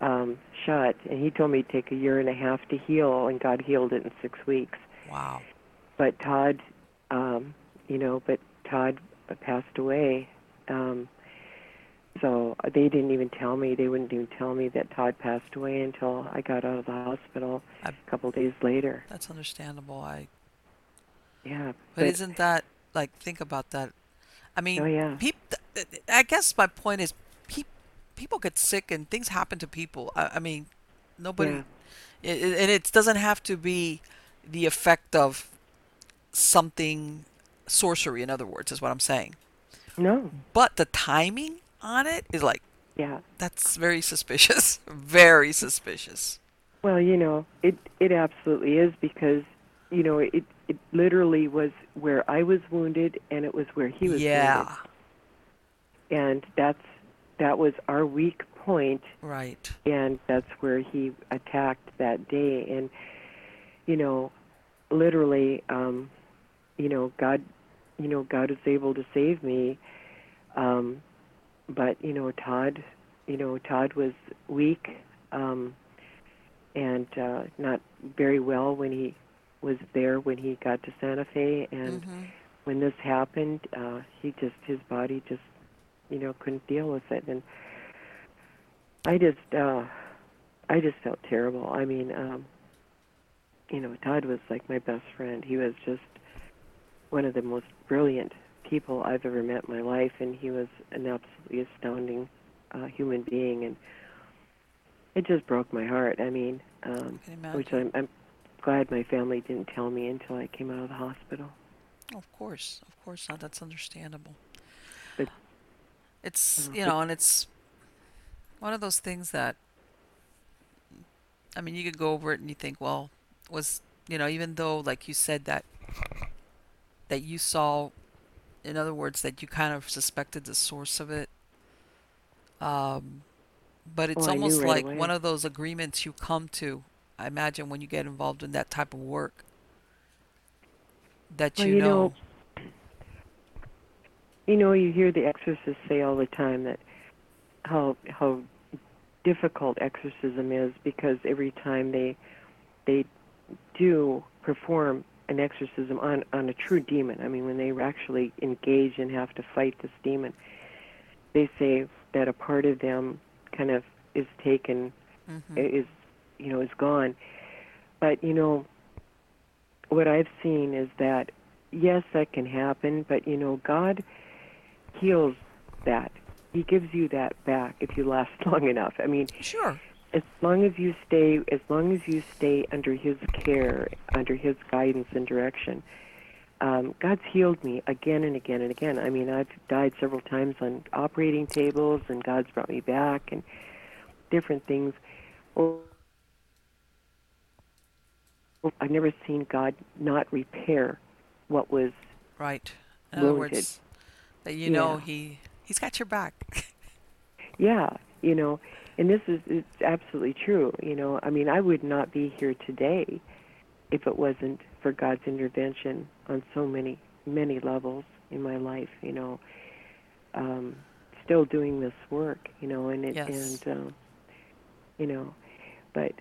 um, shut, and he told me it'd take a year and a half to heal, and God healed it in six weeks Wow. but Todd, um, you know, but Todd passed away. Um, so they didn't even tell me. They wouldn't even tell me that Todd passed away until I got out of the hospital I- a couple days later. That's understandable. I. Yeah, But isn't that like think about that? I mean, Oh, yeah. peop, th- th- I guess my point is, peop, people get sick and things happen to people. I, I mean, nobody, Yeah. i- i- and it doesn't have to be the effect of something sorcery. In other words, is what I'm saying. no, But the timing on it is like yeah. that's very suspicious. very suspicious. Well, you know, it it absolutely is because you know it it literally was where I was wounded and it was where he was yeah. wounded, and that's that was our weak point Right. and that's where he attacked that day and you know literally um you know god you know god is able to save me um but you know todd you know todd was weak um and uh not very well when he was there when he got to santa fe and Mhm. when this happened uh he just his body just you know couldn't deal with it. And i just uh i just felt terrible. I mean um you know todd was like my best friend. He was just one of the most brilliant people i've ever met in my life and he was an absolutely astounding uh human being. And it just broke my heart. I mean um I which i'm i'm glad my family didn't tell me until i came out of the hospital Of course, of course not. That's understandable. But- it's Uh, you know, and it's one of those things that I mean, you could go over it and you think, well, was you know, even though like you said that that you saw, in other words, that you kind of suspected the source of it. Um, but it's Oh, knew almost right like one of those agreements you come to. I imagine when you get involved in that type of work, that Well, you you know, know, you know, you hear the exorcists say all the time that how how difficult exorcism is because every time they they do perform an exorcism on on a true demon, I mean, when they actually engage and have to fight this demon, they say that a part of them kind of is taken hmm is you know is gone. But you know what I've seen is that yes, that can happen, but you know God heals that. He gives you that back if you last long enough. I mean, sure, as long as you stay as long as you stay under his care, under his guidance and direction. Um, God's healed me again and again and again. I mean, I've died several times on operating tables, and God's brought me back, and different things. Well, I've never seen God not repair what was right. In other wounded. words, that you know he he's got your back. yeah, you know, and this is it's absolutely true. You know, I mean, I would not be here today if it wasn't for God's intervention on so many many levels in my life. You know, um, still doing this work. You know, and it yes. and um, you know, but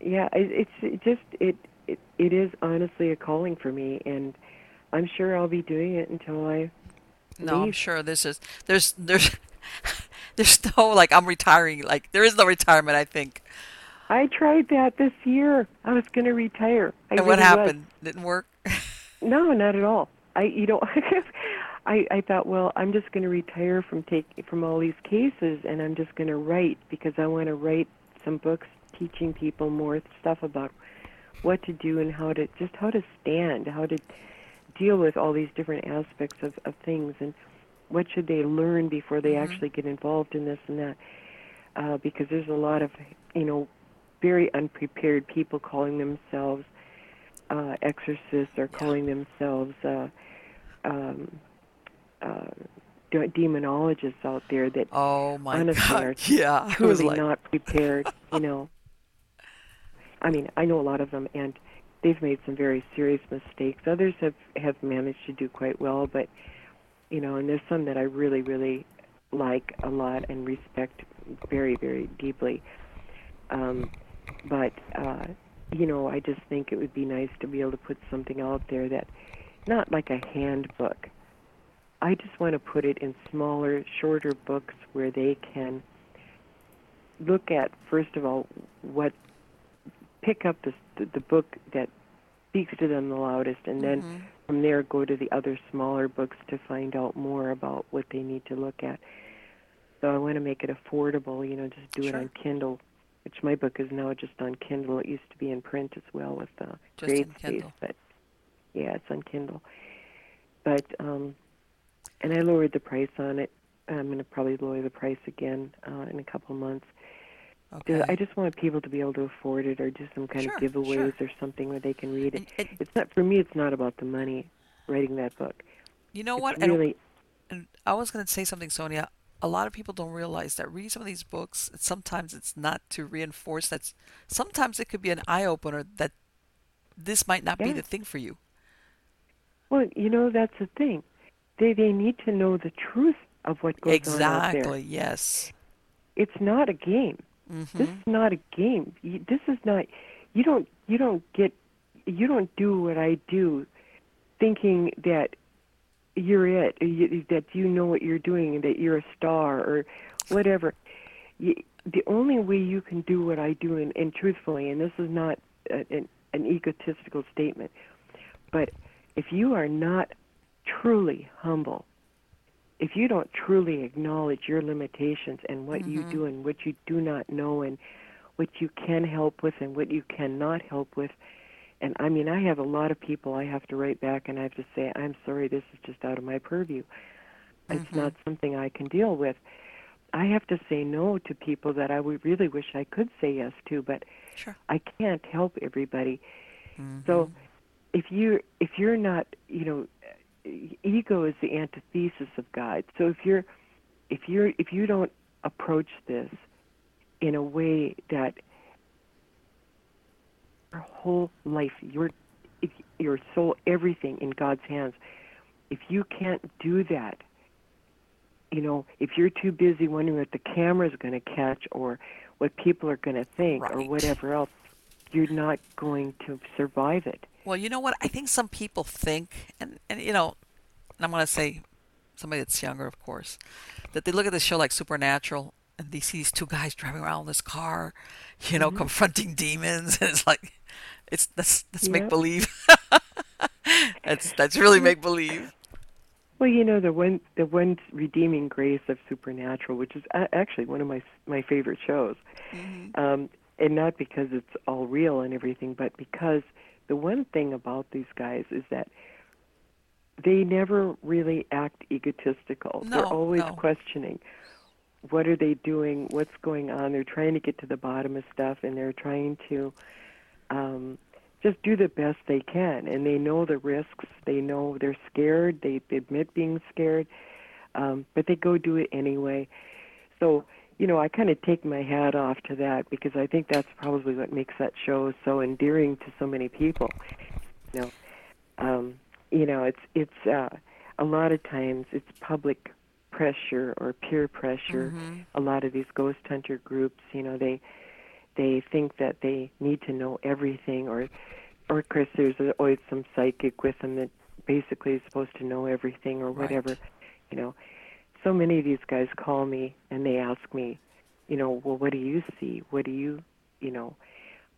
yeah, it, it's it just it, it it is honestly a calling for me, and I'm sure I'll be doing it until I No, I'm sure this is there's there's there's no like I'm retiring. Like there is no retirement. I think. I tried that this year. I was going to retire. I And what really was. happened? Didn't work. No, not at all. I, you know, I I thought, well, I'm just going to retire from take from all these cases, and I'm just going to write because I want to write some books teaching people more stuff about what to do and how to just how to stand, how to deal with all these different aspects of of things, and what should they learn before they hmm actually get involved in this and that. Uh, because there's a lot of, you know, very unprepared people calling themselves uh, exorcists or Yeah. calling themselves uh, um, uh, de- demonologists out there that Oh my honestly God. are Yeah. Truly like, not prepared. You know, I mean, I know a lot of them, and they've made some very serious mistakes. Others have have managed to do quite well, but you know, and there's some that I really, really like a lot and respect very, very deeply. Um, but uh, you know, I just think it would be nice to be able to put something out there that, not like a handbook. I just want to put it in smaller, shorter books where they can look at first of all what pick up the the book that speaks to them the loudest, and then hmm from there go to the other smaller books to find out more about what they need to look at. So I want to make it affordable, you know, just do it on Kindle, which my book is now just on Kindle. It used to be in print as well with uh, Just Grade Space, but yeah, it's on Kindle. But um, and I lowered the price on it. I'm going to probably lower the price again uh, in a couple of months. Ju- I just want people to be able to afford it, or do some kind of Sure. Sure. giveaways or something where they can read it. And It's not for me. It's not about the money. Writing that book. you know It's what? Really and I was gonna say something, Sonia. A lot of people don't realize that reading some of these books, sometimes it's not to reinforce that. Sometimes it could be an eye opener that this might not be the thing for you. Well, you know that's the thing. They they need to know the truth of what goes on out there. Exactly. Yes. It's not a game. This hmm is not a game. This is not. You don't. You don't get. You don't do what I do, thinking that you're it. That you know what you're doing, that you're a star or whatever. You, the only way you can do what I do, and, and truthfully, and this is not a, an, an egotistical statement, but if you are not truly humble, if you don't truly acknowledge your limitations and what you hmm do and what you do not know and what you can help with and what you cannot help with, and I mean, I have a lot of people I have to write back and I have to say, I'm sorry, this is just out of my purview. It's hmm not something I can deal with. I have to say no to people that I would really wish I could say yes to, but Sure. I can't help everybody. Mm-hmm. So if you if you're not, you know, ego is the antithesis of God. So if you're if you're if you don't approach this in a way that your whole life, your your soul, everything in God's hands, if you can't do that, you know, if you're too busy wondering what the camera's going to catch or what people are going to think or whatever else, you're not going to survive it. Well, you know what? I think some people think, and, and you know, and I'm going to say somebody that's younger, of course, that they look at this show like Supernatural and they see these two guys driving around in this car, you know, confronting demons, and it's like, it's that's that's Yeah. make believe. that's that's really make believe. Well, you know the one the one redeeming grace of Supernatural, which is actually one of my my favorite shows, um, and not because it's all real and everything, but because the one thing about these guys is that they never really act egotistical. They're always no. questioning what are they doing, what's going on. They're trying to get to the bottom of stuff, and they're trying to um, just do the best they can. And they know the risks. They know they're scared. They admit being scared, um, but they go do it anyway. So, you know, I kind of take my hat off to that because I think that's probably what makes that show so endearing to so many people. You know, um, you know, it's it's uh, a lot of times it's public pressure or peer pressure. A lot of these ghost hunter groups, you know, they they think that they need to know everything, or or of course there's always some psychic with them that basically is supposed to know everything or Right. whatever. You know, so many of these guys call me and they ask me, you know, well, what do you see? What do you, you know,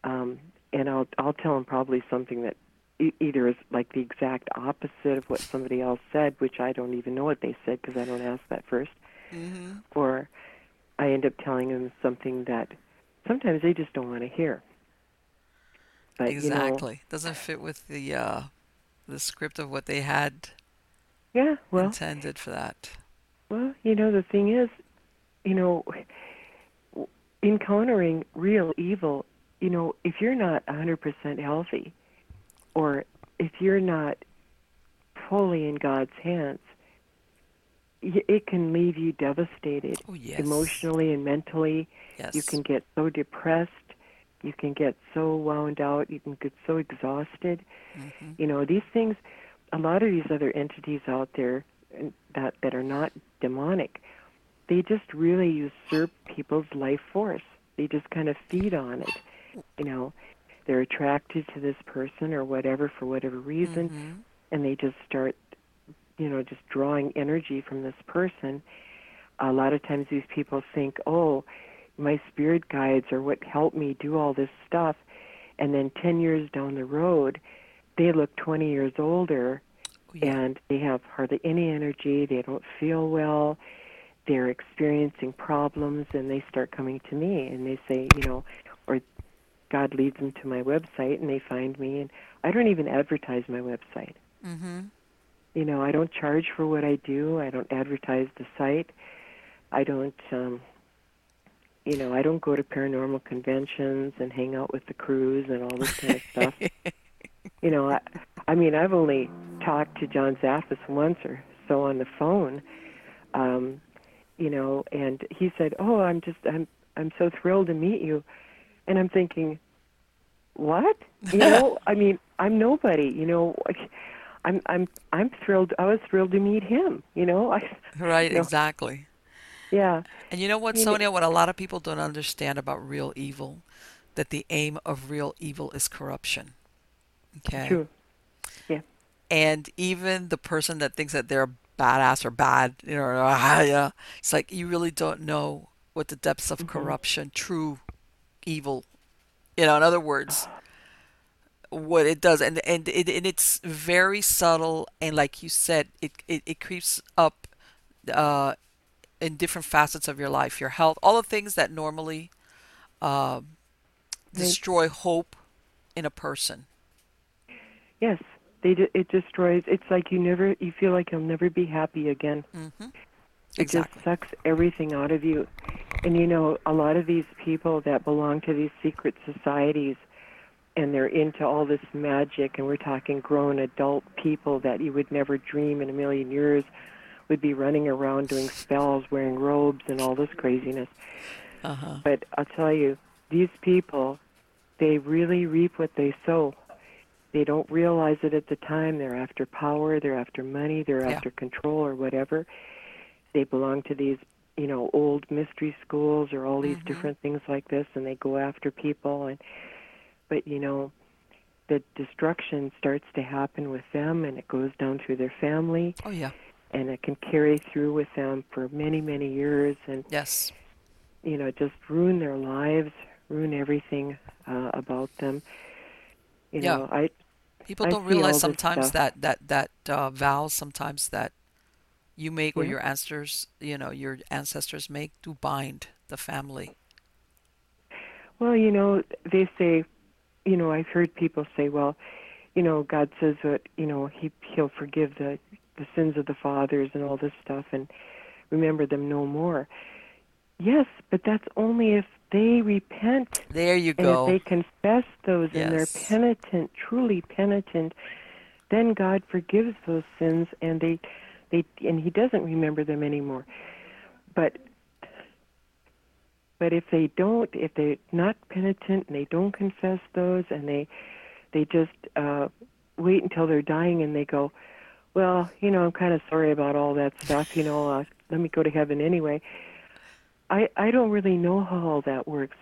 um, and I'll I'll tell them probably something that e- either is like the exact opposite of what somebody else said, which I don't even know what they said because I don't ask that 1st Mm-hmm. or I end up telling them something that sometimes they just don't want to hear. But Exactly. Doesn't fit with the uh, the script of what they had yeah, well, intended for that. Well, you know, the thing is, you know, encountering real evil, you know, if you're not 100% healthy or if you're not fully in God's hands, it can leave you devastated Oh yes. emotionally and mentally. Yes. You can get so depressed. You can get so wound out. You can get so exhausted. Mhm. You know, these things, a lot of these other entities out there that, that are not demonic, they just really usurp people's life force. They just kind of feed on it. You know, they're attracted to this person or whatever for whatever reason, Mhm. and they just start, you know, just drawing energy from this person. A lot of times these people think, oh, my spirit guides are what helped me do all this stuff. And then 10 years down the road, they look 20 years older yeah. and they have hardly any energy. They don't feel well. They're experiencing problems, and they start coming to me and they say, you know, or God leads them to my website and they find me. And I don't even advertise my website. Mhm. You know, I don't charge for what I do. I don't advertise the site. I don't, um, you know, I don't go to paranormal conventions and hang out with the crews and all this kind of stuff. you know, I, I mean, I've only talked to John Zaffis once or so on the phone, um, you know, and he said, "Oh, I'm just, I'm, I'm so thrilled to meet you," and I'm thinking, "What? You know, I mean, I'm nobody. You know, like, I'm, I'm, I'm thrilled. I was thrilled to meet him. You know, I, Right. No. Exactly. yeah, And you know what, You know- Sonia? What a lot of people don't understand about real evil, that the aim of real evil is corruption. Okay. true. And even the person that thinks that they're badass or bad, you know, ah, yeah, it's like you really don't know what the depths of Mhm. corruption, true evil, you know. In other words, what it does, and and it and it's very subtle, and like you said, it it, it creeps up, uh, in different facets of your life, your health, all the things that normally, Right. destroy hope in a person. Yes, they, de- it destroys. It's like you never, you feel like you'll never be happy again. hmm Exactly. It just sucks everything out of you. And you know, a lot of these people that belong to these secret societies and they're into all this magic and we're talking grown adult people that you would never dream in a million years would be running around doing spells, wearing robes and all this craziness. Uh-huh. But I'll tell you, these people, they really reap what they sow. They don't realize it at the time. They're after power, they're after money, they're Yeah. after control or whatever. They belong to these, you know, old mystery schools or all these Mhm. different things like this and they go after people and but you know, the destruction starts to happen with them and it goes down through their family Oh yeah. and it can carry through with them for many, many years and Yes. you know, just ruin their lives, ruin everything uh, about them. You Yeah. know, I People I don't realize sometimes that that that uh, vows sometimes that you make or your ancestors, you know, your ancestors make do bind the family. well, you know, they say, you know, I've heard people say, well, you know, God says that, you know, he he'll forgive the the sins of the fathers and all this stuff and remember them no more. Yes, but that's only if they repent There you go. And if they confess those and they're penitent, truly penitent, then God forgives those sins and they they and he doesn't remember them anymore. But but if they don't, if they're not penitent and they don't confess those and they they just uh wait until they're dying and they go, well, you know, I'm kind of sorry about all that stuff, you know, uh, let me go to heaven anyway. I I don't really know how all that works.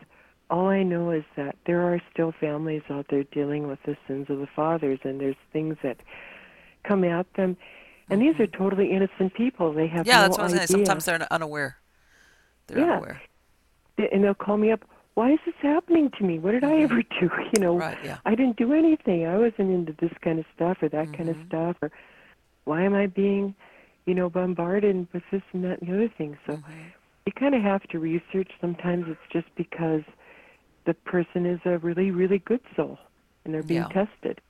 All I know is that there are still families out there dealing with the sins of the fathers, and there's things that come at them, and these are totally innocent people. They have Mm-hmm. yeah, no that's what I'm idea. saying. Sometimes they're unaware. They're Yeah. unaware. and they'll call me up. Why is this happening to me? What did I ever do? You know, Mm-hmm. Right, yeah. I didn't do anything. I wasn't into this kind of stuff or that kind of Mhm. stuff. Or why am I being, you know, bombarded with this and that and the other thing? So Mhm. You kind of have to research. Sometimes it's just because the person is a really, really good soul and they're being Yeah. tested.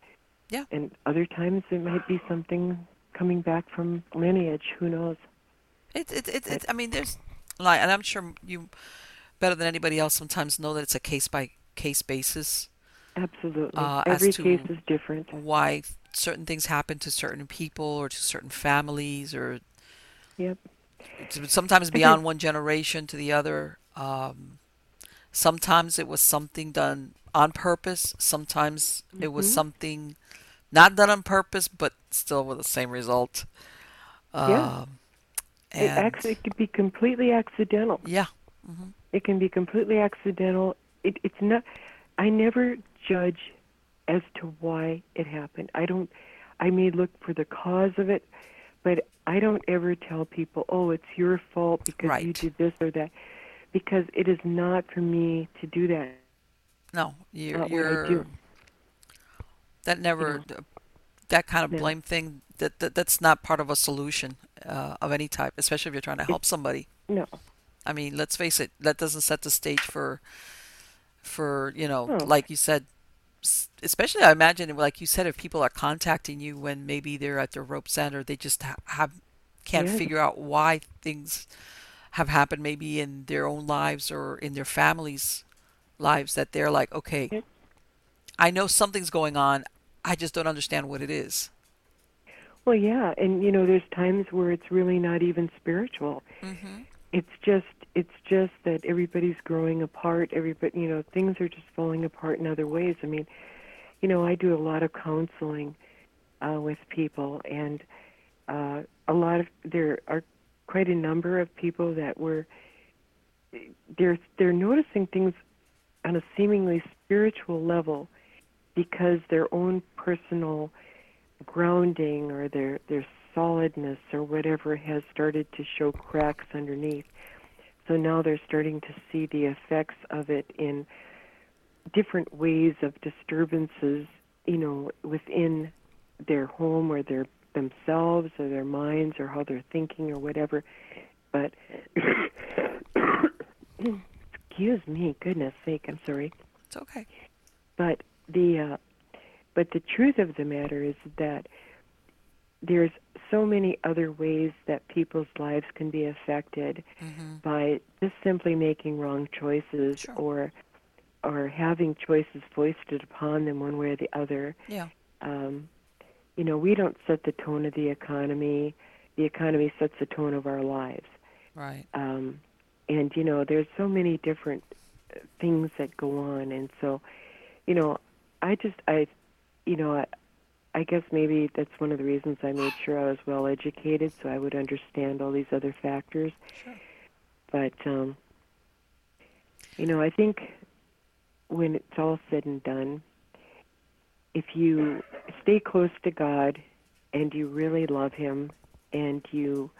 Yeah. And other times it might be something coming back from lineage. Who knows? It, it, it, it, I mean, there's, like, and I'm sure you, better than anybody else, sometimes know that it's a case by case basis. Absolutely. Uh, Every case is different. Why certain things happen to certain people or to certain families, or Yep. Sometimes beyond one generation to the other. Um, sometimes it was something done on purpose. Sometimes it was Mhm. something not done on purpose, but still with the same result. Yeah. Um, It actually it could be completely accidental. yeah, hmm It can be completely accidental. It, it's not. I never judge as to why it happened. I don't. I may look for the cause of it, but I don't ever tell people, "Oh, it's your fault because you did this or that," because it is not for me to do that. no, you're I you're that never that kind of No. blame thing that, that that's not part of a solution uh, of any type, especially if you're trying to help somebody. No. I mean, let's face it, that doesn't set the stage for, for you know, No. like you said, especially I imagine, like you said, if people are contacting you when maybe they're at their rope's end or they just ha- have can't Yeah. figure out why things have happened, maybe in their own lives or in their families' lives, that they're like, okay, Yeah. I know something's going on, I just don't understand what it is. Well, yeah, and you know, there's times where it's really not even spiritual. Mm-hmm. it's just it's just that everybody's growing apart everybody you know things are just falling apart in other ways i mean you know i do a lot of counseling uh with people and uh a lot of there are quite a number of people that were they're they're noticing things on a seemingly spiritual level because their own personal grounding or their their solidness or whatever has started to show cracks underneath. So now they're starting to see the effects of it in different ways of disturbances, you know, within their home or their themselves or their minds or how they're thinking or whatever. But excuse me, goodness sake, I'm sorry. It's okay. But the uh, but the truth of the matter is that there's so many other ways that people's lives can be affected Mm-hmm. by just simply making wrong choices Sure. or or having choices foisted upon them one way or the other. Yeah. Um, you know, we don't set the tone of the economy. The economy sets the tone of our lives. Right. Um, and you know, there's so many different things that go on, and so, you know, I just I, you know, I, I guess maybe that's one of the reasons I made sure I was well educated so I would understand all these other factors. Sure. But um, you know, I think when it's all said and done, if you stay close to God and you really love Him and you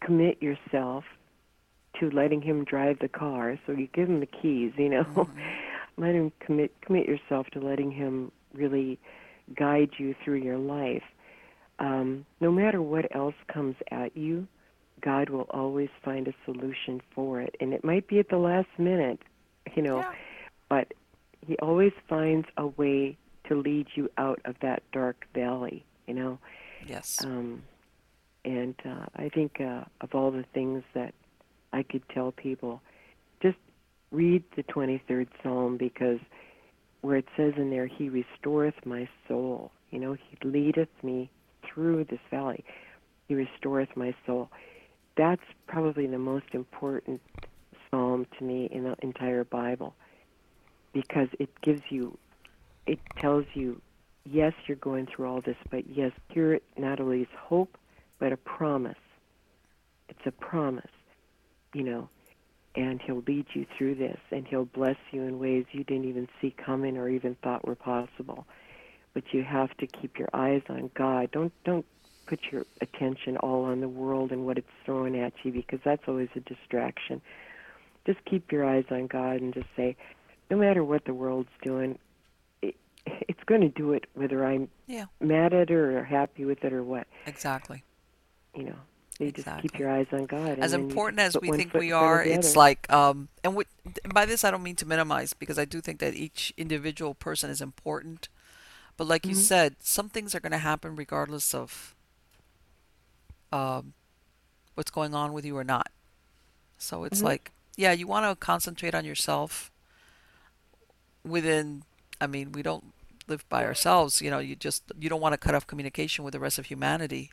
commit yourself to letting Him drive the car, so you give Him the keys, you know, let Him commit commit yourself to letting Him really guide you through your life. Um, no matter what else comes at you, God will always find a solution for it, and it might be at the last minute, you know, Yeah. but He always finds a way to lead you out of that dark valley, you know. Yes. Um, and uh, I think uh, of all the things that I could tell people, just read the 23rd Psalm because where it says in there, He restoreth my soul. You know, He leadeth me through this valley. He restoreth my soul. That's probably the most important psalm to me in the entire Bible because it gives you, it tells you, yes, you're going through all this, but yes, here not only is hope, but a promise. It's a promise, you know, and He'll lead you through this, and He'll bless you in ways you didn't even see coming or even thought were possible. But you have to keep your eyes on God. Don't don't put your attention all on the world and what it's throwing at you because that's always a distraction. Just keep your eyes on God and just say, no matter what the world's doing, it, it's going to do it whether I'm Yeah. mad at it or happy with it or what. Exactly. You know, you just keep your eyes on God. As important as we think we in front of are, it's like, um, and we, by this I don't mean to minimize because I do think that each individual person is important. But like you Mhm. said, some things are going to happen regardless of um, what's going on with you or not. So it's Mhm. like, yeah, you want to concentrate on yourself within, I mean, we don't live by ourselves, you know, you just, you don't want to cut off communication with the rest of humanity.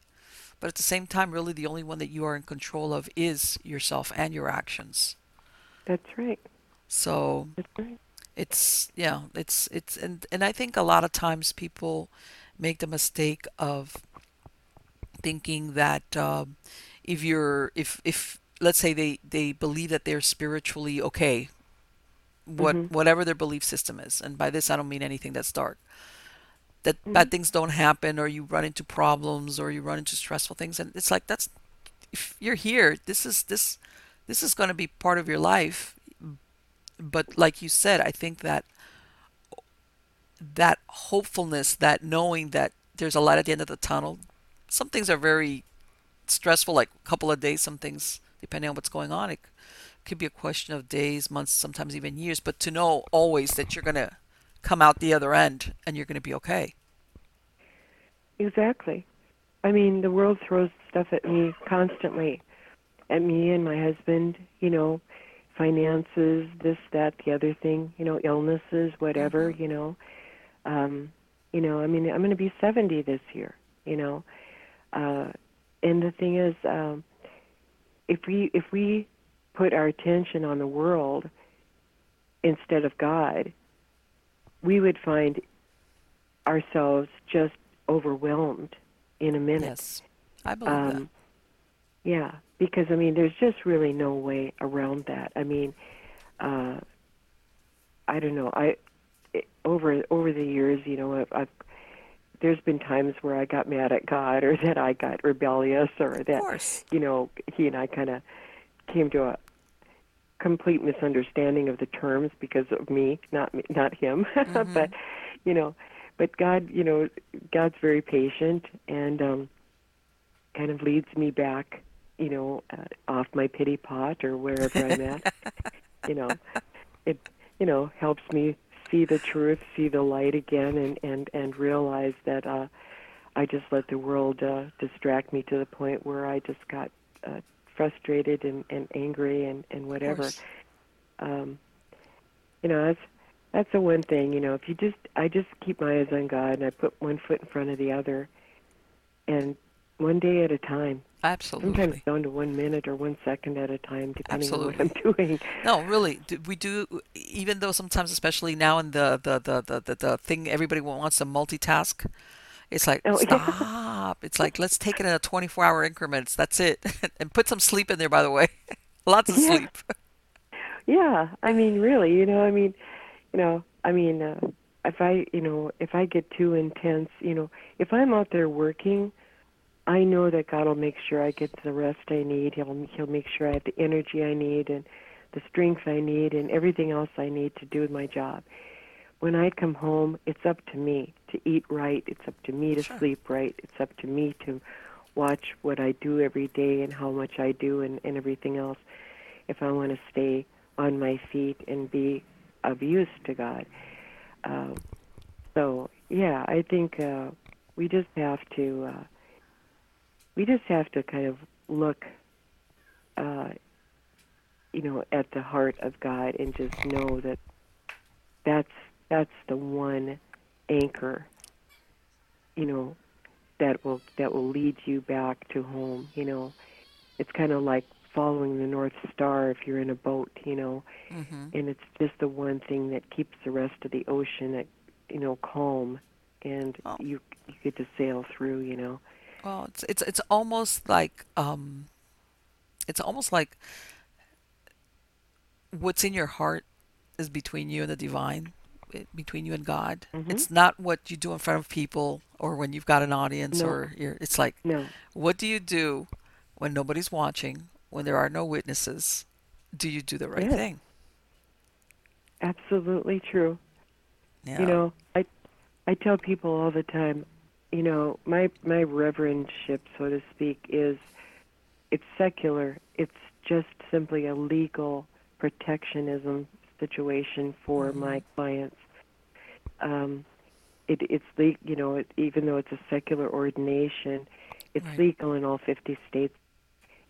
But at the same time, really the only one that you are in control of is yourself and your actions. That's right. So That's right. it's yeah, it's it's and and I think a lot of times people make the mistake of thinking that um, if you're if if let's say they they believe that they're spiritually okay, what Mhm. whatever their belief system is, and by this I don't mean anything that's dark. That mm-hmm. bad things don't happen, or you run into problems, or you run into stressful things, and it's like that's if you're here, this is this this is going to be part of your life. But like you said, I think that that hopefulness, that knowing that there's a light at the end of the tunnel. Some things are very stressful, like a couple of days. Some things, depending on what's going on, it could be a question of days, months, sometimes even years. But to know always that you're going to come out the other end and you're going to be okay. Exactly. I mean, the world throws stuff at me constantly, at me and my husband. You know, finances, this, that, the other thing. You know, illnesses, whatever. You know, um, you know. I mean, I'm going to be 70 this year. You know, uh, and the thing is, um, if we if we put our attention on the world instead of God, we would find ourselves just overwhelmed in a minute. Yes, I believe Um, yeah, because I mean, there's just really no way around that. I mean, uh, I don't know. I it, over over the years, you know, I've, I've there's been times where I got mad at God, or that I got rebellious, or that. You know, he and I kind of came to a complete misunderstanding of the terms because of me, not me, not him. but you know, but God, you know, God's very patient and um, kind of leads me back, you know, uh, off my pity pot or wherever I'm at. you know, it you know helps me see the truth, see the light again, and and and realize that uh, I just let the world uh, distract me to the point where I just got uh, frustrated and, and angry and, and whatever. Um, you know, that's that's the one thing. You know, if you just I just keep my eyes on God and I put one foot in front of the other, and one day at a time. Absolutely. Sometimes down to one minute or one second at a time, depending Absolutely. on what I'm doing. No, really, we do. Even though sometimes, especially now in the the the the, the, the thing, everybody wants to multitask. It's like oh, stop. It's like let's take it in a 24-hour increments. That's it, and put some sleep in there. By the way, lots of yeah. sleep. yeah, I mean, really, you know, I mean, you know, I mean, uh, if I, you know, if I get too intense, you know, if I'm out there working I know that God will make sure I get the rest I need. He'll He'll make sure I have the energy I need and the strength I need and everything else I need to do my job. When I come home, it's up to me to eat right. It's up to me to sure. sleep right. It's up to me to watch what I do every day and how much I do and, and everything else. If I want to stay on my feet and be of use to God. Uh, so yeah, I think uh, we just have to. Uh, we just have to kind of look, uh, you know, at the heart of God and just know that that's that's the one anchor, you know, that will that will lead you back to home. You know, it's kind of like following the North Star if you're in a boat, you know, mm-hmm. and it's just the one thing that keeps the rest of the ocean at, you know, calm, and oh. you you get to sail through, you know. Well, it's it's it's almost like um, it's almost like what's in your heart is between you and the divine, between you and God. Mm-hmm. It's not what you do in front of people or when you've got an audience no. or you're. It's like no. what do you do when nobody's watching, when there are no witnesses? Do you do the right yes. thing? Absolutely true. Yeah. You know, I I tell people all the time, you know, my my reverendship, so to speak, is it's secular. It's just simply a legal protectionism situation for mm-hmm. my clients. Um, it, it's le- you know, it, even though it's a secular ordination, it's right. legal in all 50 states.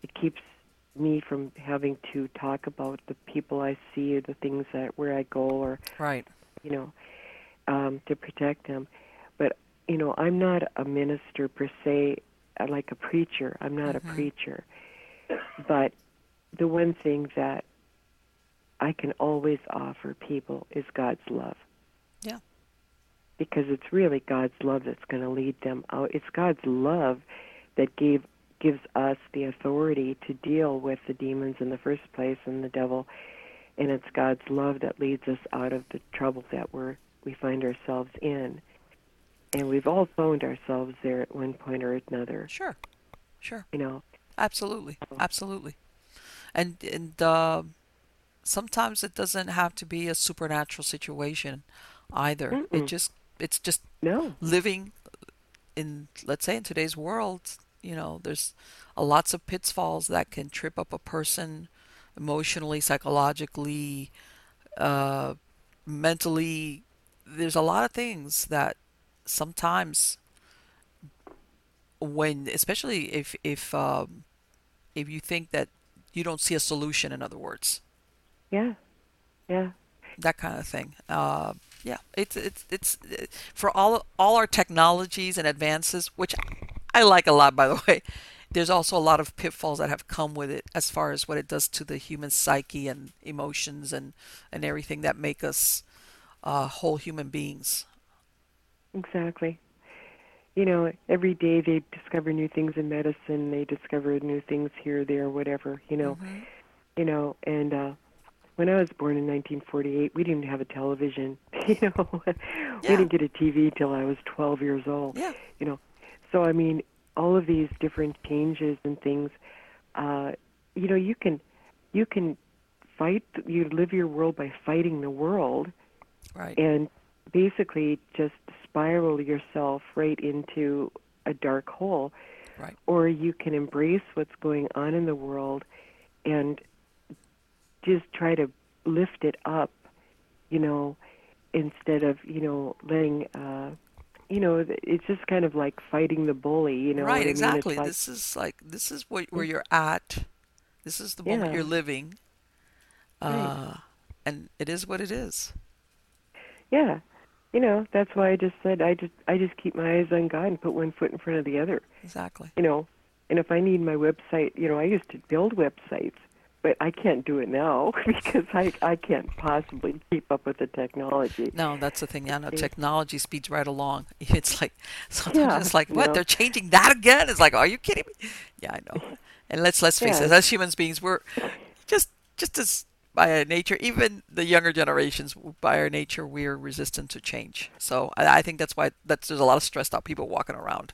It keeps me from having to talk about the people I see or the things that where I go or right, you know, um, to protect them. But you know, I'm not a minister per se, uh, like a preacher. I'm not mm-hmm. a preacher. But the one thing that I can always offer people is God's love. Yeah. Because it's really God's love that's going to lead them out. It's God's love that gave gives us the authority to deal with the demons in the first place and the devil, and it's God's love that leads us out of the trouble that we're we find ourselves in. And we've all found ourselves there at one point or another. Sure, sure. You know. Absolutely, absolutely. And and uh, sometimes it doesn't have to be a supernatural situation either. Mm-mm. It just it's just no living in let's say in today's world. You know, there's a lots of pitfalls that can trip up a person emotionally, psychologically, uh, mentally. There's a lot of things that sometimes when especially if if um, if you think that you don't see a solution in other words yeah yeah that kind of thing uh, yeah it's it's it's for all all our technologies and advances which I like a lot by the way there's also a lot of pitfalls that have come with it as far as what it does to the human psyche and emotions and and everything that make us uh, whole human beings exactly you know, every day they discover new things in medicine. They discover new things here, there, whatever. You know, mm-hmm. you know. And uh, when I was born in 1948, we didn't have a television. You know, yeah. we didn't get a TV till I was 12 years old. Yeah. You know, so I mean, all of these different changes and things. Uh, you know, you can, you can fight. You live your world by fighting the world. Right. And basically just spiral yourself right into a dark hole. Right. Or you can embrace what's going on in the world and just try to lift it up, you know, instead of, you know, letting uh, you know, it's just kind of like fighting the bully. You know Right? Exactly. like, This is like this is what where you're at. This is the moment yeah, you're living. right. Uh, and it is what it is. Yeah. You know, that's why I just said I just I just keep my eyes on God and put one foot in front of the other. Exactly. You know, and if I need my website, you know, I used to build websites, but I can't do it now because I I can't possibly keep up with the technology. No, that's the thing. Yeah, no, technology speeds right along. It's like sometimes Yeah, it's like, what? know. They're changing that again? It's like, are you kidding me? Yeah, I know. And let's let's face it, as humans beings, we're just just as by our nature, even the younger generations, by our nature, we're resistant to change. So I, I think that's why that's there's a lot of stressed out people walking around,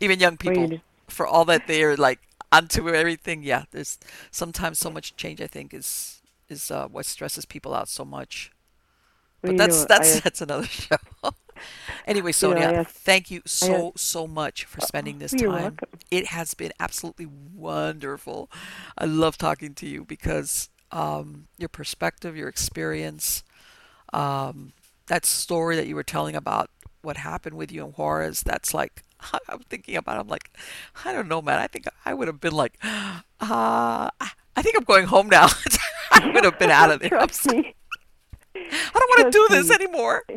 even young people, for all that they're like onto everything. Yeah, there's sometimes so much change. I think is is uh, what stresses people out so much. But you that's know, that's asked, that's another show. Anyway, Sonia, asked, thank you so so much for spending this time. welcome. It has been absolutely wonderful. I love talking to you because um, your perspective, your experience, um, that story that you were telling about what happened with you in Juarez, that's like I'm thinking about. it, I'm like, I don't know, man. I think I would have been like, uh, I I think I'm going home now. I would have been out of there. Trust me. I don't want to Trust do this me. anymore.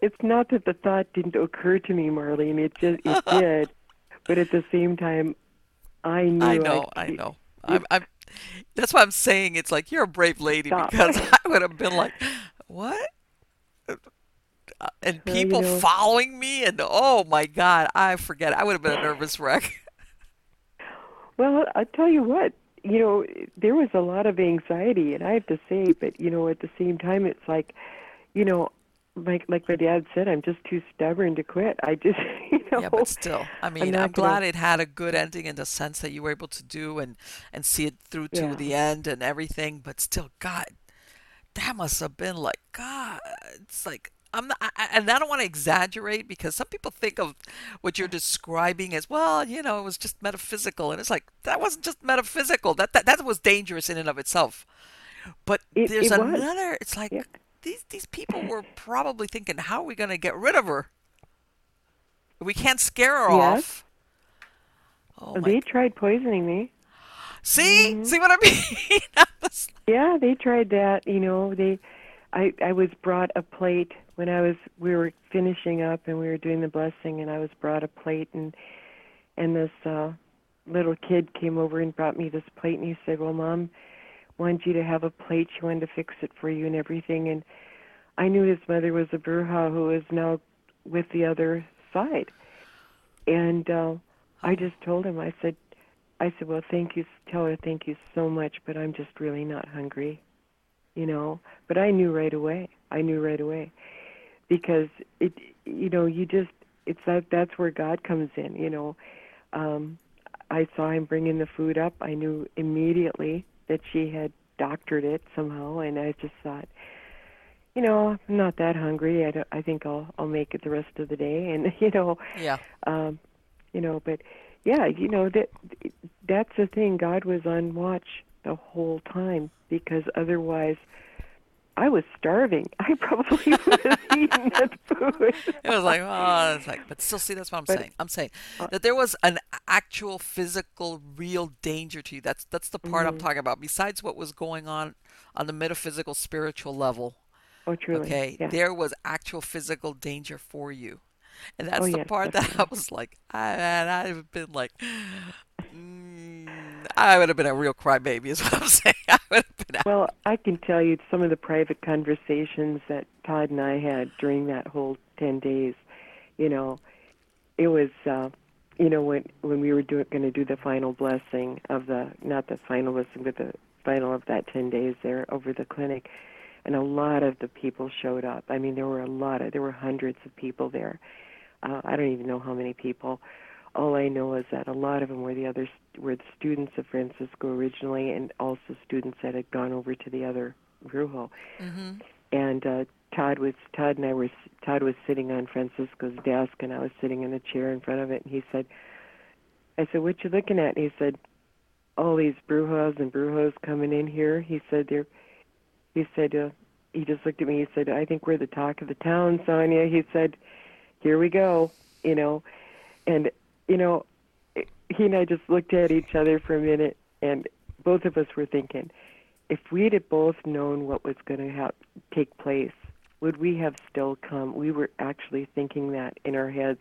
It's not that the thought didn't occur to me, Marlene. It just it did, but at the same time, I I knew I know, I it, know. I'm, I'm. That's why I'm saying it's like you're a brave lady stop. because I would have been like, what? And Well, you people know, following me, and oh my God, I forget. I would have been a nervous wreck. well, i'll tell you what, you know, there was a lot of anxiety, and I have to say, but you know, at the same time, it's like, you know, like like my dad said, I'm just too stubborn to quit. I just, you know Yeah, but still, I I'm mean, I'm gonna. glad it had a good ending in the sense that you were able to do and and see it through to Yeah, the end and everything. But still, God, that must have been like God. It's like I'm not, I, and I don't want to exaggerate because some people think of what you're describing as well. You know, it was just metaphysical, and it's like that wasn't just metaphysical. That that that was dangerous in and of itself. But it there's it was. another. It's Yeah. like these these people were probably thinking, how are we going to get rid of her? We can't scare her Yes, off. Oh my! they tried poisoning me. See, hmm see what I mean? I was- Yeah, they tried that. You know, they. I I was brought a plate when I was we were finishing up and we were doing the blessing, and I was brought a plate, and and this uh little kid came over and brought me this plate, and he said, "Well, mom wanted you to have a plate. She wanted to fix it for you and everything." And I knew his mother was a bruja who is now with the other side, and uh, I just told him. I said, I said, "Well, thank you. Tell her thank you so much, but I'm just really not hungry." you know but i knew right away i knew right away because it you know you just it's that that's where god comes in you know. Um i saw him bringing the food up. I knew immediately that she had doctored it somehow and i just thought you know i'm not that hungry. I don't, i think i'll i'll make it the rest of the day and you know. Yeah, um you know but yeah you know that that's the thing. God was on watch the whole time because otherwise I was starving. I probably would have eaten that food. it was like, oh, it's like, but still, see, that's what I'm but saying. I'm saying uh, that there was an actual physical, real danger to you. That's that's the part I'm mhm. talking about. Besides what was going on on the metaphysical, spiritual level, oh, truly, okay, yeah. there was actual physical danger for you. And Oh, that's the yes, part that I was like, I, I've been like, I would have been a real crybaby, is what I'm saying. I would have been. Well, I can tell you some of the private conversations that Todd and I had during that whole ten days. You know, it was, uh, you know, when when we were going to do the final blessing of the not the final blessing, but the final of that ten days there over the clinic, and a lot of the people showed up. I mean, there were a lot of there were hundreds of people there. Uh, I don't even know how many people. All I know is that a lot of them were the others were the students of Francisco originally, and also students that had gone over to the other Brujo. hmm And uh, Todd was Todd and I were Todd was sitting on Francisco's desk, and I was sitting in a chair in front of it. And he said, "I said, what you looking at?" And he said, "All these Brujos and Brujos coming in here." He said, "They're." He said, uh, he just looked at me. He said, "I think we're the talk of the town, Sonia." He said, here we go, you know. And, you know, he and I just looked at each other for a minute, and both of us were thinking, if we'd have both known what was going to ha- take place, would we have still come? We were actually thinking that in our heads.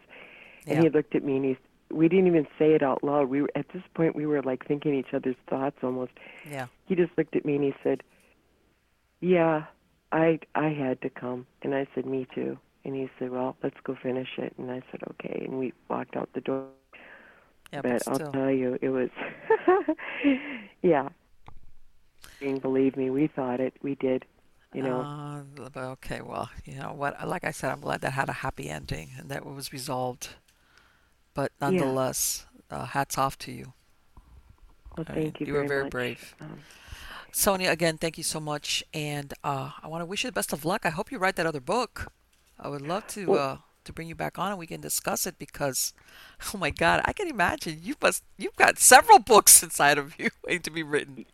And Yeah. he looked at me and he, we didn't even say it out loud. We were at this point we were like thinking each other's thoughts almost. Yeah. He just looked at me and he said, "Yeah, I I had to come." And I said, "Me too." And he said, "Well, let's go finish it." And I said, "Okay." And we walked out the door. Yeah, but but I'll tell you, it was, yeah. Believe me, we thought it. We did. You know. Uh, okay, well, you know what? Like I said, I'm glad that had a happy ending and that it was resolved. But Yeah. nonetheless, uh, hats off to you. well, I mean, thank you. you were very much. brave. Um, Sonia, again, thank you so much, and uh, I want to wish you the best of luck. I hope you write that other book. I would love to Well- uh, to bring you back on and we can discuss it because, oh my God, I can imagine you must you've got several books inside of you waiting to be written.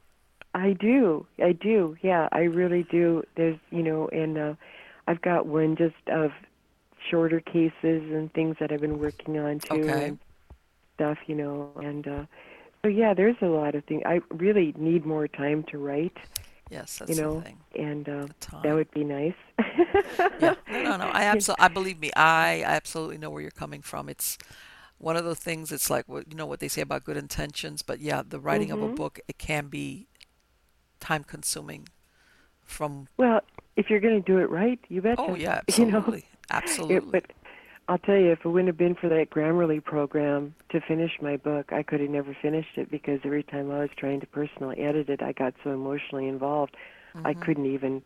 I do. I do. Yeah, I really do. There's, you know, and uh, I've got one just of shorter cases and things that I've been working on too, Okay. and stuff, you know, and uh, so yeah, there's a lot of things. I really need more time to write, Yes, that's you know, the thing. and uh, The that would be nice. yeah, no, no, no. I absolutely, I believe me. I I absolutely know where you're coming from. It's one of the things. It's like you know what they say about good intentions, but yeah, the writing of a Mhm. book it can be time consuming. From Well, if you're going to do it right, you bet. oh yeah, You know? absolutely, absolutely. It, but I'll tell you, if it wouldn't have been for that Grammarly program to finish my book, I could have never finished it because every time I was trying to personally edit it, I got so emotionally involved, I Mhm. couldn't even.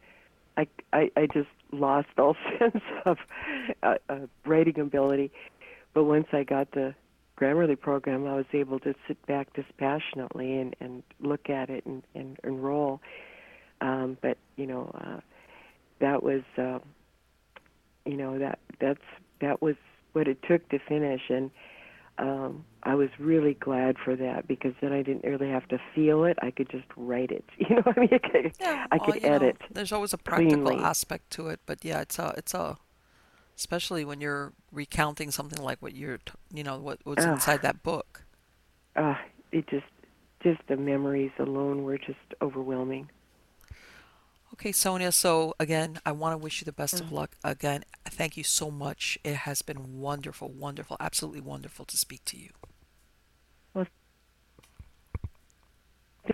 I, I I just lost all sense of uh, uh, writing ability. But once I got the Grammarly program, I was able to sit back dispassionately and and look at it and and, and roll. Um, but you know, uh, that was. Um, you know that that's that was what it took to finish and um I was really glad for that because then I didn't really have to feel it. I could just write it. You know what I mean? I could, Yeah, I well, could know, edit. there's always a practical cleanly. aspect to it, but yeah, it's a it's a especially when you're recounting something like what you're you know what what's Ugh. inside that book. Uh, it just just the memories alone were just overwhelming. Okay, Sonia. So again, I want to wish you the best of Mm. luck. Again, thank you so much. It has been wonderful, wonderful, absolutely wonderful to speak to you. Well,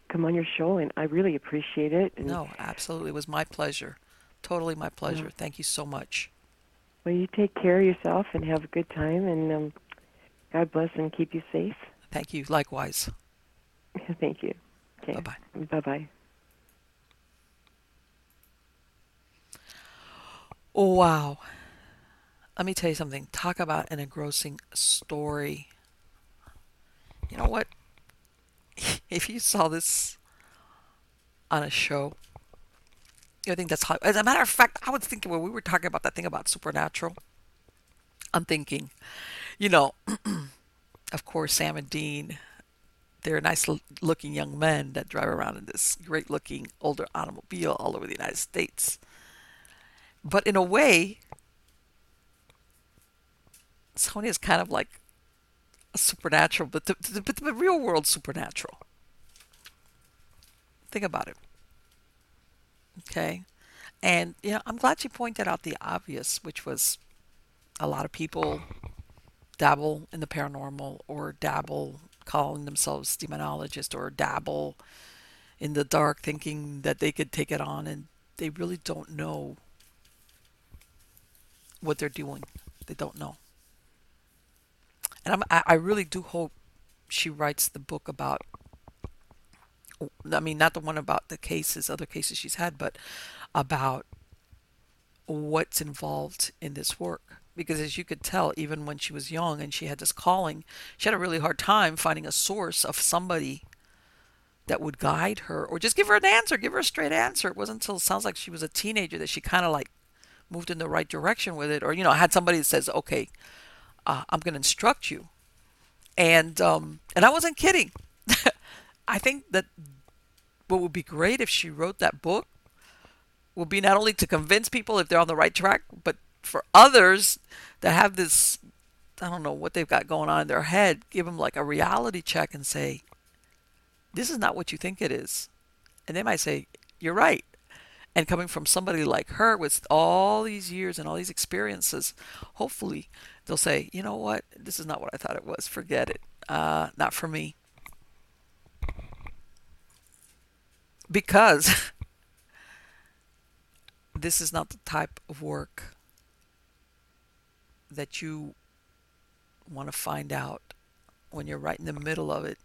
Come on your show and I really appreciate it. And No, absolutely, it was my pleasure. Totally my pleasure. Thank you so much. well, you take care of yourself and have a good time and um, God bless and keep you safe. Thank you. Likewise. Thank you. Okay. Bye bye. Bye bye. Wow. Let me tell you something. Talk about an engrossing story. You know what? If you saw this on a show, I think that's how. As a matter of fact, I was thinking when we were talking about that thing about supernatural, I'm thinking, you know, of course, Sam and Dean, they're nice looking young men that drive around in this great looking older automobile all over the United States. But in a way, Sonia is kind of like a supernatural, but the, the, but the real world supernatural. Think about it. Okay. And, you know, I'm glad you pointed out the obvious, which was a lot of people dabble in the paranormal or dabble calling themselves demonologists or dabble in the dark thinking that they could take it on and they really don't know what they're doing. They don't know. And I'm, I I really do hope she writes the book about. I mean, not the one about the cases, other cases she's had, but about what's involved in this work. Because as you could tell, even when she was young and she had this calling, she had a really hard time finding a source of somebody that would guide her or just give her an answer, give her a straight answer. It wasn't until it sounds like she was a teenager that she kind of like moved in the right direction with it, or you know, I had somebody that says, "Okay, uh, I'm going to instruct you," and um, and I wasn't kidding. I think that what would be great if she wrote that book would be not only to convince people if they're on the right track, but for others that have this, I don't know what they've got going on in their head, give them like a reality check and say, this is not what you think it is. And they might say, you're right. And coming from somebody like her with all these years and all these experiences, hopefully they'll say, you know what, this is not what I thought it was. Forget it. Uh, not for me. Because this is not the type of work that you want to find out when you're right in the middle of it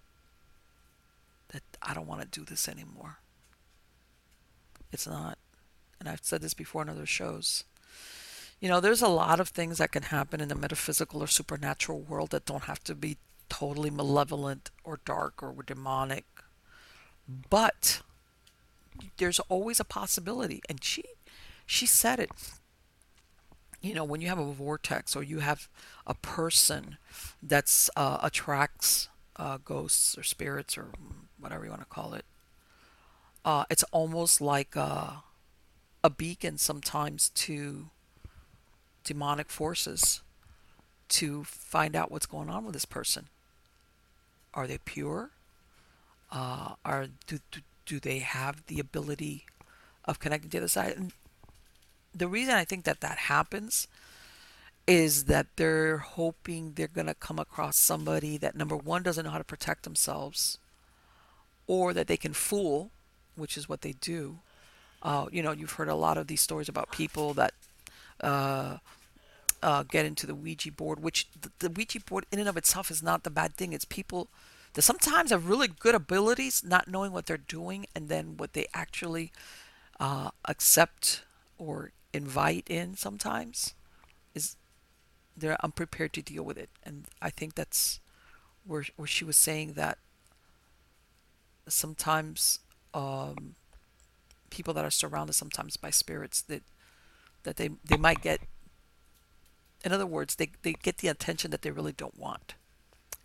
that I don't want to do this anymore. It's not. And I've said this before in other shows. You know, there's a lot of things that can happen in the metaphysical or supernatural world that don't have to be totally malevolent or dark or demonic. But there's always a possibility. And she she said it. You know, when you have a vortex or you have a person that's uh, attracts uh, ghosts or spirits or whatever you want to call it, uh, it's almost like a, a beacon sometimes to demonic forces to find out what's going on with this person. Are they pure? Uh, are do, do do they have the ability of connecting to the other side? And the reason I think that that happens is that they're hoping they're going to come across somebody that number one doesn't know how to protect themselves or that they can fool which is what they do. Uh, you know, you've heard a lot of these stories about people that uh, uh, get into the Ouija board, which the, the, Ouija board in and of itself is not the bad thing. It's people that sometimes have really good abilities, not knowing what they're doing, and then what they actually uh, accept or invite in sometimes is they're unprepared to deal with it. And I think that's where, where she was saying that sometimes um, people that are surrounded sometimes by spirits that that they they might get in other words they, they get the attention that they really don't want.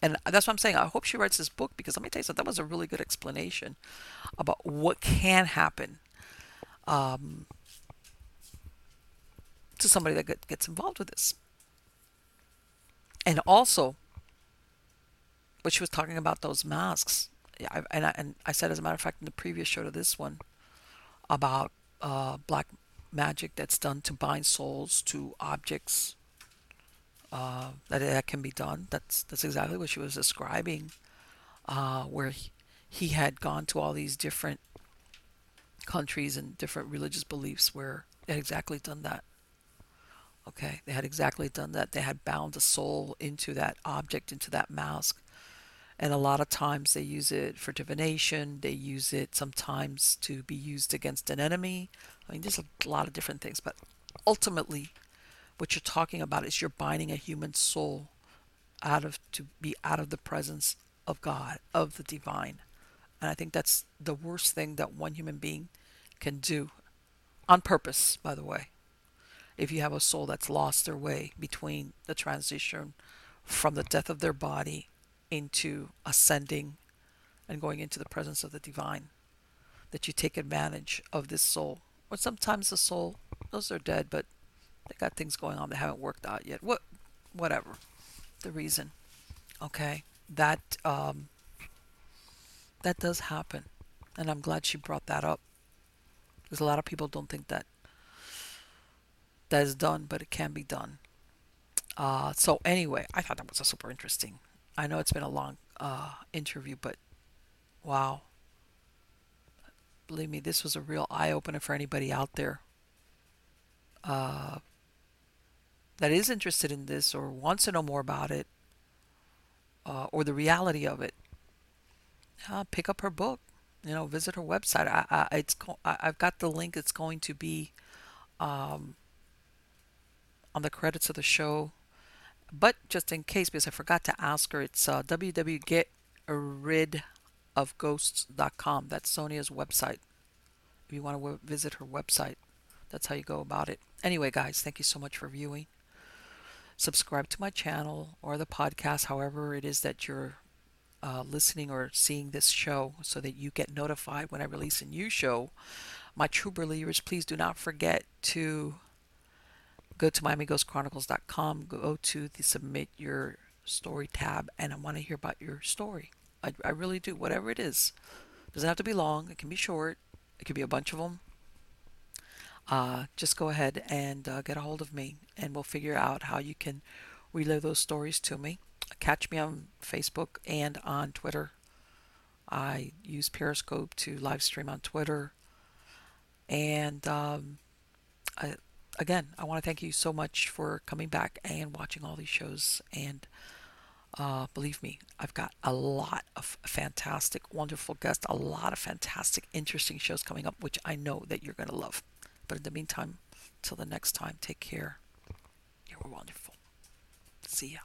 And that's what i'm saying. I hope she writes this book because let me tell you something that was a really good explanation about what can happen um, to somebody that get, gets involved with this. And also what she was talking about those masks I, and I, and I said as a matter of fact in the previous show to this one about uh, black magic that's done to bind souls to objects uh, that that can be done. That's that's exactly what she was describing, uh, where he, he had gone to all these different countries and different religious beliefs where they had exactly done that. Okay, they had exactly done that. They had bound a soul into that object, into that mask, and a lot of times they use it for divination. They use it sometimes to be used against an enemy. I mean, there's a lot of different things, but ultimately, what you're talking about is you're binding a human soul out of to be out of the presence of God, of the divine. And I think that's the worst thing that one human being can do on purpose, by the way. If you have a soul that's lost their way between the transition from the death of their body into ascending and going into the presence of the divine. That you take advantage of this soul. Or sometimes the soul, those are dead, but they got things going on that haven't worked out yet. What, whatever, the reason. Okay, that um, that does happen, and I'm glad she brought that up because a lot of people don't think that that is done, but it can be done. Uh, so anyway, I thought that was a super interesting I know it's been a long uh, interview, but wow. Believe me, this was a real eye opener for anybody out there uh, that is interested in this or wants to know more about it uh, or the reality of it. Pick up her book. You know, visit her website. I, I it's I've got the link. It's going to be um, on the credits of the show but just in case, because I forgot to ask her, it's uh, www.getridofghosts.com. That's Sonia's website. If you want to w- visit her website, that's how you go about it. Anyway, guys, thank you so much for viewing. Subscribe to my channel or the podcast, however it is that you're uh, listening or seeing this show, so that you get notified when I release a new show. My true believers, please do not forget to go to MiamiGhostChronicles.com, go to the Submit Your Story tab, and I want to hear about your story. I, I really do, whatever it is. It doesn't have to be long, it can be short, it could be a bunch of them. Uh, just go ahead and uh, get a hold of me, and we'll figure out how you can relay those stories to me. Catch me on Facebook and on Twitter. I use Periscope to live stream on Twitter. And um, I, again, I want to thank you so much for coming back and watching all these shows. And uh, believe me, I've got a lot of fantastic, wonderful guests, a lot of fantastic, interesting shows coming up, which I know that you're going to love. But in the meantime, till the next time, take care. You were wonderful. See ya.